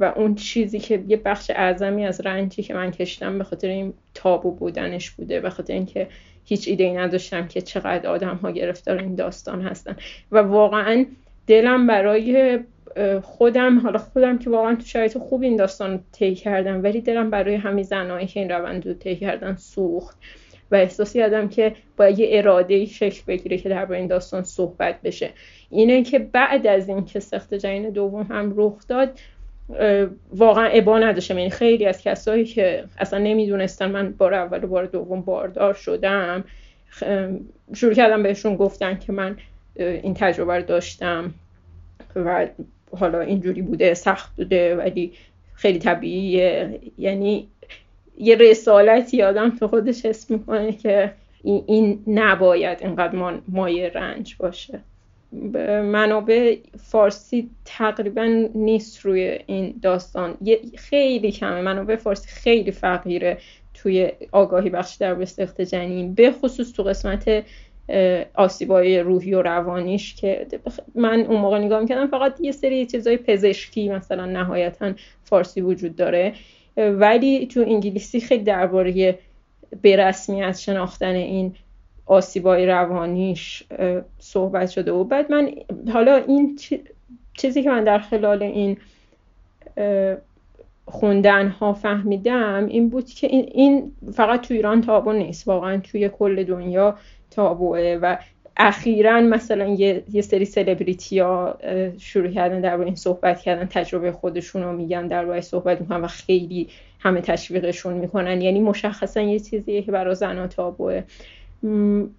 و اون چیزی که یه بخش اعظمی از رنجی که من کشتم به خاطر این تابو بودنش بوده به خاطر اینکه هیچ ایده ای نداشتم که چقدر آدم ها گرفتار این داستان هستن. و واقعا دلم برای خودم حالا خودم که واقعا تو شرایط خوب این داستان طی کردم ولی دلم برای همین زنایی که این روند رو طی کردن سوخت. و احساس کردم که باید یه اراده شکل بگیره که در این داستان صحبت بشه. اینه که بعد از این که سخت جنین دوم هم رخ داد واقعا ابا نداشتم. یعنی خیلی از کسایی که اصلا نمی‌دونستن من بار اول و بار دوم باردار شدم شروع کردم بهشون گفتن که من این تجربه رو داشتم و حالا اینجوری بوده سخت بوده ولی خیلی طبیعیه. یعنی یه رسالتی آدم تو خودش حس می‌کنه که این نباید اینقدر مایه رنج باشه. منابع فارسی تقریبا نیست روی این داستان. خیلی کمه. منابع فارسی خیلی فقیره توی آگاهی بخش در سخت جنین. به خصوص تو قسمت آسیبای روحی و روانیش که من اون موقع نگاه می‌کردم فقط یه سری چیزای پزشکی مثلا نهایتا فارسی وجود داره. ولی تو انگلیسی خیلی درباره به رسمیت شناختن این آسیبای روانیش صحبت شده و بعد من حالا این چیزی که من در خلال این خوندن ها فهمیدم این بود که این, فقط تو ایران تابو نیست. واقعا توی کل دنیا تابوه و اخیرا مثلا یه, یه سری سلبریتی ها شروع کردن در این صحبت کردن تجربه خودشون رو میگن در صحبت می‌کنن و خیلی همه تشویقشون می‌کنن. یعنی مشخصا یه چیزیه که برای زنها تابوه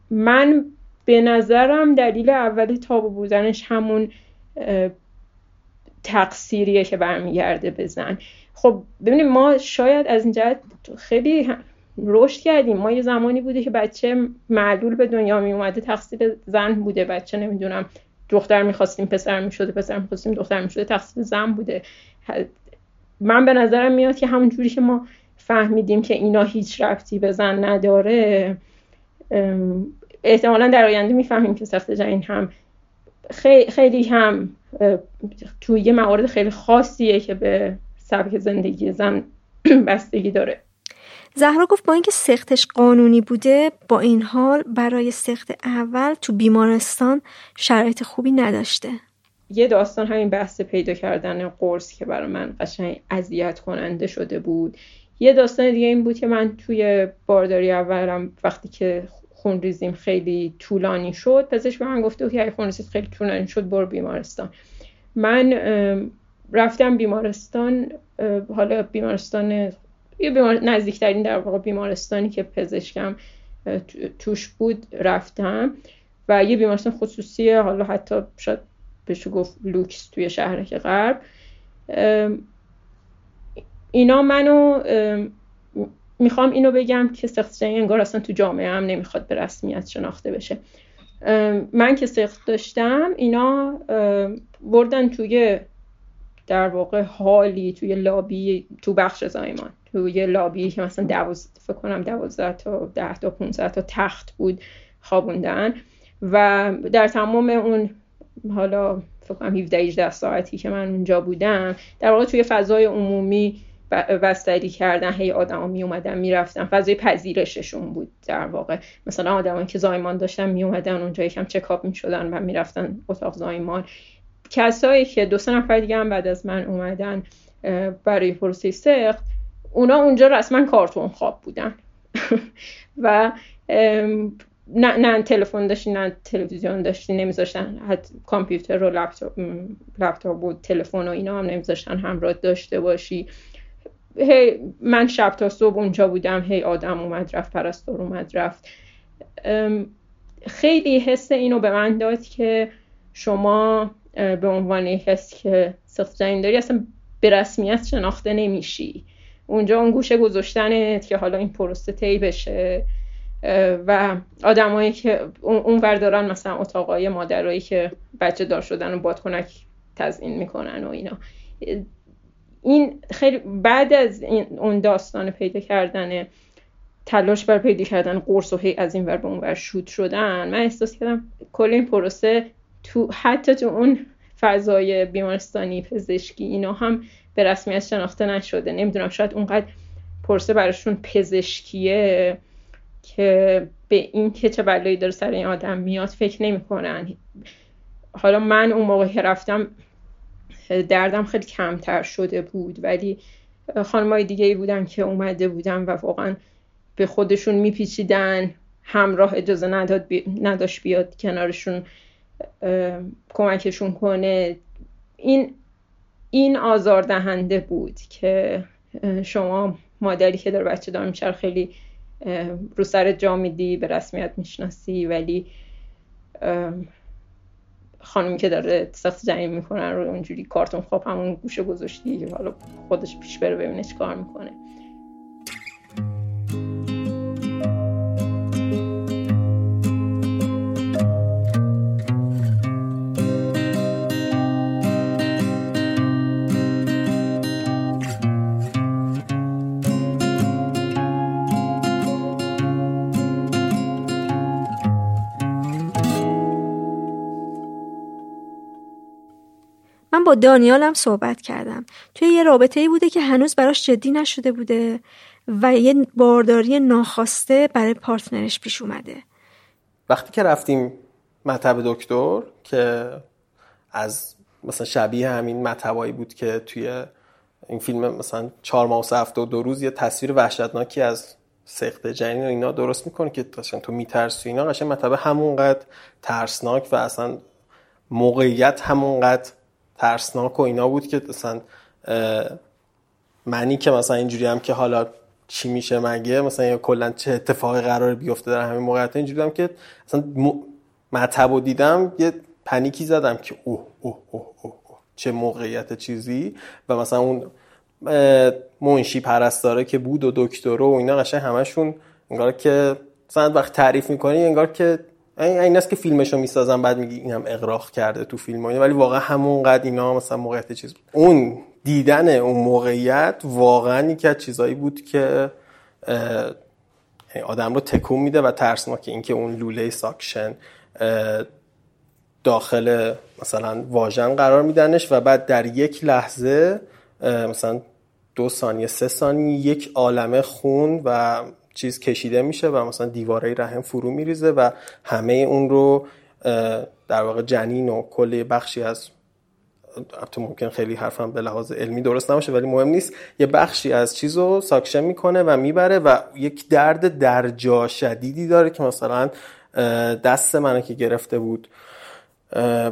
من به نظرم دلیل اولی تابو بودنش همون تقصیریه که برمیگرده بزن خب ببینید ما شاید از این جهت خیلی رشد کردیم. ما یه زمانی بوده که بچه معلول به دنیا می اومده تقصیر زن بوده. بچه نمی‌دونم دختر می‌خواستیم پسر می‌شده پسر می‌خواستیم دختر می‌شده تقصیر زن بوده. من به نظرم میاد که همون جوری که ما فهمیدیم که اینا هیچ رفتی به زن نداره احتمالا در آینده می‌فهمیم که سخت جنین هم خیلی, هم توی یه موارد خیلی خاصیه که به سبک زندگی زن بستگی داره. زهرا گفت با اینکه سختش قانونی بوده با این حال برای سخت اول تو بیمارستان شرایط خوبی نداشته. یه داستان همین بحث پیدا کردن قرص که برای من قشنگ اذیت کننده شده بود. یه داستان دیگه این بود که من توی بارداری اولم وقتی که خون ریزیم خیلی طولانی شد پزشک به من گفته که اگه خون خیلی طولانی شد برو بیمارستان. من رفتم بیمارستان حالا بیمارستان یه بیمار... نزدیکترین در واقع بیمارستانی که پزشکم توش بود رفتم. و یه بیمارستان خصوصیه حالا حتی شاید بهش گفت لوکس توی شهرک غرب. اینا منو می‌خوام اینو بگم که سخت انگار اصلا تو جامعه هم نمی‌خواد به رسمیت شناخته بشه. من که سخت داشتم اینا بردن توی در واقع حالی توی لابی تو بخش زایمان. توی لابی که مثلا دوز فکر کنم دوازده تا ده تا 15 تا تخت بود خوابوندن و در تمام اون حالا فکر کنم 17 18 ساعتی که من اونجا بودم در واقع توی فضای عمومی بستری کردن هی آدما می اومدن می‌رفتن. فضای پذیرششون بود در واقع. مثلا آدمایی که زایمان داشتن می اومدن اونجا یکم چکاپ می‌شدن و می‌رفتن اتاق زایمان. کسایی که دو سه نفر دیگه هم بعد از من اومدن برای پروسه سخت اونا اونجا رسما کارتون خواب بودن. و نه, نه تلفن داشتی نه تلویزیون داشتی نمیذاشتن. حتی کامپیوتر و لپتاپ لپتاپ و تلفن و اینا هم نمیذاشتن همراه داشته باشی. هی من شب تا صبح اونجا بودم. هی آدم اومد رفت پرستار اومد رفت. خیلی حس اینو به من داد که شما به عنوان حس که سخت داری اصلا به رسمیت شناخته نمیشی. اونجا اون گوشه گذاشتنت که حالا این پروسه طی بشه و آدمایی که اون ور دارن مثلا اتاقای مادرایی که بچه دار شدن و بادکنک تزیین می‌کنن و اینا. این خیلی بعد از این اون داستان پیدا کردن تلاش بر پیدا کردن قرص و هی از این ور به اون ور شود شدن من احساس کردم کل این پروسه تو حتی تو اون فضای بیمارستانی پزشکی اینا هم به رسمیت شناخته نشده. نمی‌دونم شاید اونقدر پروسه براشون پزشکیه که به این که چه بلایی داره سر این آدم میاد فکر نمی‌کنن. حالا من اون موقع که رفتم دردم خیلی کمتر شده بود. ولی خانمای دیگه ای بودن که اومده بودن و واقعا به خودشون میپیچیدن. همراه اجازه نداد نداشت بیاد کنارشون کمکشون کنه. این این آزاردهنده بود که شما مادری که داره بچه دار میشه خیلی رو سر جا میدی به رسمیت می‌شناسی ولی خانمی که داره سخت جنین می‌کنن رو اونجوری کارتون خواب همون گوشه گذاشتی حالا خودش پیش بره ببینه چی کار می‌کنه. با دانیالم صحبت کردم. توی یه رابطه ای بوده که هنوز براش جدی نشده بوده و یه بارداری ناخواسته برای پارتنرش پیش اومده. وقتی که رفتیم مطب دکتر که از مثلا شبیه همین مطبایی بود که توی این فیلم مثلا چهار ماه و هفته و دو روز یه تصویر وحشتناکی از سخت جنین و اینا درست می‌کنه که قشنگ تو میترسی اینا قشنگ مطبه همونقدر ترسناک و اصلا موقعیت همونقدر ترسناک و اینا بود که مثلا معنی که مثلا اینجوری هم که حالا چی میشه مگه مثلا یا کلا چه اتفاقی قرار بیفته در همین موقعیت اینجوری هم که مثلا مطب و دیدم یه پنیکی زدم که اوه اوه اوه اوه, چه موقعیت چیزی؟ و مثلا اون منشی پرستاره که بود و دکتر و اینا قشنگ همشون انگار که مثلا وقت تعریف می‌کنی انگار که این است که فیلمشو می‌سازن بعد میگی اینم اقراق کرده تو فیلم ولی واقعا همونقدر اینا مثلا موقعیت چیز اون دیدن اون موقعیت واقعا یکی از چیزایی بود که آدم رو تکون میده و ترسناکه اینکه اون لوله ساکشن داخل مثلا واژن قرار میدنش و بعد در یک لحظه مثلا دو ثانیه سه ثانیه یک عالمه خون و چیز کشیده میشه و مثلا دیواره رحم فرو میریزه و همه اون رو در واقع جنین و کل بخشی از البته ممکن خیلی حرفم به لحاظ علمی درست نباشه ولی مهم نیست یه بخشی از چیز رو suction می‌کنه و می‌بره و یک درد درجا شدیدی داره که مثلا دست منو که گرفته بود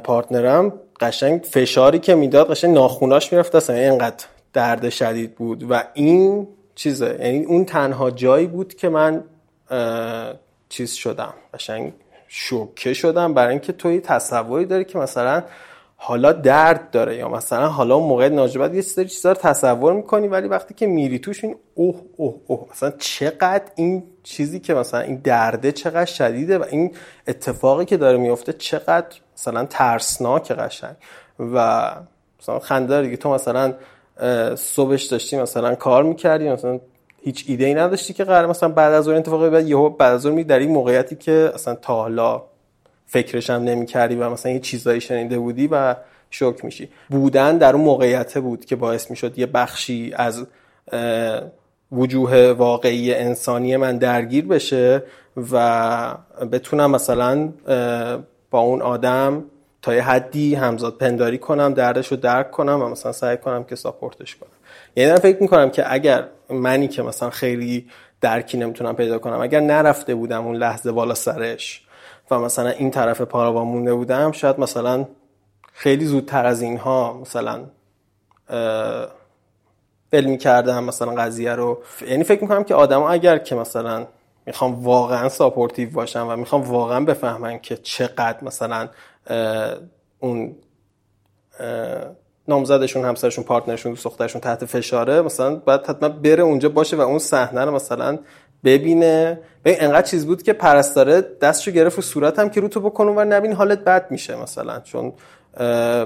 partner م. قشنگ فشاری که می‌داد قشنگ ناخوناش می‌رفت اصلا اینقدر درد شدید بود و این چیزه. یعنی اون تنها جایی بود که من چیز شدم. قشنگ شوکه شدم برای اینکه توی تصوری داری که مثلا حالا درد داره یا مثلا حالا موقع ناجبت یه سری چیزا رو تصور می‌کنی ولی وقتی که میری توش این اوه اوه اوه. مثلا چقدر این چیزی که مثلا این درده چقدر شدیده و این اتفاقی که داره میفته چقدر مثلا ترسناک قشنگ. و مثلا خنده دیگه تو مثلا صبحش داشتی مثلا کار می‌کردی مثلا هیچ ایده ای نداشتی که قرار مثلا بعد از اون اتفاقی بعد یهو بعد از اون در این موقعیتی که اصلا تا حالا فکرش هم نمی‌کردی و مثلا یه چیزایی شنیده بودی و شوک میشی. بودن در اون موقعیت بود که باعث می‌شد یه بخشی از وجوه واقعی انسانی من درگیر بشه و بتونم مثلا با اون آدم تا یه حدی همزاد پنداری کنم دردش رو درک کنم و مثلا سعی کنم که ساپورتش کنم. یعنی من فکر می‌کنم که اگر منی که مثلا خیلی درکی نمی‌تونم پیدا کنم اگر نرفته بودم اون لحظه بالا سرش و مثلا این طرف پاراوان مونده بودم شاید مثلا خیلی زودتر از اینها مثلا بل می‌کردم مثلا قضیه رو. یعنی فکر می‌کنم که آدم اگر که مثلا می‌خوام واقعا supportive باشم و می‌خوام واقعا بفهمن که چقدر مثلا اون نامزدشون همسرشون partner شون دوست دخترشون تحت فشاره مثلا باید حتما بره اونجا باشه و اون صحنه رو مثلا ببینه. ببین انقدر چیز بود که پرستاره دستشو گرفت و صورتم که رو تو بکنم و نبین حالت بد میشه مثلا. چون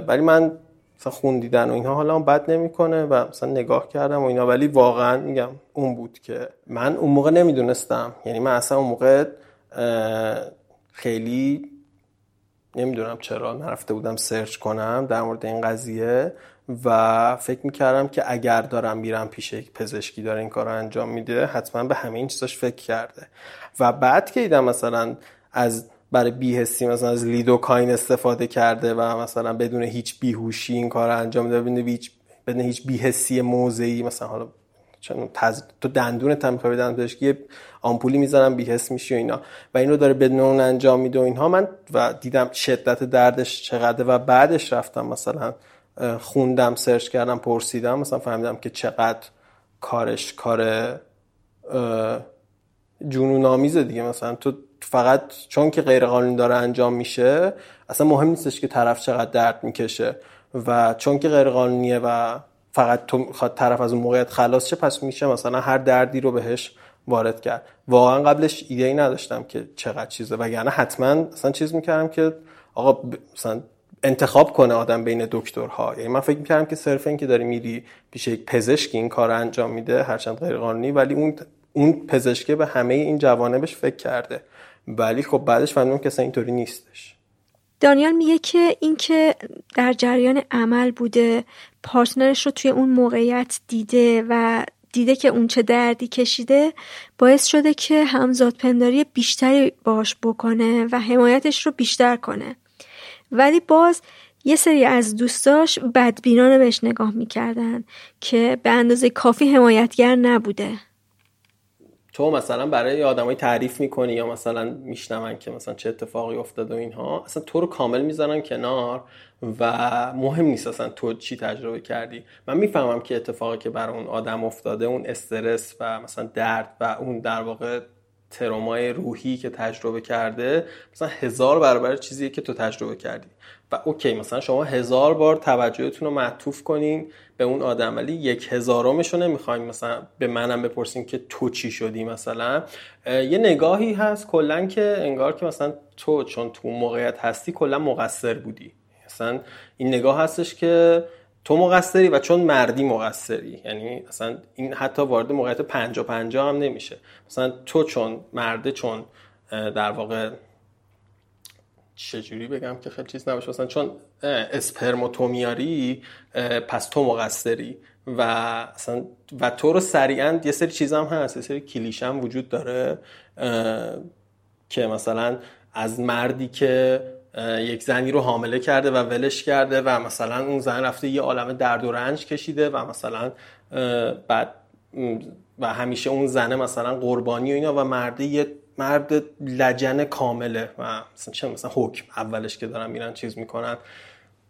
ولی من مثلا خون دیدن و اینها حالمو بد نمی‌کنه و مثلا نگاه کردم و اینا. ولی واقعا میگم اون بود که من اون موقع نمی‌دونستم. یعنی من اصلا اون موقع خیلی نمی‌دونم چرا نرفته بودم سرچ کنم در مورد این قضیه و فکر می‌کردم که اگر دارم میرم پیش یک پزشکی داره این کار رو انجام میده حتما به همه این چیزاش فکر کرده. و بعد که دیدم مثلا از برای بیهستی مثلا از لیدوکاین استفاده کرده و مثلا بدون هیچ بیهوشی این کار رو انجام میده بدون هیچ بدون هیچ بیهستی موضعی مثلا حالا چون تز... تو دندون هم می‌خوای بدن پزشکی آمپولی می‌زنم بیهس میشی و اینا. و اینو داره بدون انجام میده و اینها. من و دیدم شدت دردش چقدر و بعدش رفتم مثلا خوندم سرچ کردم پرسیدم. مثلا فهمیدم که چقدر کارش کار جنون آمیزه دیگه. مثلا تو فقط چون که غیر قانونی داره انجام میشه اصلا مهم نیستش که طرف چقدر درد می‌کشه. و چون که غیر قانونیه و فقط تو طرف از اون موقعیت خلاص شه پس میشه مثلا هر دردی رو بهش وارد کرد. واقعا قبلش ایده ای نداشتم که چقدر چیزه. وگرنه حتما اصلا چیز می‌کردم که آقا مثلا انتخاب کنه آدم بین دکترها. یعنی من فکر می‌کردم که صرف این که داری میری پیش یک پزشک این کار انجام میده هرچند غیر قانونی ولی اون اون پزشکه به همه این جوانبش فکر کرده. ولی خب بعدش فهمیدم که اصلا اینطوری نیستش. دانیال میگه که اینکه در جریان عمل بوده پارتنرش رو توی اون موقعیت دیده و دیده که اون چه دردی کشیده باعث شده که همزادپنداری بیشتری باش بکنه و حمایتش رو بیشتر کنه. ولی باز یه سری از دوستاش بدبینانه بهش نگاه می‌کردن که به اندازه کافی حمایتگر نبوده. تو مثلا برای آدمای تعریف می‌کنی یا مثلا میشنون که مثلا چه اتفاقی افتاده و اینها اصلا تو رو کامل می‌ذارن کنار و مهم نیست اصلا تو چی تجربه کردی. من می‌فهمم که اتفاقی که برای اون آدم افتاده اون استرس و مثلا درد و اون در واقع ترومای روحی که تجربه کرده مثلا هزار برابر چیزی که تو تجربه کردی. و اوکی مثلا شما هزار بار توجهتون رو معطوف کنین به اون آدم ولی یک هزارمش رو نمی‌خوایم مثلا به منم بپرسیم که تو چی شدی مثلا. یه نگاهی هست کلا که انگار که مثلا تو چون تو موقعیت هستی کلا مقصر بودی. مثلا این نگاه هستش که تو مقصری و چون مردی مقصری. یعنی اصلا این حتی وارد موقعیت پنجا پنجا هم نمیشه. مثلا تو چون مرده چون در واقع چجوری بگم که خیلی چیز نباشه. مثلا چون اسپرم تو پس تو مقصری و اصلا و تو رو سریعا یه سری چیز هم هست. یه سری کلیش هم وجود داره که مثلا از مردی که یک زنی رو حامله کرده و ولش کرده و مثلا اون زن رفته یه عالم درد و رنج کشیده و مثلا بعد و همیشه اون زنه مثلا قربانی و اینا و مرده یه مرد لجن کامله و مثلا چه مثلا حکم اولش که دارن میرن چیز می‌کنن.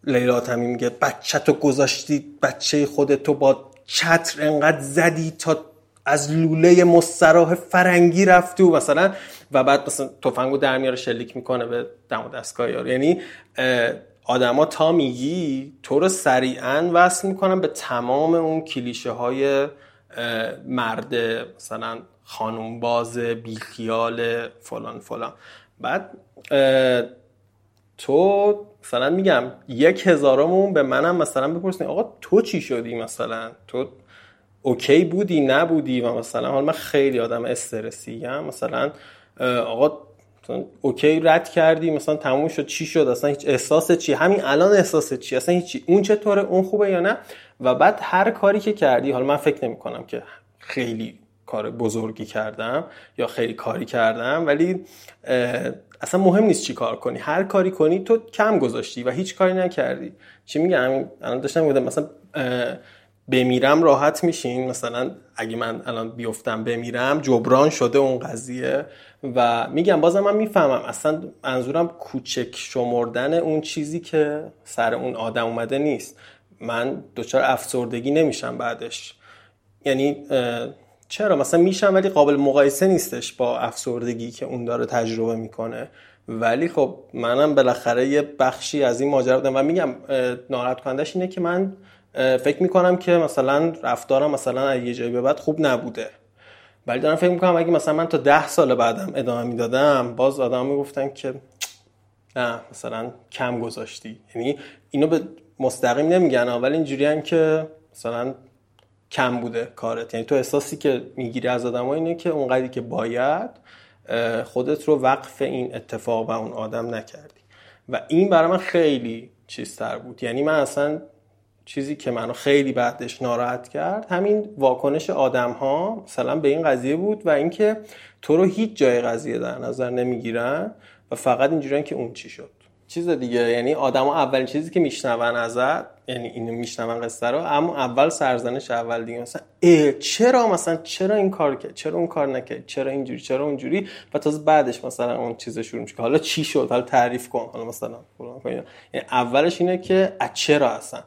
لیلا تمی میگه بچه تو گذاشتی بچه خودتو با چتر انقدر زدی تا از لوله مستراح فرنگی رفتی و مثلا و بعد مثلا تفنگو در میاره شلیک می‌کنه به دم و دستگاه یارو. یعنی آدما تا میگی تو رو سریعا وصل می‌کنن به تمام اون کلیشه های مرد مثلا خانوم باز بیخیال فلان فلان. بعد تو مثلا میگم یک هزارمون به منم مثلا بپرسین آقا تو چی شدی مثلا؟ تو اوکی بودی نبودی؟ و مثلا حالا من خیلی آدم استرسی هم مثلا آقا اوکی رد کردی مثلا تموم شد چی شد؟ اصلا هیچ احساس چی؟ همین الان احساس چی؟ اصلا هیچی؟ اون چطوره؟ اون خوبه یا نه؟ و بعد هر کاری که کردی حالا من فکر نمی کنم که خیلی کار بزرگی کردم یا خیلی کاری کردم ولی اصلا مهم نیست چی کار کنی. هر کاری کنی تو کم گذاشتی و هیچ کاری نکردی. چی میگم الان داشتم میگم مثلا بمیرم راحت میشین. مثلا اگه من الان بیفتم بمیرم جبران شده اون قضیه. و میگم بازم من می‌فهمم. اصلا منظورم کوچک شمردن اون چیزی که سر اون آدم اومده نیست. من دچار افسردگی نمیشم بعدش. یعنی چرا؟ مثلا میشم ولی قابل مقایسه نیستش با افسردگی که اون داره تجربه می‌کنه. ولی خب منم بالاخره یه بخشی از این ماجرا بودم و میگم ناراحت کنندش اینه که من فکر می‌کنم که مثلا رفتارم مثلا از یه جایی به بعد خوب نبوده. ولی دارم فکر می‌کنم اگه مثلا من تا ده سال بعدم ادامه می‌دادم باز آدم می‌گفتن که نه مثلا کم گذاشتی. یعنی اینو به مستقیم نمیگن ولی اینجوری که مثلا کم بوده کارت. یعنی تو احساسی که می‌گیری از آدم اینه که اونقدری که باید خودت رو وقف این اتفاق و اون آدم نکردی. و این برای من خیلی چیزتر بود. یعنی من اصلا چیزی که منو خیلی بعدش ناراحت کرد همین واکنش آدم ها مثلا به این قضیه بود و اینکه تو رو هیچ جای قضیه در نظر نمی‌گیرن و فقط اینجوریان که اون چی شد. چیز دیگه یعنی آدما اولین چیزی که میشنون ازت یعنی اینو میشنون قصه رو اما اول سرزنش اول دیگه مثلا ای چرا مثلا چرا این کار کرد چرا اون کار نکرد چرا اینجوری چرا اونجوری؟ و تازه بعدش مثلا اون چیز شروع میشه حالا چی شد؟ حالا تعریف کن حالا مثلا یعنی اولش اینه که چرا اصلا؟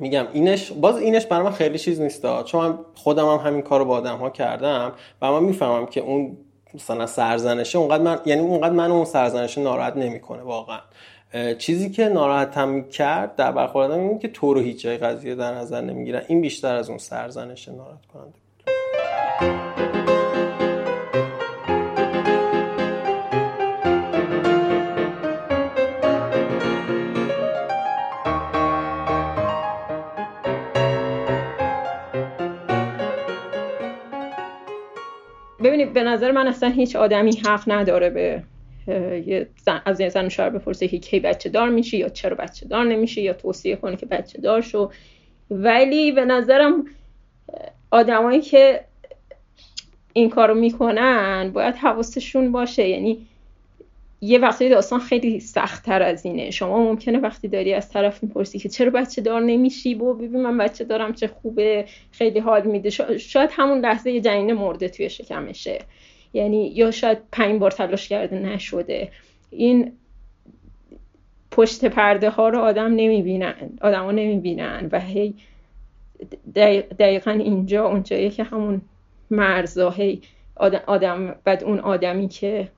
میگم اینش باز اینش برای من خیلی چیز نیست چون من خودم هم همین کارو با آدم ها کردم و من می‌فهمم که اون مثلا سرزنشه اونقدر من یعنی اونقدر من اون سرزنشه ناراحت نمی‌کنه واقعا. چیزی که ناراحتم کرد در برخوردم این که تو رو هیچ جای قضیه در نظر نمی‌گیرن. این بیشتر از اون سرزنش ناراحت کننده ببینید به نظر من اصلا هیچ آدمی حق نداره به از یه زن شوهر بپرسه که کی بچه دار میشی یا چرا بچه دار نمیشی یا توصیه کنه که بچه دار شو. ولی به نظرم آدمایی که این کارو می‌کنن باید حواسشون باشه. یعنی یه وقتی داستان خیلی سختتر از اینه. شما ممکنه وقتی داری از طرف می‌پرسی که چرا بچه دار نمیشی؟ و ببین من بچه دارم چه خوبه خیلی حال میده. شاید همون لحظه یه جنین مرده توی شکمشه. یعنی یا شاید پنج بار تلاش کرده نشده. این پشت پرده ها رو آدم نمی‌بینن آدم ها نمی‌بینن و هی دقیقا اینجا اونجایی که همون مرزا آدم, آدم بعد اون آدمی که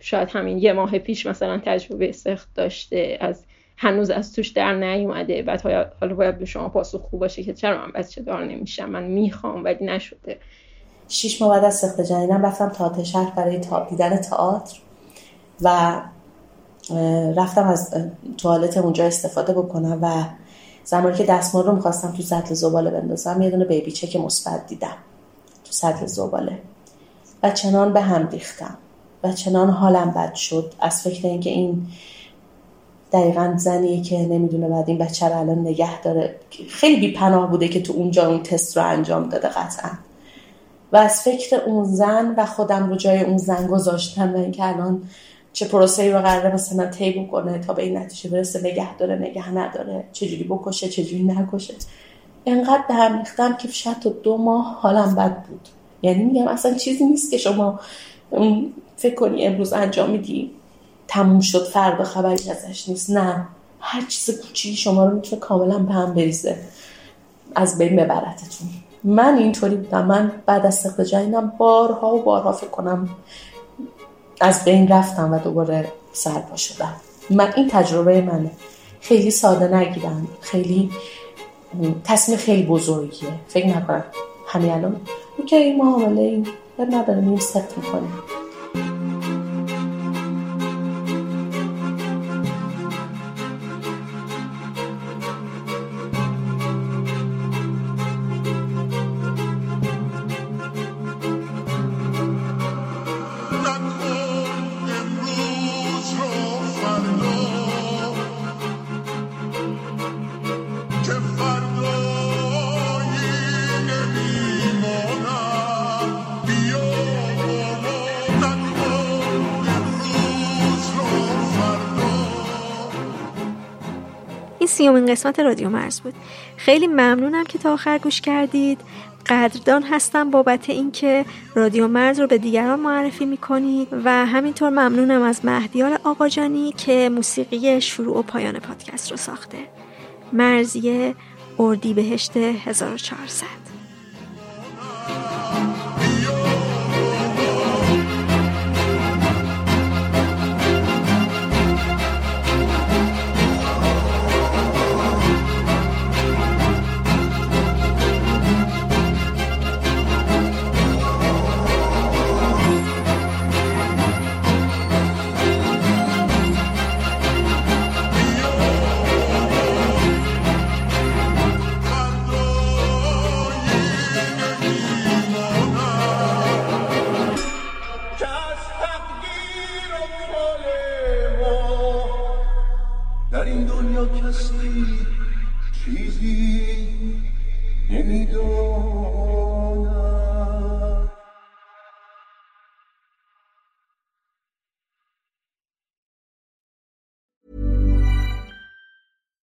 شاید همین یه ماه پیش مثلا تجربه سخت داشته از هنوز از توش در نیومده بعد حالا باید به شما پاسخ خوب باشه که چرا من بچه دار نمیشم من می‌خوام ولی نشده. شیش ماه بعد از سخت جنینم رفتم تئاتر شهر برای تا دیدن تئاتر و رفتم از توالت اونجا استفاده بکنم و زمانی که دستمال رو می‌خواستم تو سطل زباله بندازم یه دونه بیبی چک مثبت دیدم تو سطل زباله و چنان به هم ریختم. و چنان حالم بد شد. از فکر اینکه این دقیقا زنیه که نمی‌دونه بعد این بچه رو الان نگه داره خیلی بی پناه بوده که تو اونجا اون تست رو انجام داده قطعا. و از فکر اون زن و خودم رو جای اون زن گذاشتم و اینکه الان چه پروسه رو قراره مثلا طی بکنه تا به این نتیجه برسه نگه داره نگه نداره چجوری بکشه چجوری نکشه. انقدر به هم ریختم که شاید تا دو ماه حالم بد بود. یعنی میگم اصلا چیزی نیست که شما فکر کنی امروز انجام میدی؟ تموم شد فردا خبری ازش نیست. نه. هر چیز کوچیکی شما رو می‌تونه کاملا به هم بریزه. از بین ببرتتون. من اینطوری بودم. من بعد از سخت جنینم بارها و بارها فکر کنم از بین رفتم و دوباره سرپا شدم. من این تجربه منه. خیلی ساده نگیرم. خیلی تصمیم خیلی بزرگیه. فکر نکنم همین الان اوکی ما این نداره میم ست می‌کنیم. سیومین قسمت رادیو مرز بود. خیلی ممنونم که تا آخر گوش کردید. قدردان هستم بابت اینکه رادیو مرز رو به دیگران معرفی می‌کنید و همینطور ممنونم از مهدیار آقاجانی که موسیقی شروع و پایان پادکست رو ساخته. مرزیه اردیبهشت 1400